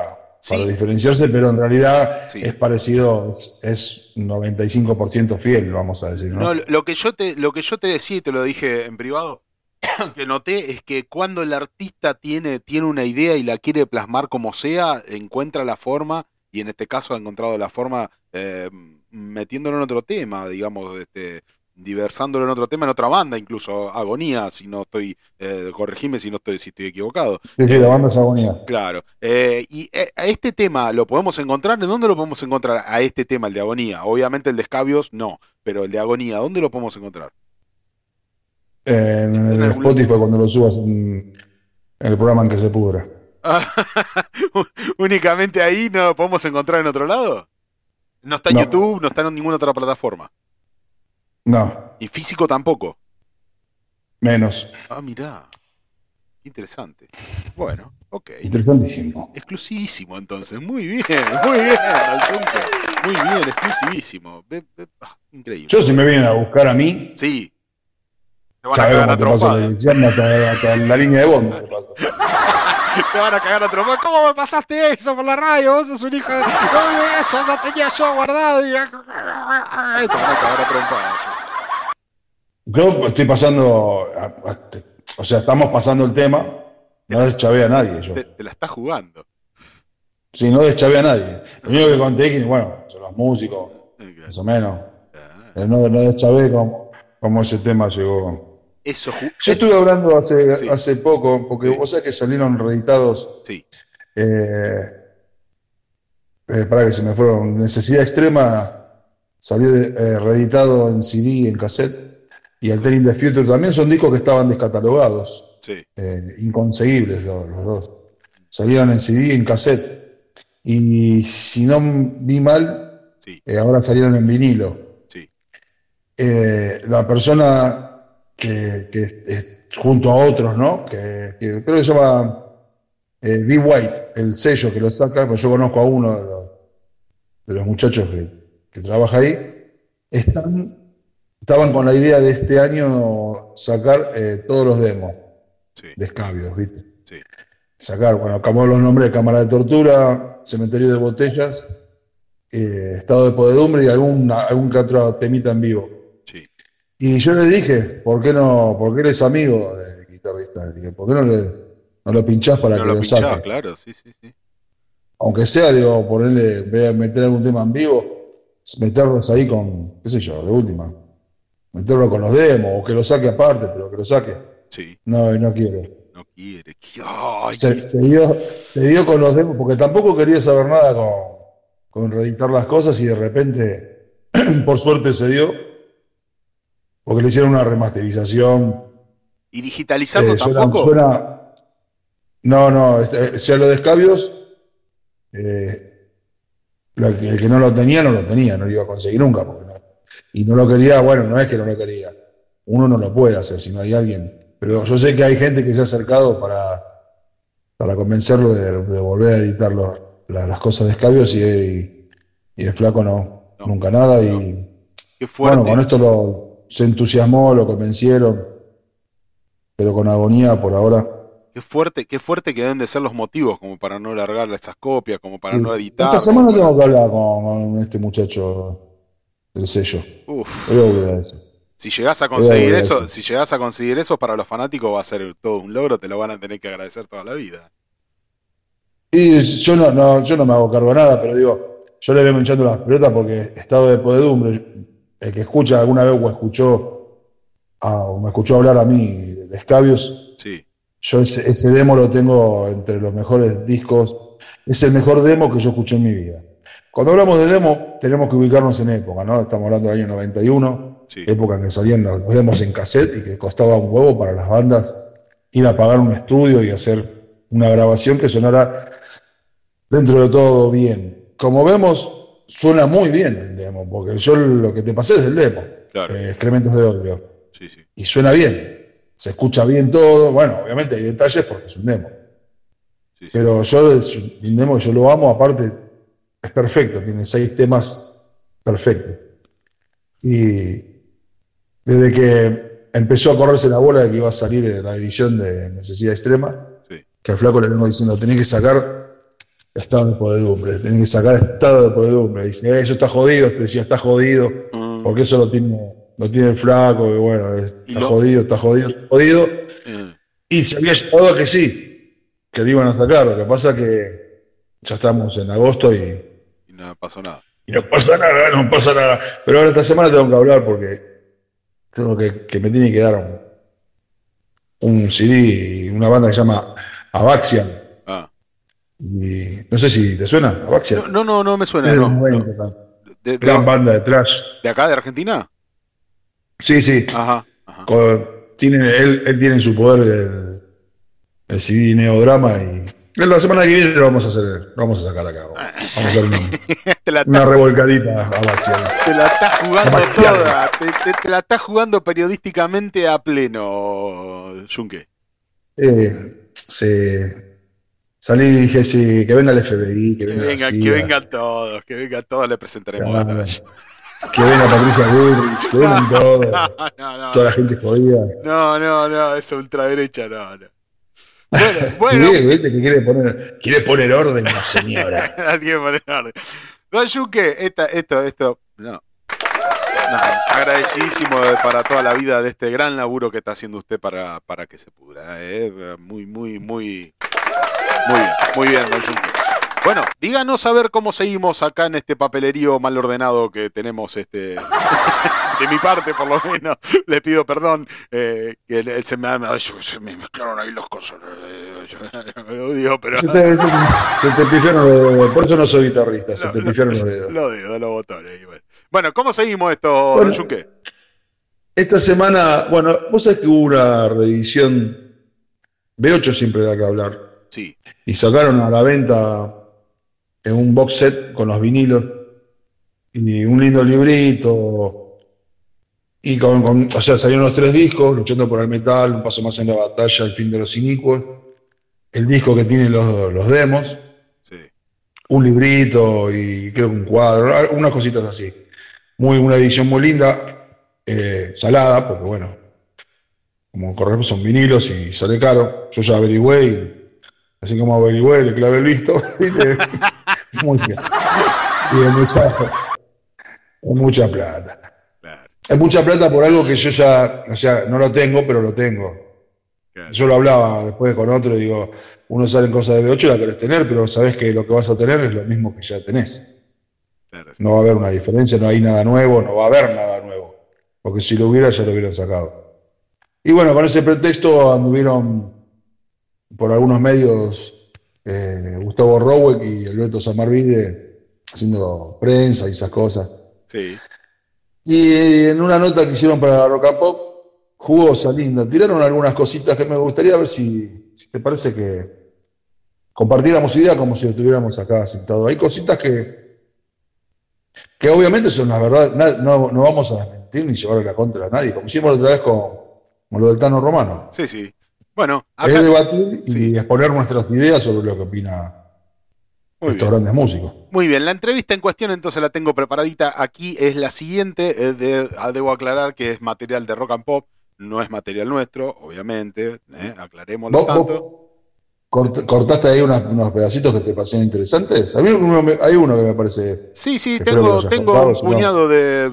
para Sí. diferenciarse, pero en realidad Sí. es parecido, es, es 95% fiel, vamos a decir. ¿no? No, lo- lo que yo te, lo que yo te decía y te lo dije en privado, que noté es que cuando el artista tiene, tiene una idea y la quiere plasmar como sea, encuentra la forma, y en este caso ha encontrado la forma eh, metiéndolo en otro tema, digamos, este, diversándolo en otro tema, en otra banda, incluso Agonía, si no estoy, eh, corregime si no estoy, si estoy equivocado. Sí, sí, la banda es agonía. Claro. Eh, y eh, a este tema lo podemos encontrar. ¿En dónde lo podemos encontrar? A este tema, el de agonía. Obviamente el de escabios, no. Pero el de agonía, ¿dónde lo podemos encontrar? En, ¿En algún Spotify cuando lo subas en, en el programa en que se pudra. Únicamente ahí no lo podemos encontrar en otro lado. No está en No. YouTube, no está en ninguna otra plataforma. No, Y físico tampoco. menos. Ah, mirá. Interesante. Bueno, ok. Interesantísimo. Exclusivísimo entonces. Muy bien, muy bien. Muy bien, exclusivísimo. Ah, increíble. Yo si me vienen a buscar a mí, Sí. Te van a a te paso la trompada. dirección hasta, hasta la línea de Bond. te van a cagar a trompada. ¿Cómo me pasaste eso por la radio? Vos sos un hijo de... No, eso no tenía yo guardado. Y... Te van a cagar a trompada. Yo estoy pasando, a- a- o sea, estamos pasando el tema, no deschavé a nadie yo. Te, te la estás jugando. Sí, no deschavé a nadie. Lo único que conté es que, bueno, son los músicos, más o menos. Ah, No, no deschavé cómo, cómo ese tema llegó. Eso. Yo estuve hablando hace, Sí. hace poco, porque Sí. vos sabés que salieron reeditados, Sí. eh, eh, para que se me fueron, Necesidad Extrema salió eh, reeditado en CD y en cassette, y Altering the Future también son discos que estaban descatalogados, Sí. inconseguibles los, los dos. Salieron en CD y en cassette, y si no vi mal, ahora salieron en vinilo Sí. la persona que, que es junto a otros, ¿no? Que, que creo que se llama eh, B. White, el sello que lo saca, pues yo conozco a uno de los, de los muchachos que, que trabaja ahí, están, estaban con la idea de este año sacar eh, todos los demos Sí. de escabios, ¿viste? Sí. Sacar, bueno, cambió los nombres de Cámara de Tortura, Cementerio de Botellas, eh, Estado de Podedumbre y algún, algún que otro temita en vivo. Y yo le dije, ¿por qué no? Porque eres amigo del guitarrista. Dije, ¿por qué no, le, no lo pinchás para No que lo saque? claro. Sí, sí, sí. Aunque sea, digo, ponerle, vez de meter algún tema en vivo, meterlos ahí con, qué sé yo, de última. Meterlo con los demos, o que lo saque aparte, pero que lo saque. Sí. No, no quiere. No quiere. Ay, se dio, se dio con los demos, porque tampoco quería saber nada con, con reeditar las cosas y de repente, por suerte se dio, porque le hicieron una remasterización ¿Y digitalizarlo Eh, tampoco? suena- No, no, este, o sea, lo de escabios, eh, lo que- el que no lo tenía, no lo tenía, no lo iba a conseguir nunca. porque no- y no lo quería, bueno, no es que no lo quería. Uno no lo puede hacer si no hay alguien. Pero yo sé que hay gente que se ha acercado para, para convencerlo de, de volver a editar los- la- las cosas de escabios y, y, y el flaco no, No, nunca nada. no. Y Qué fuerte. bueno, con esto lo, se entusiasmó, lo convencieron, pero con agonía por ahora. Qué fuerte, qué fuerte que deben de ser los motivos como para no largar esas copias, como para Sí. no editar. Esta semana tengo que hablar con, con este muchacho del sello. Uf, si llegás a conseguir a eso, si llegás a conseguir eso para los fanáticos va a ser todo un logro, te lo van a tener que agradecer toda la vida. Y yo no, no, yo no me hago cargo de nada, pero digo, yo le vengo hinchando las pelotas porque estado de podedumbre, el que escucha alguna vez o escuchó, a- o me escuchó hablar a mí de escabios, Sí, yo ese, ese demo lo tengo entre los mejores discos, es el mejor demo que yo escuché en mi vida. Cuando hablamos de demo, tenemos que ubicarnos en época, ¿no? Estamos hablando del año 91, sí. época en que salían los los demos en cassette y que costaba un huevo para las bandas ir a pagar un estudio y hacer una grabación que sonara dentro de todo bien. Como vemos, suena muy bien el demo, porque yo lo que te pasé es el demo, Claro. eh, excrementos de odio, Sí, sí. y suena bien, se escucha bien todo, bueno, obviamente hay detalles porque es un demo, sí, pero yo es un demo que yo lo amo, aparte es perfecto, tiene seis temas perfectos. Y desde que empezó a correrse la bola de que iba a salir en la edición de Necesidad Extrema, que al flaco le vengo diciendo, tenés que sacar estado de podedumbre, tenés que sacar estado de podedumbre. Dice, "Eh, eso está jodido, te decía, está jodido, Mm. porque eso lo tiene, lo tiene el flaco, y bueno, es- Y está jodido, está jodido, está jodido. Eh, Y se había llegado a que sí, que lo iban a sacar. Lo que pasa que ya estamos en agosto y, y no pasó nada. y no pasa nada, no pasa nada. Pero ahora esta semana tengo que hablar porque tengo que, que me tiene que dar un, un CD, una banda que se llama Abaxian. Y no sé si te suena, Abaxian. No, no, no, no me suena. No, no. 90, De, de- Gran banda de trash. de acá, de Argentina? Sí, sí. Ajá. ajá. Con- tiene, él, él tiene en su poder el, el CD Neodrama y la semana que viene lo vamos a hacer, lo vamos a sacar acá. Vamos a hacer una, la revolcadita a te la estás jugando toda. Te, te- te la estás jugando periodísticamente a pleno, Junque. Eh, se- salí y dije sí, que venga el FBI, que Que venga, vengan, que CIA, vengan todos, que vengan todos, le presentaremos batalla. que venga Patricia Bullrich, que vengan todos, No, no, no. toda la gente jodida. No, no, no, esa ultraderecha, no, no. Bueno, bueno, viste que quiere poner, quiere poner orden, no señora. que poner orden. Don Yuque, esta, esto, esto, no. No, agradecidísimo de- para toda la vida de este gran laburo que está haciendo usted para, para que se pudra. eh. Muy, muy, muy, muy bien, muy bien, don. Bueno, díganos a ver cómo seguimos acá en este papelerío mal ordenado que tenemos este de mi parte por lo menos le pido perdón eh, que el- se me, se me mezclaron ahí los cosas lo digo pero Se te, se te- los dedos, por eso no soy guitarrista, se te pifiaron los dedos. los dedos los botones bueno. Bueno, ¿cómo seguimos esto, Bueno. Esta semana, bueno, vos sabés que hubo una reedición, B8 siempre da que hablar, Sí, y sacaron a la venta en un box set con los vinilos y un lindo librito. Y con, con- o sea, salieron los tres discos, Luchando por el Metal, Un Paso Más en la Batalla, El Fin de los Inicuos, el disco que tiene los, los demos, sí. un librito y creo que un cuadro, unas cositas así. Muy, una edición muy linda, eh, salada, porque bueno, como corremos son vinilos y sale caro. Yo ya averigüé y así como averigüé, le clavé el visto, ¿viste? Muy bien. Sí, es mucha, es mucha plata. Es mucha plata por algo que yo ya, o sea, no lo tengo, pero lo tengo. Yo lo hablaba después con otro, digo, uno sale en cosas de B8 y la querés tener, pero sabés que lo que vas a tener es lo mismo que ya tenés. claro, sí. No va a haber una diferencia, no hay nada nuevo, no va a haber nada nuevo. Porque si lo hubiera, ya lo hubieran sacado. Y bueno, con ese pretexto anduvieron por algunos medios eh, Gustavo Roweck y el Beto Samarvide haciendo prensa y esas cosas. Sí, Y en una nota que hicieron para la Rock and Pop, jugosa, linda, tiraron algunas cositas que me gustaría ver si, si te parece que compartiéramos idea como si estuviéramos acá sentados. Hay cositas que, que obviamente son la verdad, na- no, no vamos a desmentir ni llevarle la contra a nadie, como hicimos otra vez con, con lo del Tano Romano. sí, sí. Bueno, Es debatir y sí. exponer nuestras ideas sobre lo que opina muy estos bien. grandes músicos. Muy bien, la entrevista en cuestión entonces la tengo preparadita. Aquí es la siguiente. eh, de- ah, debo aclarar que es material de rock and pop, no es material nuestro, obviamente. eh, aclarémoslo ¿Vos, vos tanto. cort- cortaste ahí unos, unos pedacitos que te parecieron interesantes? A mí uno hay uno que me parece... Sí, sí, tengo, tengo cortado, un no- puñado de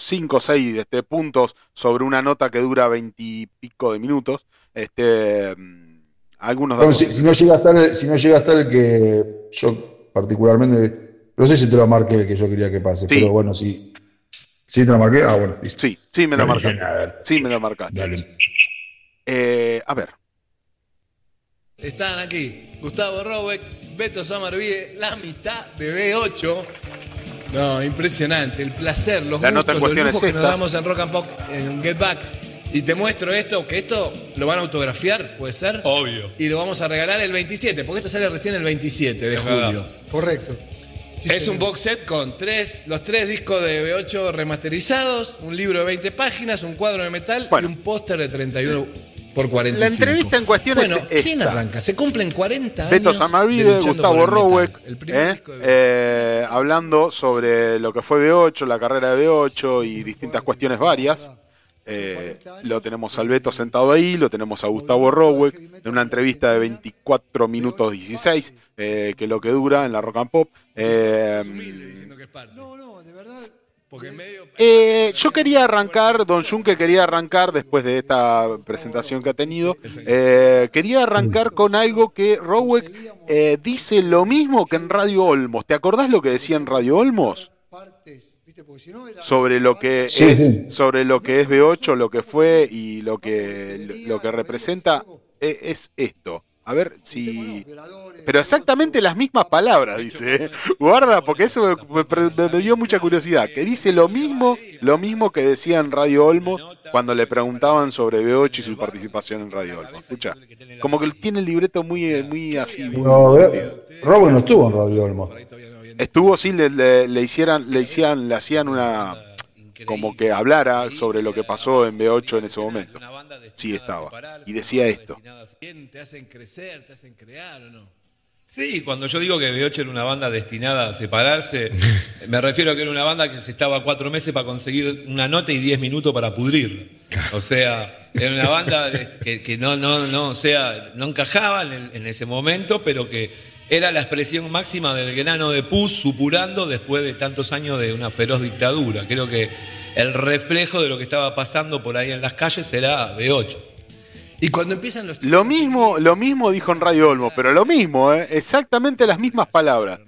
5 o 6 este, puntos sobre una nota que dura veintipico de minutos. Este, mm, algunos Bueno, datos. si, si no llega a estar el, si no llega a estar el que yo particularmente, no sé si te lo marqué el que yo quería que pase, Sí. pero bueno, si, si te lo marqué, ah, bueno, listo. Sí, sí me lo No marcaste. Sí me lo marcaste. Dale. Eh, a ver. Están aquí Gustavo Robeck, Beto Samarvide, la mitad de B8. No, impresionante, el placer, los La nota en gustos, los lujos es que nos damos en Rock and Pop, en Get Back. Y te muestro esto, que esto lo van a autografiar, ¿puede ser? Obvio. Y lo vamos a regalar el 27, porque esto sale recién el 27 de Es verdad. julio. Correcto. Es un box set con tres, los tres discos de B8 remasterizados, un libro de 20 páginas, un cuadro de metal Bueno. y un póster de 31 por 45. La entrevista en cuestión es bueno, ¿quién esta. arranca? Se cumplen 40 años. Beto de Samarvide, Luchando Gustavo. Rowek, ¿eh? disco de B8. Eh, hablando sobre lo que fue B8, la carrera de B8 y distintas cuestiones varias. Eh, lo tenemos al Beto sentado ahí, lo tenemos a Gustavo Rowek en una entrevista de 24 minutos 16, eh, que es lo que dura en la Rock and Pop. Eh, Diciendo que es parte. No, no, de verdad. Porque en medio. eh, yo quería arrancar, Don Junque quería arrancar después de esta presentación que ha tenido. eh, quería arrancar con algo que Rowek eh, dice lo mismo que en Radio Olmos. ¿Te acordás lo que decía en Radio Olmos? Partes, Sobre lo que Sí, es, sí. sobre lo que es B8, lo que fue y lo que lo que representa eh, es esto. A ver si. Pero exactamente las mismas palabras, dice. ¿eh? Guarda, porque eso me, me- me dio mucha curiosidad. Que dice lo mismo, lo mismo que decía en Radio Olmos cuando le preguntaban sobre B8 y su participación en Radio Olmos. Escucha, como que tiene el libreto muy, muy así. muy No, divertido. eh, Robin no estuvo en Radio Olmos. Estuvo, sí, le, le, le hicieran, le hicieran, le hacían una como que hablara sobre lo que pasó en B8 en ese momento. Sí, estaba. Y decía esto. Bien, ¿Te hacen crecer, te hacen crear o no? Sí, cuando yo digo que B8 era una banda destinada a separarse, me refiero a que era una banda que se estaba cuatro meses para conseguir una nota y diez minutos para pudrirla. O sea, era una banda que, que no, no, no, o sea, no encajaba en, el- en ese momento, pero que era la expresión máxima del grano de pus supurando después de tantos años de una feroz dictadura. Creo que el reflejo de lo que estaba pasando por ahí en las calles era B8. Y cuando empiezan los Lo mismo, lo mismo dijo en Radio Olmos, pero lo mismo, ¿eh? exactamente las mismas palabras.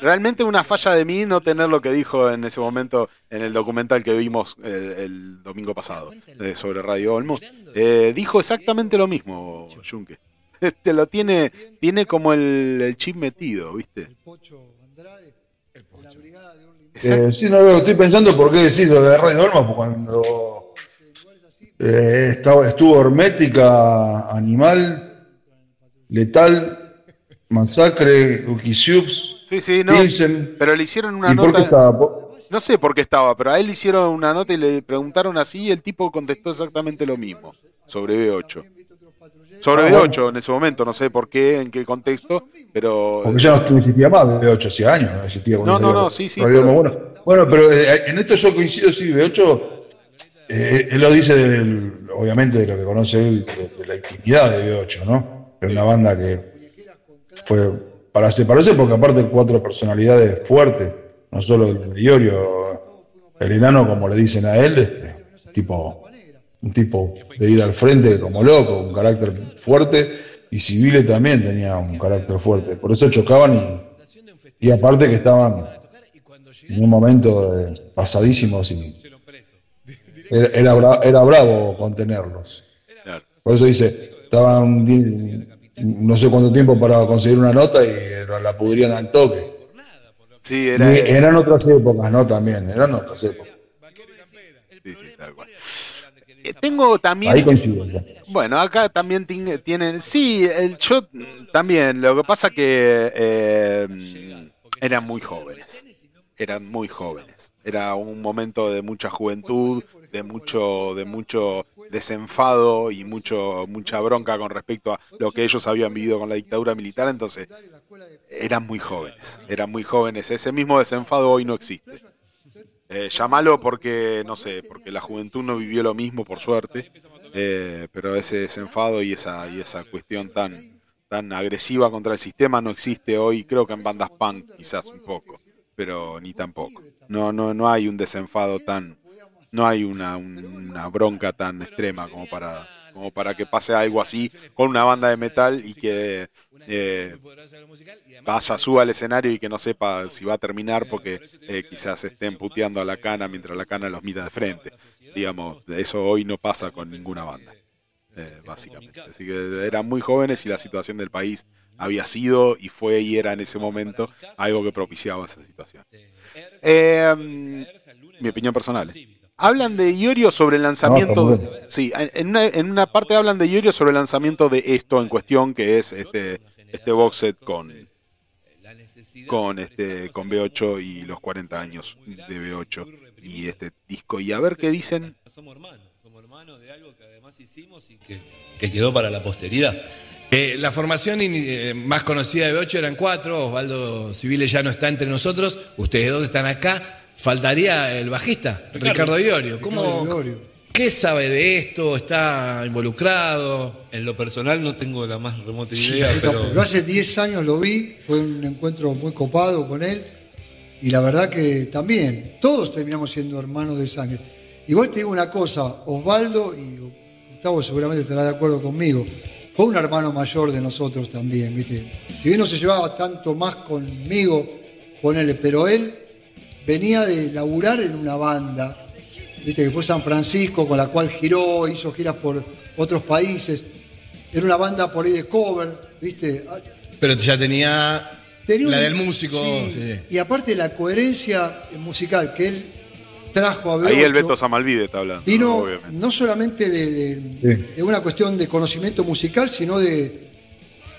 Realmente una falla de mí no tener lo que dijo en ese momento en el documental que vimos el domingo pasado eh, sobre Radio Olmos. Eh, dijo exactamente lo mismo, Junque. Este lo tiene, tiene como el, el chip metido, ¿viste? Pocho Andrade. La brigada de Eh, sí, no, lo estoy pensando por qué decir lo de Olmos, porque cuando eh, estaba, estuvo Hermética, Animal, Letal, Masacre, Ukisiups, Sí, sí, no. Pilsen. Pero le hicieron una ¿Y por qué nota. estaba? No sé por qué estaba, pero a él le hicieron una nota y le preguntaron así y el tipo contestó exactamente lo mismo sobre B8. Sobre Ah, B8 en ese momento, no sé por qué, en qué contexto, pero Porque ya no existía más, B8 hace años, no existía No, no, no, sí, sí, pero-. Bueno, bueno, pero eh, en esto yo coincido, sí, B8, eh, él lo dice del- obviamente de lo que conoce él, de, de la intimidad de B8, ¿no? Era una banda que fue para separarse porque aparte cuatro personalidades fuertes, no solo el de Iorio, el enano como le dicen a él, este, tipo, un tipo de ir al frente como loco, un carácter fuerte, y Civile también tenía un carácter fuerte, por eso chocaban y, y aparte que estaban en un momento eh, pasadísimos y era, era, bra- era bravo contenerlos. Por eso dice, estaban no sé cuánto tiempo para conseguir una nota y la pudrían al toque. sí, era, eran otras épocas, ¿no? También, eran otras épocas. sí, sí, tal cual. Eh, Tengo también Ahí coincido. ya. Bueno, acá también tienen. Sí, el, yo también. Lo que pasa que eh, eran muy jóvenes. Eran muy jóvenes. Era un momento de mucha juventud, de mucho, de mucho desenfado y mucho, mucha bronca con respecto a lo que ellos habían vivido con la dictadura militar. Entonces, eran muy jóvenes. Eran muy jóvenes. Ese mismo desenfado hoy no existe. Eh, llámalo porque, no sé, porque la juventud no vivió lo mismo, por suerte, eh, pero ese desenfado y esa, y esa cuestión tan, tan agresiva contra el sistema no existe hoy, creo que en bandas punk quizás un poco, pero ni tampoco. No, no, no hay un desenfado tan, no hay una, un- una bronca tan extrema como para, como para que pase algo así con una banda de metal y que eh, suba al escenario y que no sepa si va a terminar porque eh, quizás estén puteando a la cana mientras la cana los mira de frente. Digamos, eso hoy no pasa con ninguna banda, eh, básicamente. Así que eran muy jóvenes y la situación del país había sido y fue y era en ese momento algo que propiciaba esa situación. Eh, mi opinión personal. Hablan de Iorio sobre el lanzamiento. No, está muy sí, en una, en una parte hablan de Iorio sobre el lanzamiento de esto en cuestión, que es este, este box set con, con este con B8 y los 40 años de B8 y este disco y a ver qué dicen. Somos hermanos, somos hermanos de algo que además hicimos y que, que quedó para la posteridad. Eh, la formación in- eh, más conocida de B8 eran cuatro, Osvaldo Civile ya no está entre nosotros, ustedes dos están acá, faltaría el bajista, Ricardo, Ricardo. Iorio. ¿Cómo, Iorio. ¿Qué sabe de esto? ¿Está involucrado? En lo personal no tengo la más remota idea, yo pero hace 10 años lo vi, fue un encuentro muy copado con él y la verdad que también, todos terminamos siendo hermanos de sangre. Igual te digo una cosa, Osvaldo y Gustavo seguramente estará de acuerdo conmigo, fue un hermano mayor de nosotros también, ¿viste? Si bien no se llevaba tanto más conmigo, ponele, pero él venía de laburar en una banda, ¿viste? Que fue San Francisco, con la cual giró, hizo giras por otros países. Era una banda por ahí de cover, ¿viste? Pero ya tenía, Tenía la un- del músico. sí, sí. Y aparte la coherencia musical que él trajo a B8, Ahí el Beto Samalvide está hablando. vino obviamente. no solamente de, de- Sí. de una cuestión de conocimiento musical, sino de,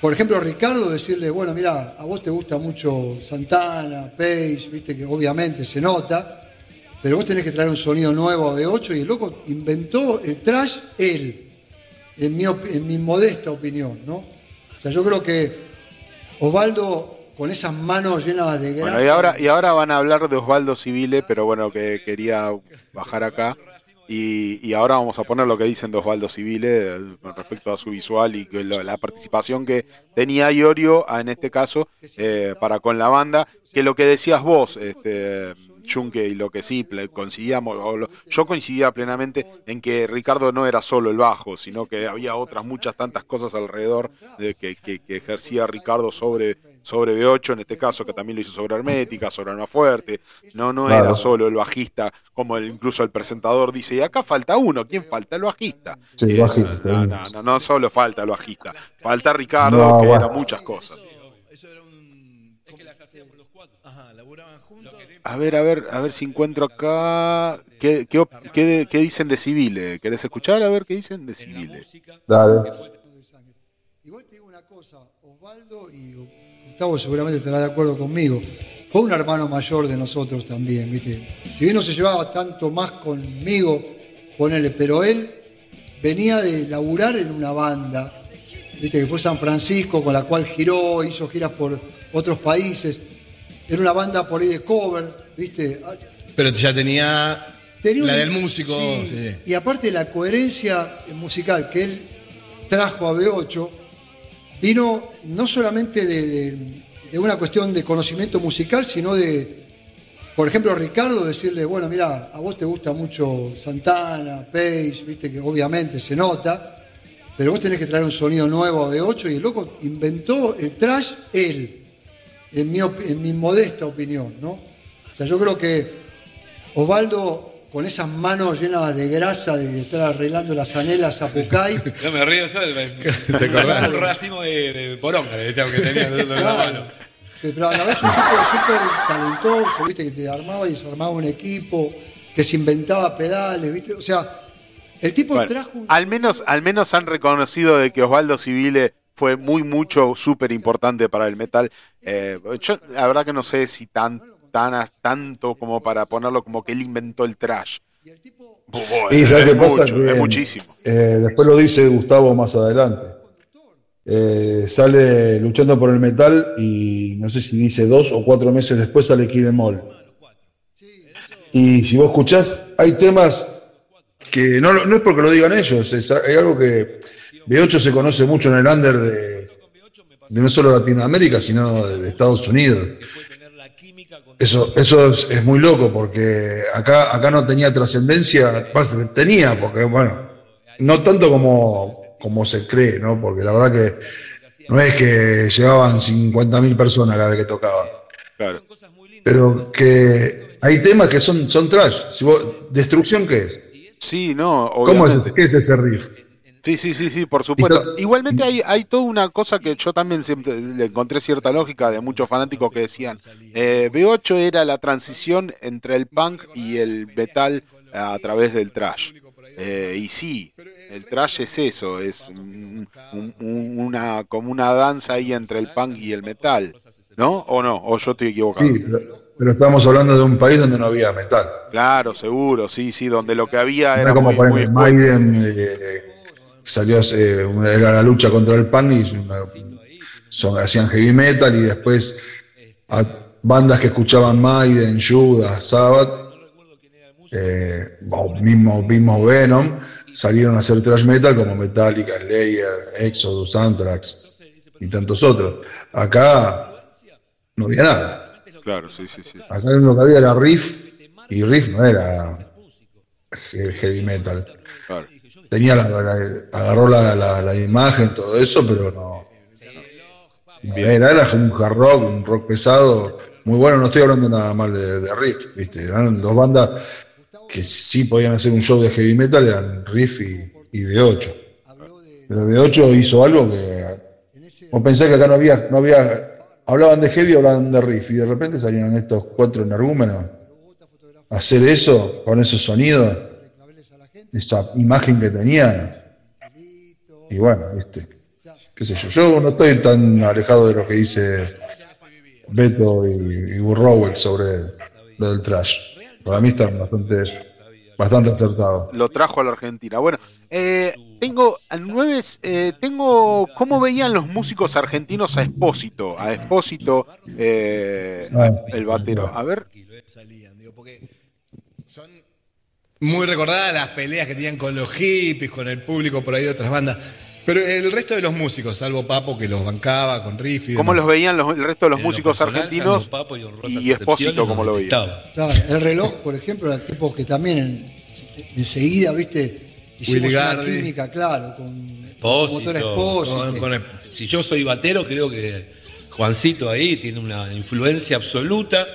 por ejemplo, Ricardo decirle, bueno, mira, a vos te gusta mucho Santana, Page, viste que obviamente se nota, pero vos tenés que traer un sonido nuevo a B8 y el loco inventó el trash él, en mi, en mi modesta opinión, ¿no? O sea, yo creo que Osvaldo, con esas manos llenas de grasa... Bueno, y ahora, y ahora van a hablar de Osvaldo Civile, pero bueno, que quería bajar acá. Y, y ahora vamos a poner lo que dicen de Osvaldo Civile eh, respecto a su visual y la participación que tenía Iorio, ah, en este caso, eh, para con la banda, que lo que decías vos, este, Junque, y lo que sí coincidíamos, yo coincidía plenamente en que Ricardo no era solo el bajo, sino que había otras muchas tantas cosas alrededor de que, que- que ejercía Ricardo sobre, sobre B8, en este caso, que también lo hizo sobre Hermética, sobre Alma Fuerte. No, no Claro. era solo el bajista, como el- incluso el presentador dice, y acá falta uno, ¿quién falta? El bajista. Sí, el Eh, bajista, no, no, no, no solo falta el bajista, falta Ricardo, No, que bueno. era muchas cosas. Eso era un. Es que las hacíamos los cuatro. Ajá, laburaban juntos. A ver, a ver, a ver si encuentro acá. ¿Qué, qué, qué- qué dicen de Civile? ¿Querés escuchar? A ver qué dicen de Civile. Dale. Igual te digo una cosa, Osvaldo y Gustavo seguramente estará de acuerdo conmigo. Fue un hermano mayor de nosotros también, ¿viste? Si bien no se llevaba tanto más conmigo, ponele, pero él venía de laburar en una banda, ¿viste? Que fue San Francisco, con la cual giró, hizo giras por otros países. Era una banda por ahí de cover, ¿viste? Pero ya tenía, Tenía la un- del músico. sí. sí. Y aparte la coherencia musical que él trajo a B8 vino no solamente de, de- una cuestión de conocimiento musical, sino de, por ejemplo, Ricardo decirle, bueno, mira, a vos te gusta mucho Santana, Page, viste que obviamente se nota, pero vos tenés que traer un sonido nuevo a B8 y el loco inventó el trash él, en mi, en mi modesta opinión, ¿no? O sea, yo creo que Osvaldo, con esas manos llenas de grasa de estar arreglando las anelas a Pucay, No me río, ¿sabes? Me- ¿Te acordás? Un racimo de, de poronga, le decíamos que tenía nosotros en la mano. pero a la vez un tipo súper talentoso, ¿viste? Que te armaba y desarmaba un equipo, que se inventaba pedales, ¿viste? O sea, el tipo Bueno, trajo un... al menos, al menos han reconocido de que Osvaldo Civile fue muy mucho, súper importante para el metal. Eh, yo la verdad que no sé si tan, tan tanto como para ponerlo como que él inventó el trash. Y ¿sabes es mucho, Que, es muchísimo. eh, después lo dice Gustavo más adelante. Eh, sale luchando por el metal y no sé si dice dos o cuatro meses después sale Kill Em All. Y si vos escuchás, hay temas que no, lo- no es porque lo digan ellos, es, hay algo que B8 se conoce mucho en el under de, de no solo Latinoamérica, sino de, de Estados Unidos. Eso, eso es, es muy loco porque acá, acá no tenía trascendencia, pues, tenía, porque bueno, no tanto como, como se cree, ¿no? Porque la verdad que no es que llevaban 50.000 personas cada vez que tocaban, Claro. pero que hay temas que son, son trash. Si vos, ¿Destrucción qué es? Sí, no, ¿Cómo obviamente. es, ¿Qué es ese riff? Sí, sí, sí, sí, por supuesto. to- Igualmente hay, hay toda una cosa que yo también siempre le encontré cierta lógica de muchos fanáticos que decían, eh, B8 era la transición entre el punk y el metal a través del trash. Eh, y sí, el trash es eso, es un- un- un- una, como una danza ahí entre el punk y el metal. ¿No? ¿O no? ¿O yo estoy equivocado? Sí, pero, pero estamos hablando de un país donde no había metal. Claro, seguro, sí, sí, donde lo que había Era era como muy, muy. Maiden eh, salió, eh, una- era la lucha contra el punk y una- son- hacían heavy metal y después a bandas que escuchaban Maiden, Judas, Sabbath, eh, o mismo, mismo Venom, salieron a hacer thrash metal como Metallica, Slayer, Exodus, Anthrax y tantos otros. Acá no había nada. Claro, sí, sí, sí. Acá lo que había era riff y riff no era he- heavy metal. Tenía la, la- agarró la, la- la imagen, todo eso, pero no. no era, era un hard rock, un rock pesado, muy bueno. No estoy hablando nada mal de, de Riff, ¿viste? Eran dos bandas que sí podían hacer un show de heavy metal, eran Riff y, y B8. Pero B8 hizo algo que. Vos pensás que acá no había, no había. Hablaban de heavy, hablaban de Riff, y de repente salieron estos cuatro energúmenos hacer eso, con esos sonidos esa imagen que tenía. Y bueno, ¿viste? qué sé yo, yo no estoy tan alejado de lo que dice Beto y, y Burrowell sobre lo del trash. Para mí están bastante, bastante acertados. Lo trajo a la Argentina. Bueno, eh, tengo al 9, eh, tengo cómo veían los músicos argentinos a Espósito, a Espósito, eh, Ah, el batero. A ver, salían, digo, porque son muy recordadas las peleas que tenían con los hippies, con el público por ahí de otras bandas. Pero el resto de los músicos, salvo Papo que los bancaba con riff y ¿cómo demás. los veían los- el resto de los En lo músicos personal, argentinos Papo y y Espósito, cómo lo veían? el reloj, por ejemplo, era tipo que también en- enseguida, viste, hicimos Willy una química, claro, con Espósito, motor Espósito. con- con el- si yo soy batero, creo que Juancito ahí tiene una influencia absoluta.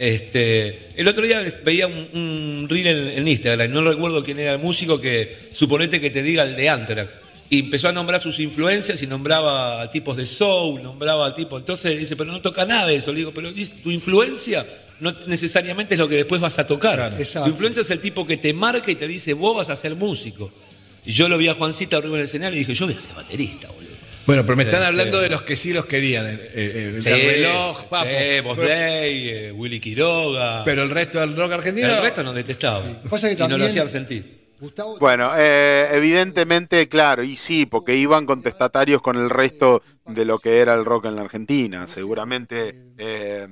Este, el otro día veía un, un reel en, en Instagram, no recuerdo quién era el músico que suponete que te diga el de Anthrax. Y empezó a nombrar sus influencias y nombraba a tipos de soul, nombraba a tipos. Entonces dice, pero no toca nada de eso. Le digo, pero tu influencia no necesariamente es lo que después vas a tocar. Exacto. Tu influencia es el tipo que te marca y te dice, vos vas a ser músico. Y yo lo vi a Juancita arriba en el escenario y dije, yo voy a ser baterista, boludo. Bueno, pero me están hablando de los que sí los querían. eh, eh, el Sí, del reloj, Papo. sí, pero, Day, eh, Willy Quiroga. pero el resto del rock argentino. el resto nos detestaba. Pasa que y no lo también- hacían sentir. Gustavo, Bueno, eh, evidentemente, claro, y sí, porque iban contestatarios con el resto de lo que era el rock en la Argentina. Seguramente eh,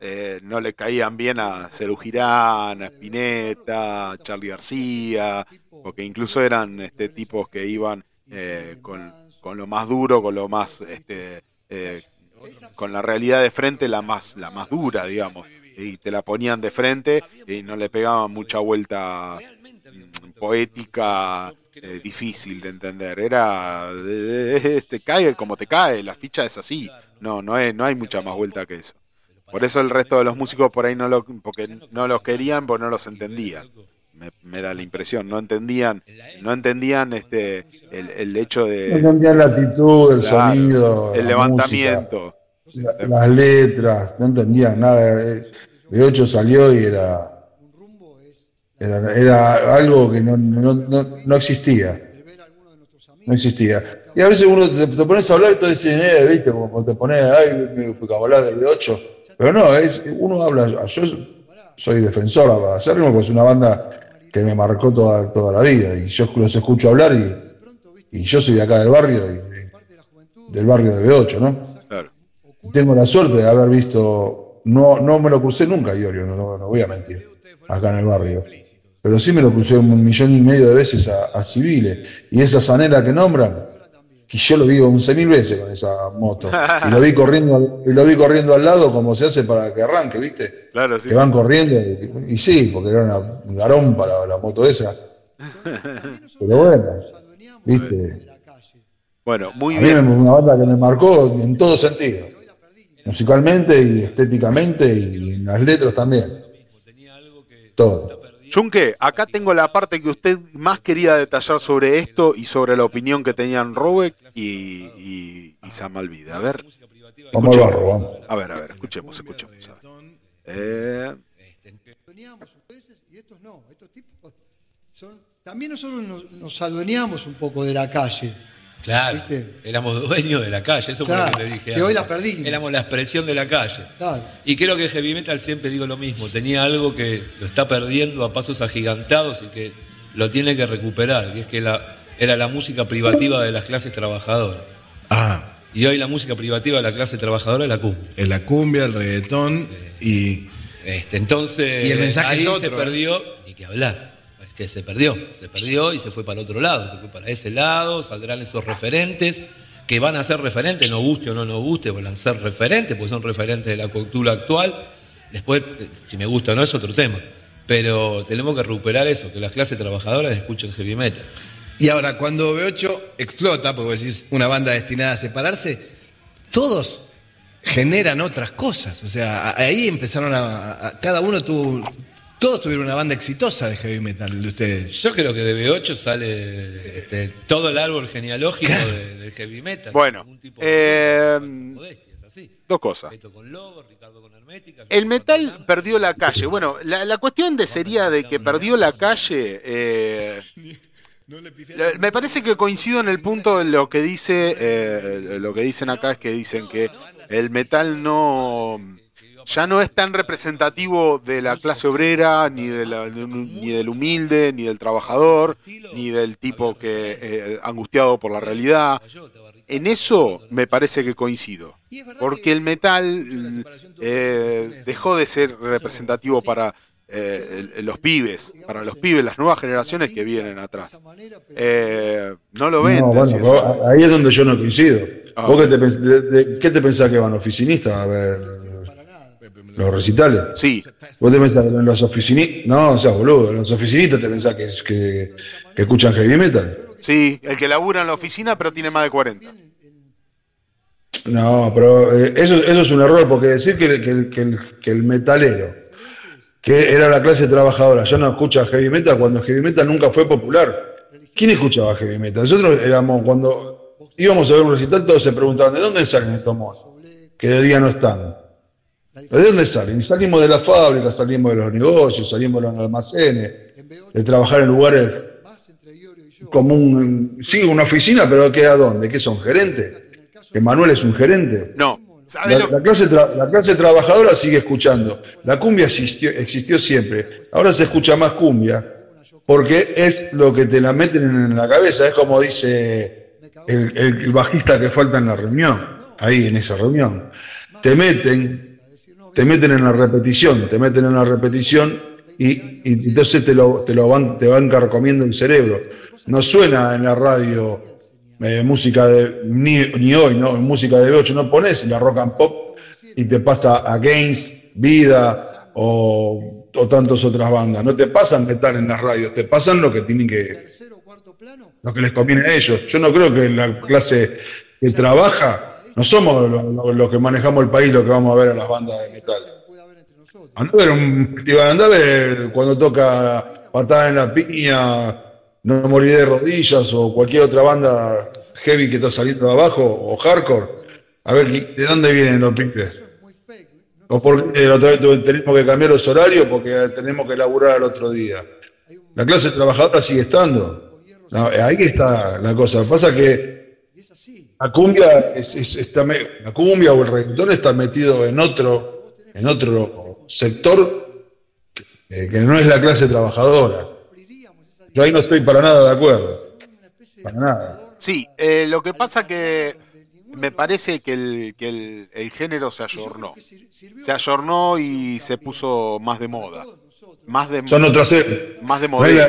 eh, no le caían bien a Cerú Girán, a Spinetta, a Charlie García, porque incluso eran este, tipos que iban eh, con, con lo más duro, con lo más, este, eh, con la realidad de frente, la más, la más dura, digamos. Y te la ponían de frente y no le pegaban mucha vuelta mm, poética eh, difícil de entender. Era eh, te cae como te cae, la ficha es así. No, no es, no hay mucha más vuelta que eso. Por eso el resto de los músicos por ahí no lo, porque no los querían, porque no los entendían. Me, me da la impresión, no entendían, no entendían este el, el hecho No de entendían la actitud, el sonido, el la levantamiento. música, la- las letras, no entendían nada. Eh, B8 salió y era, era, era algo que no, no, no, no existía. No existía. Y a veces uno te, te pones a hablar y todo dice, eh, viste, como te pones, ay, me hablar del B8. Pero no, es, uno habla, yo soy defensor Acérrimo porque es una banda que me marcó toda, toda la vida y yo los escucho hablar y, y yo soy de acá del barrio, y, del barrio de B8, ¿no? Claro. Tengo la suerte de haber visto, no, no me lo crucé nunca, Iorio, no, no- voy a mentir, acá en el barrio. Pero sí me lo crucé un millón y medio de veces a, a civiles. Y esa zanela que nombran, y yo lo vi once mil veces con esa moto. Y lo vi corriendo, y lo vi corriendo al lado como se hace para que arranque, ¿viste? Claro, sí. que van corriendo. Y, y sí, porque era una, un garón para la moto esa. Pero bueno, ¿viste? Bueno, muy A mí bien. es una banda que me marcó en todo sentido. Musicalmente y estéticamente y en las letras también. Todo. Chunque, acá tengo la parte que usted más quería detallar sobre esto y sobre la opinión que tenían Robeck y, y, y. A ver, vamos. a ver, a ver, escuchemos, escuchemos. Eh, adueñamos a veces y estos no, estos tipos son. También nosotros nos, nos adueñamos un poco de la calle. Claro, ¿Viste? éramos dueños de la calle, eso Claro, fue lo que le dije. que hoy la perdimos. Éramos la expresión de la calle. Claro. Y creo que heavy metal siempre digo lo mismo, tenía algo que lo está perdiendo a pasos agigantados y que lo tiene que recuperar, que es que la, era la música privativa de las clases trabajadoras. Ah, Y hoy la música privativa de la clase trabajadora es la cumbia. es la cumbia, el reggaetón y. Este, entonces, Y el mensaje ahí es otro, se ¿eh? perdió, ni que hablar. Que se perdió, se perdió y se fue para otro lado, se fue para ese lado, saldrán esos referentes que van a ser referentes, no guste o no nos guste, van a ser referentes, porque son referentes de la cultura actual. Después, si me gusta o no, es otro tema. Pero tenemos que recuperar eso, que las clases trabajadoras escuchen heavy metal. Y ahora, cuando B8 explota, porque decís una banda destinada a separarse, todos generan otras cosas. O sea, ahí empezaron a. a- cada uno tuvo. Todos tuvieron una banda exitosa de heavy metal de ustedes. Yo creo que de B8 sale este, todo el árbol genealógico de- del heavy metal. Bueno, Un tipo eh, modestia, es así. dos cosas. Beto con Lobo, Ricardo con Hermética. El metal perdió la calle. Bueno, la, la cuestión de sería de que perdió la calle. eh, me parece que coincido en el punto de lo que dice, eh, lo que dicen acá es que dicen que el metal no ya no es tan representativo de la clase obrera, ni, de la- de ni del humilde, ni del trabajador, ni del tipo que eh, angustiado por la realidad. En eso me parece que coincido. Porque el metal eh, dejó de ser representativo para eh, los pibes, para los pibes, las nuevas generaciones que vienen atrás. Eh, no lo ven. No, bueno, ahí es donde yo no coincido. Ah. ¿Vos qué te, de- qué te pensás que van oficinistas a ver los recitales? Sí, ¿Vos te pensás que los oficinistas? No, o sea, boludo, los oficinistas te pensás que, que, que escuchan heavy metal. sí, el que labura en la oficina pero tiene más de 40. No, pero eh, eso, eso es un error, porque decir que el, que el metalero, que era la clase trabajadora, ya no escucha heavy metal cuando heavy metal nunca fue popular. ¿Quién escuchaba heavy metal? Nosotros éramos, cuando íbamos a ver un recital, todos se preguntaban, ¿de dónde salen estos monos? Que de día no están. ¿De dónde salen? Salimos de la fábrica, salimos de los negocios, salimos de los almacenes, de trabajar en lugares como un, sí, una oficina, pero ¿qué a dónde? ¿Qué son? ¿Gerentes? ¿Que Manuel es un gerente? No, ¿sabes La, clase tra- la clase trabajadora sigue escuchando. La cumbia existió, existió siempre. Ahora se escucha más cumbia porque es lo que te la meten en la cabeza. Es como dice el bajista que falta en la reunión, ahí en esa reunión. Te meten, te meten en la repetición, te meten en la repetición y, entonces te lo, te lo van, te van carcomiendo el cerebro. No suena en la radio eh, música de, ni, ni hoy, ¿no? Música de B8, no pones la rock and pop y te pasa Against, Vida o, o tantas otras bandas. No te pasan metal en las radios, te pasan lo que tienen que, lo que les conviene a ellos. Yo no creo que la clase que trabaja, no somos los, que manejamos el país los que vamos a ver a las bandas de metal. Andá a ver, un festival, andá a ver cuando toca Patada en la Piña, No Morir de Rodillas o cualquier otra banda heavy que está saliendo de abajo o hardcore. A ver, ¿de dónde vienen los pibes? O porque otra vez tenemos que cambiar los horarios porque tenemos que laburar al otro día. La clase trabajadora sigue estando. Ahí está la cosa. Pasa que la cumbia, está, la cumbia o el reggaetón está metido en otro, en otro sector que no es la clase trabajadora. Yo ahí no estoy para nada de acuerdo. Para nada. Sí, eh, lo que pasa que me parece que el, que el, género se ayornó. Se ayornó y se puso más de moda. Más de, Son otros Más de moda.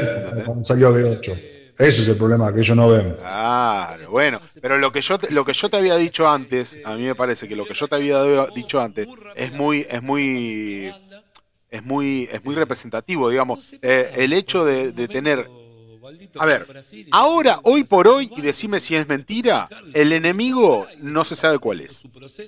Salió de 8. Eso es el problema que ellos no ven. Claro, bueno, pero lo que yo te, lo que yo te había dicho antes, a mí me parece que lo que yo te había dicho antes es muy es muy es muy es muy representativo, digamos, eh, el hecho de, de tener a ver, ahora, hoy por hoy, y decime si es mentira, el enemigo no se sabe cuál es.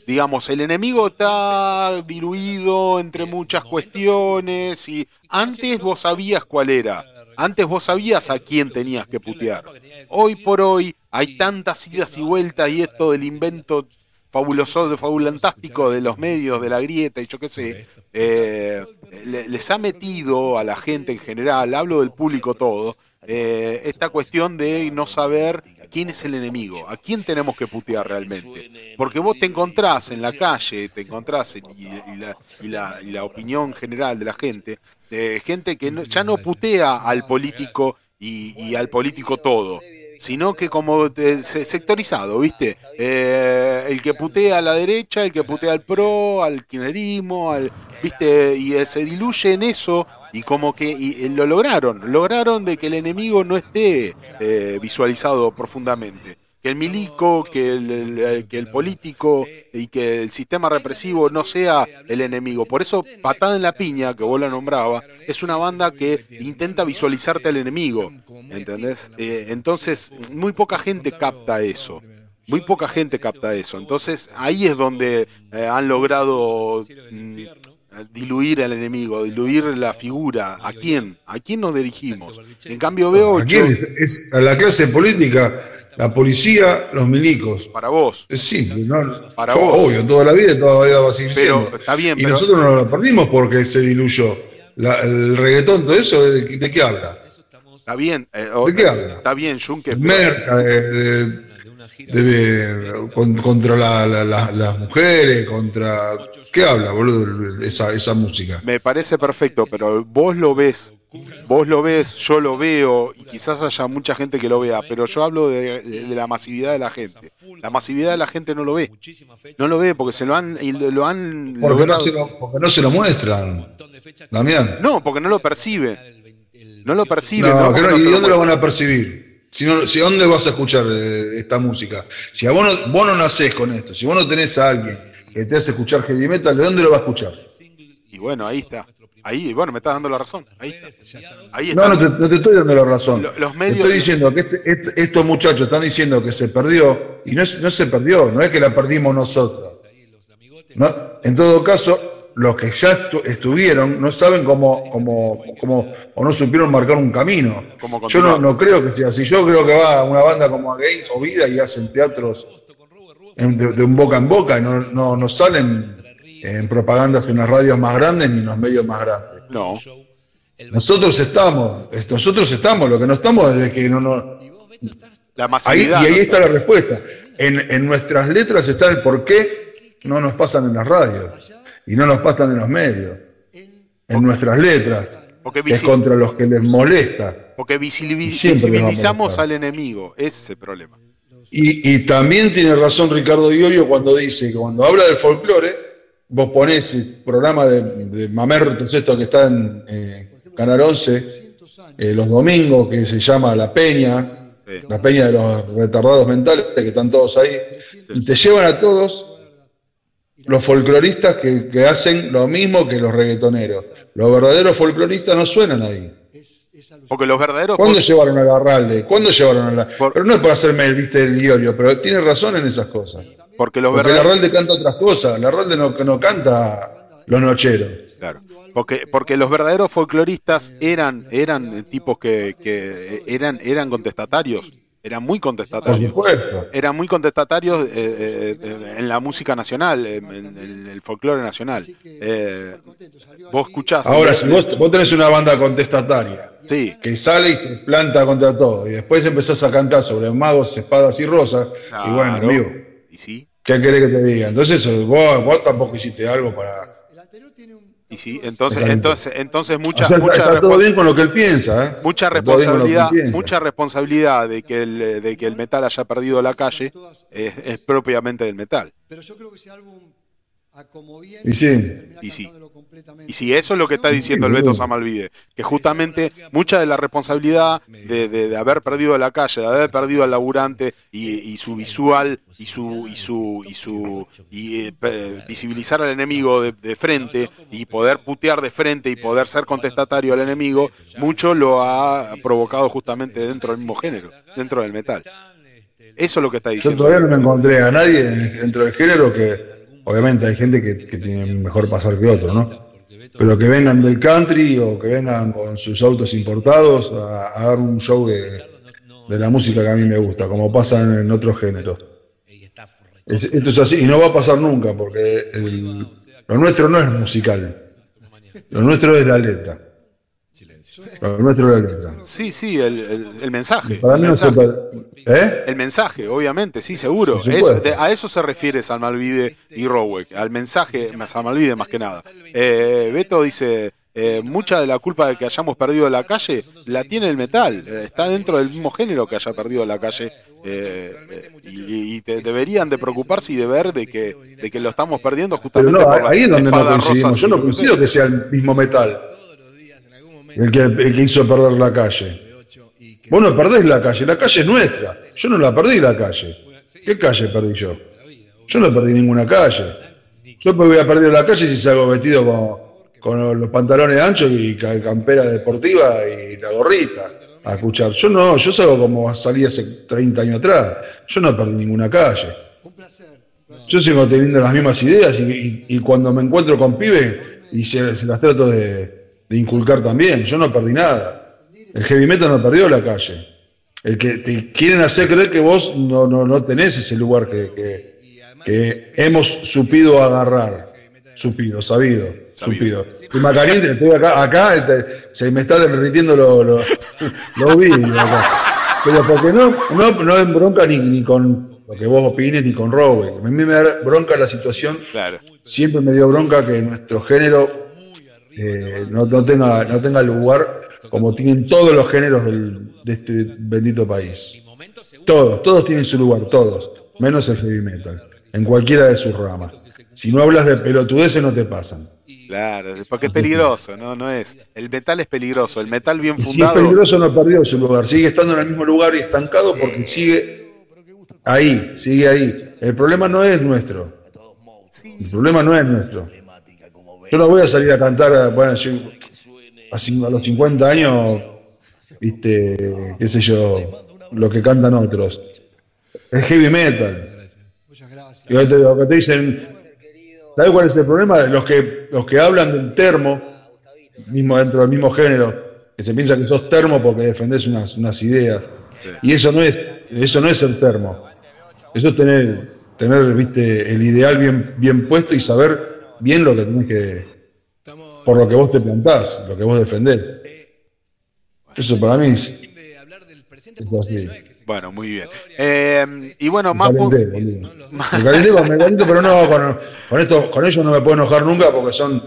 Digamos, el enemigo está diluido entre muchas cuestiones y antes vos sabías cuál era. Antes vos sabías a quién tenías que putear. Hoy por hoy hay tantas idas y vueltas y esto del invento fabuloso, fabulantástico de los medios, de la grieta y yo qué sé, eh, le- les ha metido a la gente en general, hablo del público todo, eh, esta cuestión de no saber quién es el enemigo, a quién tenemos que putear realmente. Porque vos te encontrás en la calle, te encontrás, en- y, y la, y la- y la opinión general de la gente, de gente que no- ya no putea al político y, y al político todo, sino que como sectorizado, ¿viste? Eh, el que putea a la derecha, el que putea al pro, al kirchnerismo, al, ¿viste? Y eh, se diluye en eso y como que y, lo lograron, lograron de que el enemigo no esté eh, visualizado profundamente. Que el milico, que el- que el político y que el sistema represivo no sea el enemigo. Por eso, Patada en la Piña, que vos la nombraba, es una banda que intenta visualizarte al enemigo. ¿Entendés? Eh, entonces, muy poca gente capta eso. Muy poca gente capta eso. Entonces, ahí es donde eh, han logrado mm, diluir al enemigo, diluir la figura. ¿A quién? ¿A quién nos dirigimos? En cambio, veo Aquí es a la clase política, la policía, los milicos. para vos. Es simple, ¿no? Para vos. Obvio, toda la vida y toda la vida va a seguir Pero, siendo. está bien, y pero- nosotros no lo perdimos porque se diluyó. La- el reggaetón, todo eso, ¿de, de qué habla? Está bien, eh, o- ¿De qué habla? está bien, Junque. pero- Merca, de, de- de- con- contra la- la- la- las mujeres, contra... ¿Qué habla, boludo, esa, esa música? Me parece perfecto, pero vos lo ves, vos lo ves, yo lo veo, y quizás haya mucha gente que lo vea, pero yo hablo de, de la masividad de la gente. La masividad de la gente no lo ve. No lo ve porque se lo han, y lo han Porque no, se lo, porque no se lo muestran. Damián. No, porque no lo perciben. No lo perciben. No, ¿no? no, ¿y dónde lo van a percibir? Si, no, si ¿Dónde vas a escuchar eh, esta música? Si a vos no, vos no nacés con esto, si vos no tenés a alguien que te hace escuchar heavy metal, ¿de dónde lo va a escuchar? Y bueno, ahí está. Ahí, bueno, me estás dando la razón. Ahí está. Ahí No, está. no te, no te estoy dando la razón. Lo- los Te medios- estoy diciendo que este- este- estos muchachos están diciendo que se perdió y no, es- no se perdió, no es que la perdimos nosotros. No, en todo caso, los que ya estu- estuvieron no saben cómo, cómo, cómo- o no supieron marcar un camino. Yo no, no creo que sea así. Yo creo que va una banda como Against o Vida y hacen teatros de, de un boca en boca y no, no, no salen en propagandas en las radios más grandes ni en los medios más grandes. No. Nosotros estamos, es- nosotros estamos, lo que no estamos es que no, no, La Ahí, masividad. y ahí está la respuesta. En, en nuestras letras está el por qué no nos pasan en las radios y no nos pasan en los medios. En nuestras letras. Porque Es contra los que les molesta. Porque visibiliz- visibilizamos al enemigo. Ese es el problema. Y, y también tiene razón Ricardo Iorio cuando dice que cuando habla del folclore, vos ponés el programa de, de Mamerto, esto que está en eh, Canal 11, eh, los domingos, que se llama La Peña, Sí. la peña de los retardados mentales, que están todos ahí, y te llevan a todos los folcloristas que, que hacen lo mismo que los reggaetoneros. Los verdaderos folcloristas no suenan ahí. Porque los verdaderos. ¿Cuándo llevaron a Larralde? ¿Cuándo llevaron a la... Por- Pero no es para hacerme el viste del Iorio, pero tiene razón en esas cosas. Porque los Porque verdaderos. Larralde canta otras cosas. Larralde no, no canta los nocheros. Claro. Porque, porque los verdaderos folcloristas eran, eran tipos que, que eran, eran contestatarios. Eran muy Por contestatarios. supuesto. Eran muy contestatarios eh, eh, eh, en la música nacional, en, el folclore nacional. Eh, vos escuchás. Ahora, si vos, vos tenés una banda contestataria Sí, que sale y se planta contra todo, y después empezás a cantar sobre magos, espadas y rosas, y bueno, amigo, Y sí, ¿qué querés que te diga? Entonces, vos, vos tampoco hiciste algo para... y sí. Entonces, entonces, entonces mucha, O sea, mucha está todo bien con lo que él piensa, ¿eh? mucha responsabilidad, piensa. mucha responsabilidad de que el, de que el metal haya perdido la calle es, es propiamente del metal. Pero yo creo que ese álbum, a como viene, Y sí. Y sí. Y si eso es lo que está diciendo el Beto Samalvide, que justamente mucha de la responsabilidad de, de- de haber perdido la calle, de haber perdido al laburante y, y su visual y su y su y su y eh, visibilizar al enemigo de, de frente y poder putear de frente y poder ser contestatario al enemigo, mucho lo ha provocado justamente dentro del mismo género, dentro del metal. Eso es lo que está Yo diciendo. todavía no me encontré a nadie dentro del género que, obviamente hay gente que, tiene mejor pasar que otro, ¿no? Pero que vengan del country o que vengan con sus autos importados a, dar un show de, la música que a mí me gusta, como pasa en, otros géneros. Es- Esto es así y no va a pasar nunca porque lo nuestro no es musical. Lo nuestro es la letra. Lo nuestro es la letra. Sí, sí, el, el- el mensaje. Para el mí mensaje. ¿Eh? El mensaje, obviamente, sí, seguro. Eso- de- a eso se refiere San Malvide y Rowek, al mensaje, San Malvide más que nada. Eh, Beto dice, eh, mucha de la culpa de que hayamos perdido la calle la tiene el metal, eh, está dentro del mismo género que haya perdido la calle. eh, eh, y, y te- deberían de preocuparse y de ver de que, de que lo estamos perdiendo Pero justamente no, por ahí es donde no coincidimos. Yo no coincido que sea el mismo metal el que, el que hizo perder la calle. Vos no perdés la calle, la calle es nuestra. Yo no la perdí la calle. ¿Qué calle perdí yo? Yo no perdí ninguna calle. Yo me voy a perder la calle si salgo vestido con, con los pantalones anchos y ca- campera deportiva y la gorrita a escuchar. Yo no, yo salgo como salí hace 30 años atrás. Yo no perdí ninguna calle. Yo sigo teniendo las mismas ideas y, y- y cuando me encuentro con pibes y se, se las trato de, de inculcar también. Yo no perdí nada. El heavy metal no perdió la calle. El que te quieren hacer creer que vos no, no, no tenés ese lugar que, que- que hemos supido agarrar. Supido, sabido, supido. Y Macariente, estoy acá, acá este, se me está derritiendo los lo, los vidrios acá. Pero porque no, no, no es bronca ni, ni con lo que vos opines ni con Robe. A mí me da bronca la situación. Claro. Siempre me dio bronca que nuestro género eh, no, no tenga, no tenga lugar como tienen todos los géneros del- de este bendito país. Todos, todos tienen su lugar, todos, menos el heavy metal, en cualquiera de sus ramas. Si no hablas de pelotudeces no te pasan. Claro, porque es peligroso, ¿no? No es. El metal es peligroso, el metal bien Y si es fundado. peligroso no perdió su lugar, sigue estando en el mismo lugar y estancado porque sigue ahí, sigue ahí. El problema no es nuestro. El problema no es nuestro. Yo no voy a salir a cantar, a- bueno, yo, a, los 50 años, viste, qué sé yo, lo que cantan otros. Es heavy metal. Muchas gracias. Y te, lo que te dicen, ¿sabes cuál es el problema? Los que, los que hablan del termo, mismo dentro del mismo género, que se piensa que sos termo porque defendés unas, unas ideas. Y eso no es, eso no es ser termo. Eso es tener, tener viste, el ideal bien, bien puesto y saber bien lo que tenés que. por lo que vos te plantás, lo que vos defendés. Eso para mí es. es así. Bueno, muy bien. Eh, y bueno, más. Me calenté. Me calenté, me calenté, pero no, con, con, esto, con ellos no me puedo enojar nunca porque son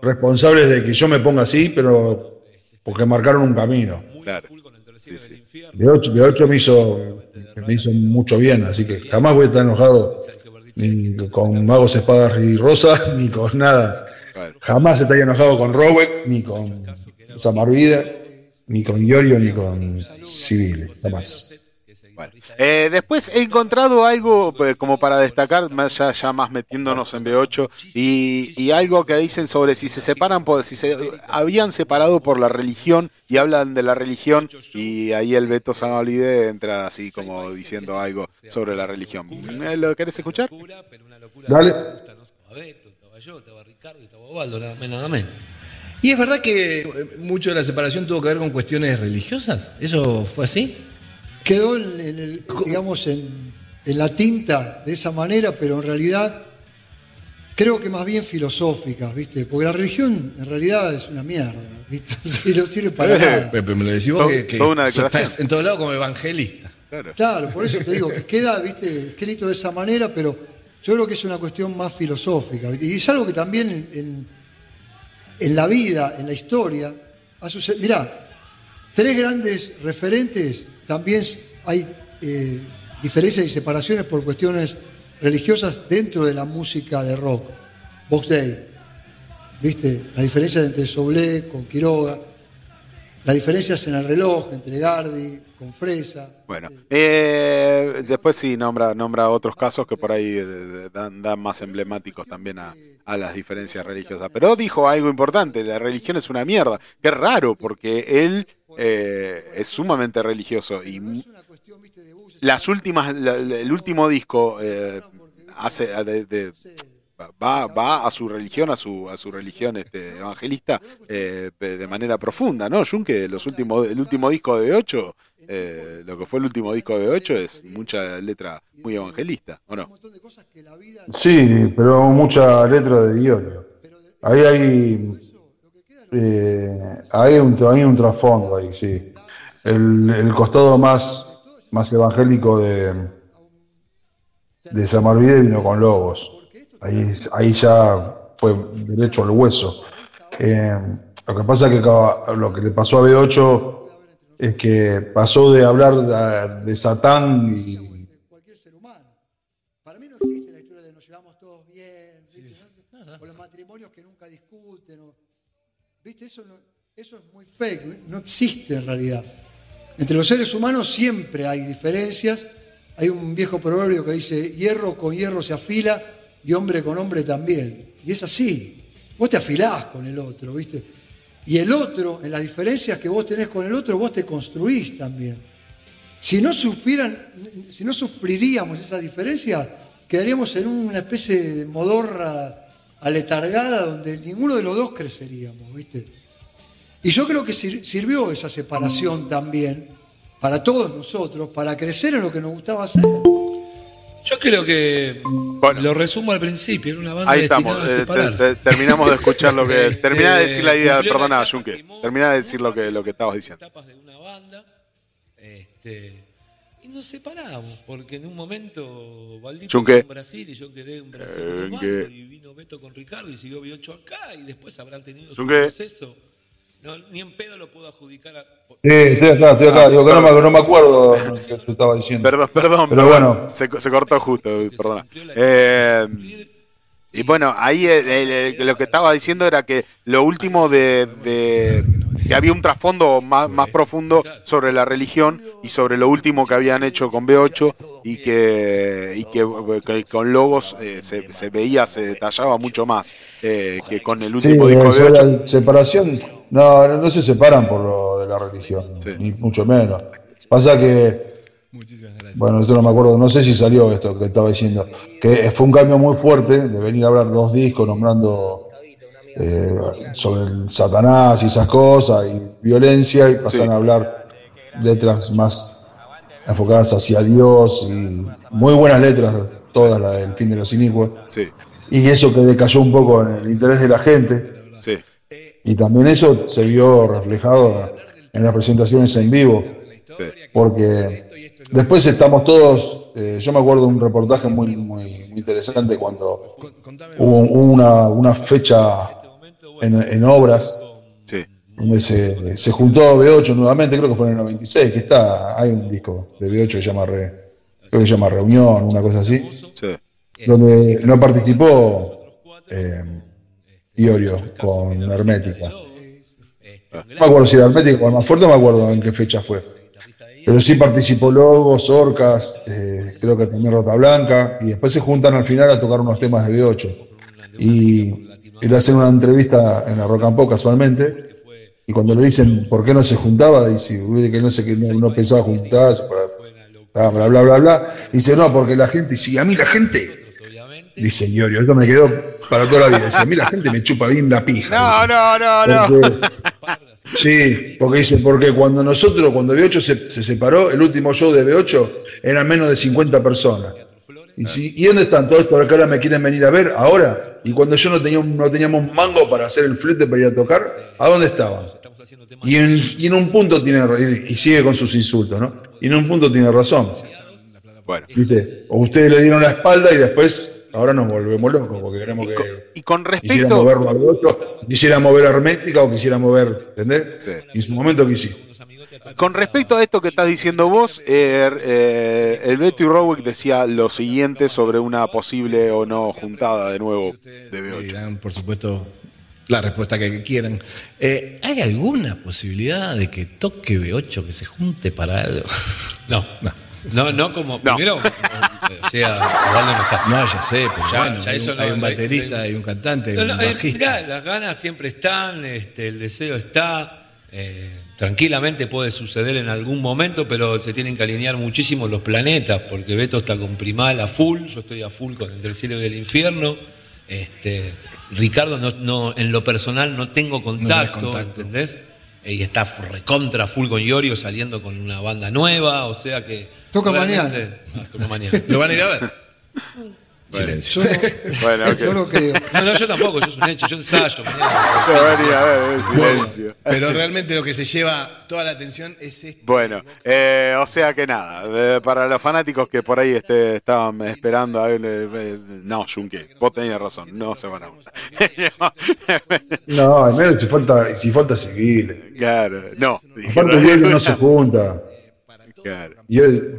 responsables de que yo me ponga así, pero porque marcaron un camino. Claro. Sí, sí. De 8, de ocho me, hizo, me hizo mucho bien, así que jamás voy a estar enojado ni con magos, espadas y rosas, ni con nada. Jamás estaría enojado con Robeck, ni con Samarvida, ni con Iorio, ni con Civil, jamás. Bueno. Eh, después he encontrado algo eh, como para destacar, más ya, ya más metiéndonos en B8, y, y algo que dicen sobre si se separan, por, si se habían separado por la religión, y hablan de la religión, y ahí el Beto Samalide entra así como diciendo algo sobre la religión. ¿Eh, ¿Lo querés escuchar? Dale. Y estaba Osvaldo, nada menos, nada menos. ¿Y es verdad que mucho de la separación tuvo que ver con cuestiones religiosas? ¿Eso fue así? Quedó en, en el, digamos, en, en la tinta de esa manera, pero en realidad creo que más bien filosóficas, ¿viste? Porque la religión en realidad es una mierda, ¿viste? Y no sirve para nada. Pero, pero me lo decís vos Todo- que, una estás en todos lados como evangelista. Claro. Claro, por eso te digo, que queda, ¿viste? Escrito de esa manera, pero yo creo que es una cuestión más filosófica. ¿viste? Y es algo que también en, en- en la vida, en la historia, ha sucedido. Mirá, tres grandes referentes, también hay eh, diferencias y separaciones por cuestiones religiosas dentro de la música de rock. Box Day, ¿viste? La diferencia entre Soblé con Quiroga, las diferencias en el reloj entre Gardi con Fresa. Bueno, eh, después sí nombra, nombra otros casos que por ahí eh, dan, dan más emblemáticos también a, a las diferencias religiosas. Pero dijo algo importante, la religión es una mierda. Qué raro, porque él eh, es sumamente religioso y las últimas, la- el último disco eh, hace de- va, va a su religión, a su, a su religión este, evangelista eh, de manera profunda, ¿no? Junque, los últimos, el último disco de 8 eh, lo que fue el último disco de B8 es mucha letra muy evangelista, ¿o no? Sí, pero mucha letra de Diorio. Ahí hay, eh, hay, un, hay un trasfondo ahí, sí. El, el costado más, más evangélico de, de Samarvide vino con Lobos. Ahí, ahí ya fue derecho al hueso. Eh, lo que pasa es que lo que le pasó a B8 es que pasó de hablar de, de Satán y cualquier ser humano. Para mí no existe la historia de nos llevamos todos bien, ¿viste? o los matrimonios que nunca discuten. o- ¿Viste? Eso, no- eso es muy fake, no existe en realidad. Entre los seres humanos siempre hay diferencias. Hay un viejo proverbio que dice, hierro con hierro se afila y hombre con hombre también. Y es así. Vos te afilás con el otro, ¿viste? Y el otro, en las diferencias que vos tenés con el otro, vos te construís también. Si no sufrieran, sufriríamos esa diferencia, quedaríamos en una especie de modorra aletargada donde ninguno de los dos creceríamos, ¿viste? Y yo creo que sir- sirvió esa separación también para todos nosotros, para crecer en lo que nos gustaba hacer. Yo creo que lo resumo al principio, era una banda Ahí destinada estamos, a eh, separarse. te- te- terminamos de escuchar lo que... Terminá de decir la idea, perdona, Junque. Terminá de decir lo que, lo que estabas diciendo. etapas de una banda. Este, nos separamos, porque en un momento Valdito Chunque. quedó en Brasil y yo quedé en Brasil con Eh, Osvaldo, y vino Beto con Ricardo y siguió B8 acá y después habrán tenido su proceso. No, ni en pedo lo puedo adjudicar a... Sí, estoy acá, estoy acá. Digo que no me, no me acuerdo lo que te estaba diciendo. Perdón, perdón. Pero perdón. bueno. Se, se cortó justo, perdona. Eh, y bueno, ahí el- el- el- lo que estaba diciendo era que lo último de, de- que había un trasfondo más, más profundo sobre la religión y sobre lo último que habían hecho con B8 y que, y que, que con Logos eh, se, se veía, se detallaba mucho más eh, que con el Sí, último disco de sobre B8. la separación, no, no, no se separan por lo de la religión, ni mucho menos. Pasa que, bueno, esto no me acuerdo, no sé si salió esto que estaba diciendo, que fue un cambio muy fuerte de venir a hablar dos discos nombrando eh, sobre el Satanás y esas cosas y violencia y pasan a hablar letras más enfocadas hacia Dios y muy buenas letras, todas las del fin de los inicuos. Sí, Y eso que decayó un poco en el interés de la gente. sí. Y también eso se vio reflejado en las presentaciones en vivo. Porque después estamos todos. eh, yo me acuerdo de un reportaje muy, muy, muy interesante cuando hubo, hubo una, una fecha en, en obras. Sí. Donde se, se juntó B8 nuevamente, creo que fue en el 96, que está, hay un disco de B8 que se llama Re, creo que se llama Reunión, una cosa así, Sí. donde no participó eh, Iorio con Hermética. No me acuerdo si era Hermética o más fuerte, no me acuerdo en qué fecha fue. Pero sí participó Logos, Orcas, eh, creo que también Rota Blanca, y después se juntan al final a tocar unos temas de B8. Y, y le hacen una entrevista en la Rock and Pop casualmente, y cuando le dicen por qué no se juntaba, dice "Uy, que no sé que no, no pensaba juntarse, para- bla, bla, bla, bla. Dice, no, porque la gente, si a mí la gente, dice Iorio, esto me quedó para toda la vida, dice, a mí la gente me chupa bien la pija. No, no, no, no. Porque- sí, porque dice, porque cuando nosotros, cuando B8 se, se separó, el último show de B8 eran menos de 50 personas. Y, si, ¿Y dónde están todos estos que ahora me quieren venir a ver? Ahora. Y cuando yo no, tenía, no teníamos mango para hacer el flete para ir a tocar, ¿a dónde estaban? Y en, y en un punto tiene y sigue con sus insultos, ¿no? Y en un punto tiene razón. Bueno. ¿Viste? O ustedes le dieron la espalda y después ahora nos volvemos locos porque queremos que Y con quisiera respecto... moverlo al otro, quisiera mover hermética o quisiera mover, ¿entendés? Y en su momento quisimos. Con respecto a esto que estás diciendo vos, eh, eh, el Betty Rowick decía lo siguiente sobre una posible o no juntada de nuevo de B8. dirán, por supuesto, la respuesta que quieran. Eh, ¿Hay alguna posibilidad de que toque B8, que se junte para algo? No, no. No, no como. Primero, o sea, Osvaldo no está. No, ya sé, pero Ya- bueno, ya hay, eso un, no- hay un no hay- baterista, hay un cantante, hay No, un no, bajista. mirá, las ganas siempre están, este, el deseo está. eh, tranquilamente puede suceder en algún momento, pero se tienen que alinear muchísimo los planetas, porque Beto está con Primal a full, yo estoy a full con Entre el cielo y el infierno. Este, Ricardo, no, no, en lo personal no tengo contacto, contacto. ¿entendés? y está recontra full con Iorio saliendo con una banda nueva, o sea que... Toca realmente- Ah, toca mañana. ¿Lo van a ir a ver? Silencio. Yo no, Bueno, yo no creo. No, no, yo tampoco, yo es un hecho, yo ensayo mañana. Silencio. Pero realmente lo que se lleva toda la atención es esto. Bueno, eh, o sea que nada, eh, para los fanáticos que por ahí este, estaban esperando a ver, eh, no, Junque, vos tenías razón, no se van a gustar. No, al menos si falta, si falta civil. claro, no. Aparte, no se junta. claro. Y él,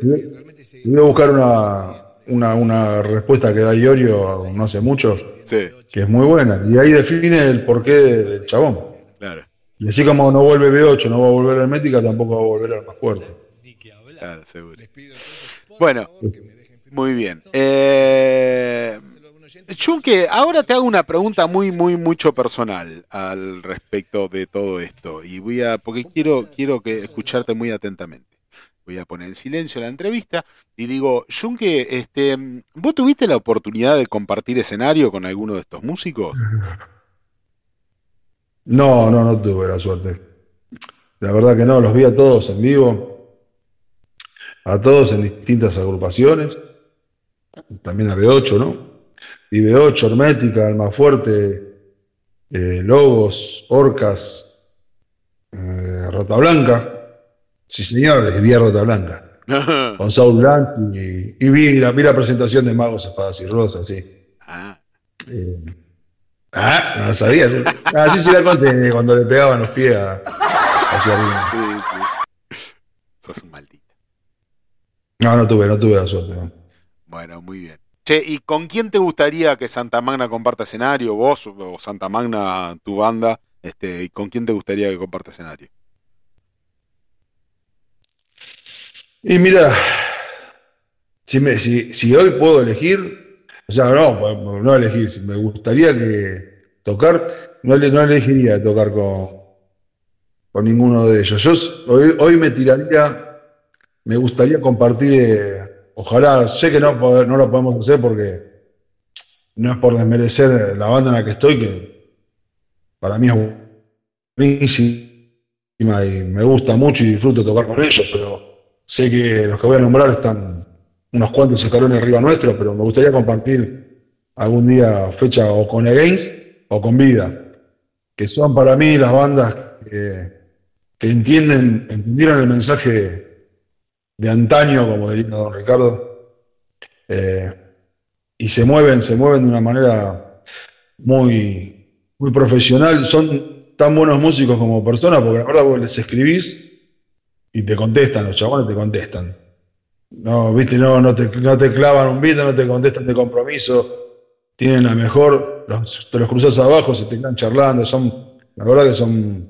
voy a buscar una, una, una respuesta que da Iorio no hace mucho, Sí, que es muy buena. Y ahí define el porqué del chabón. claro, Y así como no vuelve B8, no va a volver Hermética, tampoco va a volver al más fuerte. claro, seguro. Bueno, muy bien. Eh, Junque, ahora te hago una pregunta muy, muy, mucho personal al respecto de todo esto. Y voy a, porque quiero, quiero que escucharte muy atentamente. Voy a poner en silencio la entrevista y digo, Junque, este, ¿vos tuviste la oportunidad de compartir escenario con alguno de estos músicos? No, no, no tuve la suerte. La verdad que no, los vi a todos en vivo, a todos en distintas agrupaciones, también a B8, ¿no? Y B8, Hermética, Almafuerte, eh, Lobos, Orcas, eh, Rota Blanca. Sí, señores, vi a Rota Blanca. Con Saul Blanc y, y vi, la, vi la presentación de Magos, Espadas y Rosas, sí. Ah, Ah, no lo sabías. ¿eh? Ah, sí, sí la conté cuando le pegaban los pies a, arriba. sí, sí. Sos un maldito. No, no tuve, no tuve la suerte. no. Bueno, muy bien. Che, ¿y con quién te gustaría que Santa Magna comparta escenario? ¿Vos o Santa Magna, tu banda? Este, ¿Y con quién te gustaría que comparta escenario? Y mira, si, me, si, si hoy puedo elegir, o sea, no, no elegir, me gustaría que tocar, no, no elegiría tocar con, con ninguno de ellos. Yo hoy, hoy me tiraría, me gustaría compartir, eh, ojalá, sé que no, no lo podemos hacer porque no es por desmerecer la banda en la que estoy, que para mí es buenísima y me gusta mucho y disfruto tocar con ellos, pero sé que los que voy a nombrar están unos cuantos escalones arriba nuestro, pero me gustaría compartir algún día fecha o con Against o con Vida, que son para mí las bandas que, entienden, entendieron el mensaje de antaño, como diría don Ricardo, eh, y se mueven, se mueven de una manera muy, muy profesional, son tan buenos músicos como personas, porque la verdad vos les escribís y te contestan, los chabones te contestan. No, viste, no, no, te, no te clavan un beat, no te contestan de compromiso. Tienen la mejor, te los cruzas abajo, se te quedan charlando. Son, la verdad que son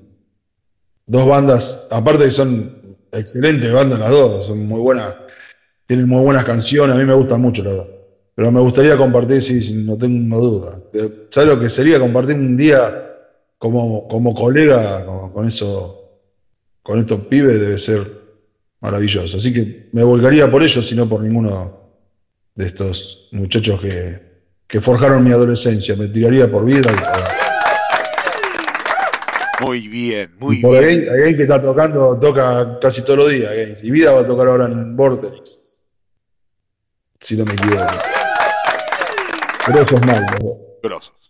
dos bandas, aparte que son excelentes bandas las dos, son muy buenas, tienen muy buenas canciones, a mí me gustan mucho las dos. Pero me gustaría compartir, sí, no tengo duda. ¿Sabes lo que sería compartir un día como, como colega con eso, con estos pibes? Debe ser maravilloso. Así que me volcaría por ellos y no por ninguno de estos muchachos que, que forjaron mi adolescencia. Me tiraría por vida y por, Muy bien, muy por bien. Again, Again que está tocando, toca casi todos los días. Again. Y vida va a tocar ahora en Vortex. Si no me equivoco. Es mal. Grosos.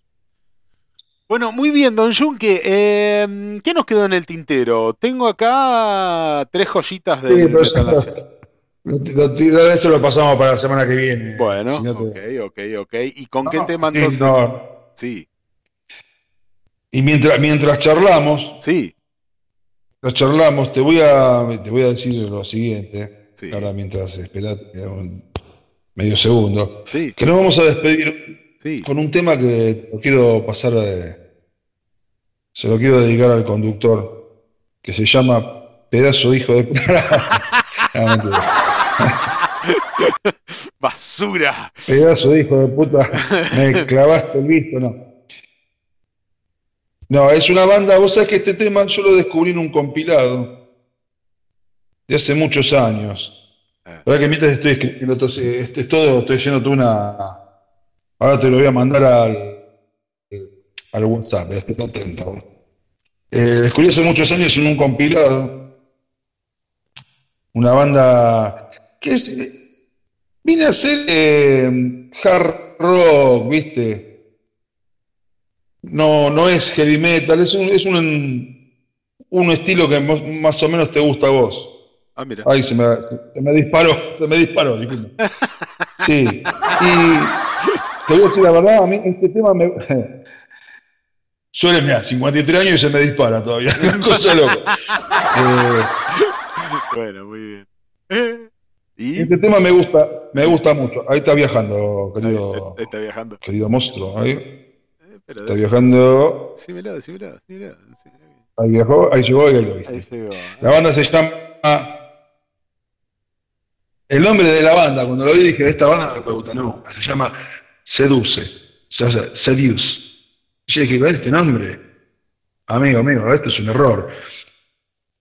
Bueno, muy bien, don Junque. eh, ¿Qué nos quedó en el tintero? Tengo acá tres joyitas de, Sí, pero eso- instalación. lo- lo- Eso lo pasamos para la semana que viene. Bueno, Si no te- ok, ok, ok. ¿Y con qué tema sí, entonces? no. Sí, Y mientras, mientras charlamos, sí, mientras charlamos, te voy a, te voy a decir lo siguiente. Sí. Ahora mientras esperás un medio segundo. sí, Que nos vamos a despedir con un tema que lo quiero pasar, eh, se lo quiero dedicar al conductor, que se llama Pedazo de hijo de puta. Basura. Pedazo de hijo de puta, me clavaste el visto, no. No, es una banda, vos sabés que este tema yo lo descubrí en un compilado de hace muchos años. Ah. La verdad que mientras estoy escribiendo todo, ese- este, es todo, estoy haciéndote una. Ahora te lo voy a mandar al, al WhatsApp, atenta. vos. Eh, descubrí hace muchos años en un compilado una banda que es, eh, viene a ser eh, hard rock, ¿viste? No, no es heavy metal, es un, es un, un estilo que más, más o menos te gusta a vos. Ah, mira. Ay, se me, se me disparó, se me disparó, disculpe. Sí, y te voy a decir la verdad, a mí este tema me... Suele, mira, 53 años y se me dispara todavía, una cosa loca. Eh, Bueno, muy bien. Eh, ¿Y? este tema me gusta, me gusta mucho. Ahí está viajando, querido, Ahí está viajando. querido monstruo. Ahí Eh, pero está viajando. Decímelo, decímelo, decímelo. Ahí viajó, ahí llegó y ahí lo viste. Ahí llegó. La banda se llama. El nombre de la banda, cuando lo vi dije, esta banda me pregunta, no, se llama Seduce, se llama Seduce. Y yo dije, ¿cuál es este nombre? Amigo, amigo, esto es un error.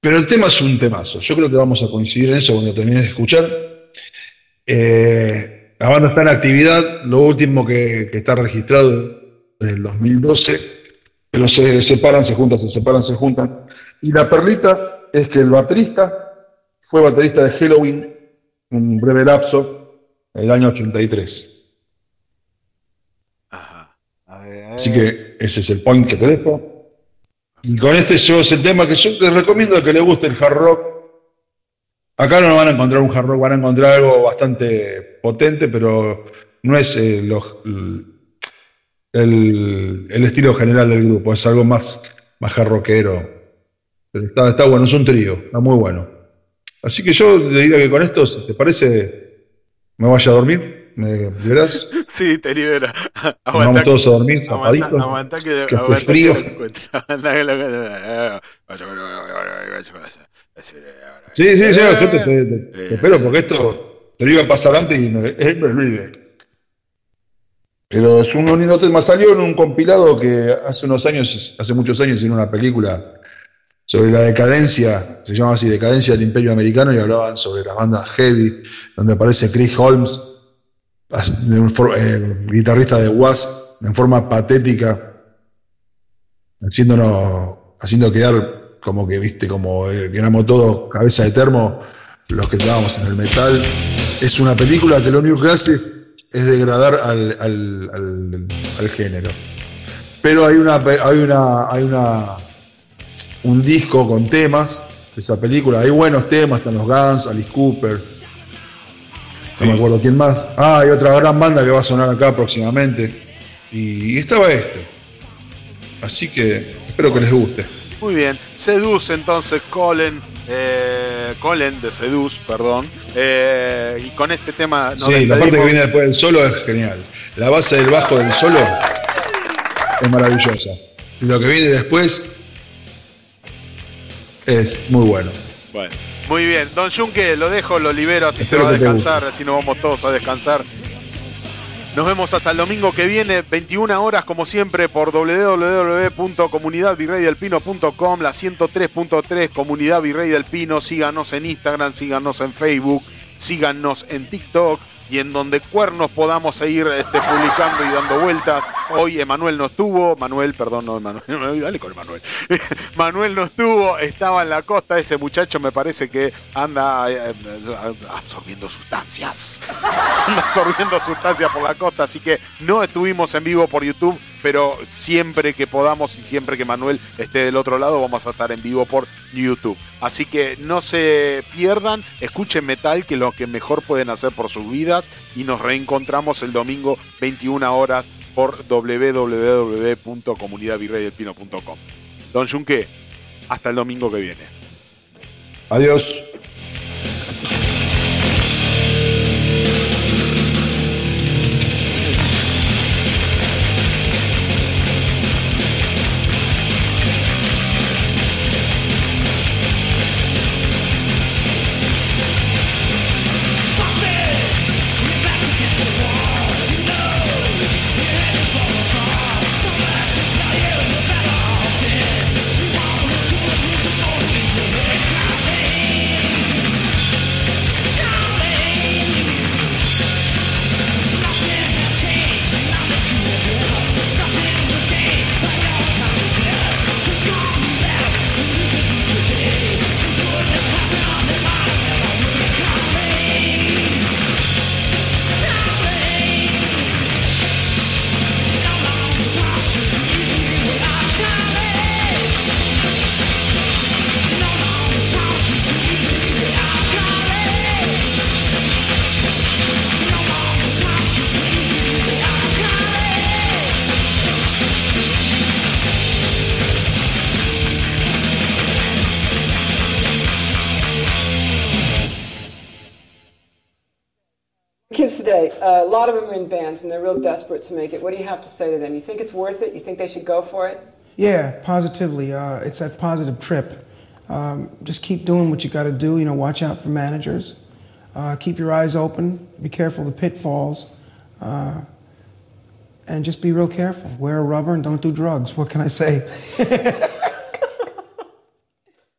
Pero el tema es un temazo. Yo creo que vamos a coincidir en eso cuando termines de escuchar. Eh, la banda está en actividad, lo último que, que está registrado desde el 2012, pero se separan, se juntan, se separan, se juntan. Y la perlita es que el baterista fue baterista de Halloween un breve lapso, el año 83. Así que ese es el point que te dejo. Y con este yo es el tema que yo te recomiendo que le guste el hard rock. Acá no van a encontrar un hard rock, van a encontrar algo bastante potente, pero no es eh, el, el estilo general del grupo, es algo más, más hard rockero. Pero está, está bueno, es un trío, está muy bueno. Así que yo le diría que con esto, si te parece, me vaya a dormir, me verás. Sí, te libera. Vamos todos a dormir, aguanta, aguanta que, que hace frío. Sí, sí, sí, yo te, te- te- te espero porque esto te lo iba a pasar antes y me, eh, me olvidé. Pero es un tema. Salió en un compilado que hace unos años, hace muchos años, hicieron una película sobre la decadencia, se llama así, Decadencia del Imperio Americano, y hablaban sobre las bandas heavy, donde aparece Chris Holmes, eh, guitarrista de Was, en forma patética, haciéndonos, haciendo quedar como que, viste, como eh, que éramos todos cabeza de termo, los que estábamos en el metal. Es una película que lo único que hace es degradar al, al- al- al género. Pero hay una, hay una, hay una, un disco con temas de esta película. Hay buenos temas, están los Guns, Alice Cooper. No me acuerdo quién más. Ah, hay otra gran banda que va a sonar acá próximamente. Y, estaba este. Así que espero que les guste. Muy bien. Seduce entonces Colin. Eh, Colin de Seduce, perdón. Eh, y con este tema nos Sí, la parte que viene después del solo es genial. La base del bajo del solo es maravillosa. Y lo que viene después es muy bueno. Bueno, muy bien. Don Junque, lo dejo, lo libero, así Espero se va a descansar, así nos vamos todos a descansar. Nos vemos hasta el domingo que viene, 21 horas como siempre por www.comunidadvirreydelpino.com, la 103.3 Comunidad Virrey del Pino. Síganos en Instagram, síganos en Facebook, síganos en TikTok y en donde cuernos podamos seguir este, publicando y dando vueltas. Hoy Emanuel no estuvo, Manuel, perdón, no Emanuel, dale con Emanuel. Manuel no estuvo, estaba en la costa, ese muchacho me parece que anda eh, absorbiendo sustancias. Anda absorbiendo sustancias por la costa, así que no estuvimos en vivo por YouTube, pero siempre que podamos y siempre que Manuel esté del otro lado, vamos a estar en vivo por YouTube. Así que no se pierdan, escuchen metal, que es lo que mejor pueden hacer por sus vidas, y nos reencontramos el domingo 21 horas por www.comunidadvirreydelpino.com. Don Junque, hasta el domingo que viene. Adiós. And they're real desperate to make it. What do you have to say to them? You think it's worth it? You think they should go for it? Yeah, positively. Uh, it's that positive trip. Um, just keep doing what you got to do. You know, watch out for managers. Uh, keep your eyes open. Be careful of the pitfalls. Uh, and just be real careful. Wear a rubber and don't do drugs. What can I say?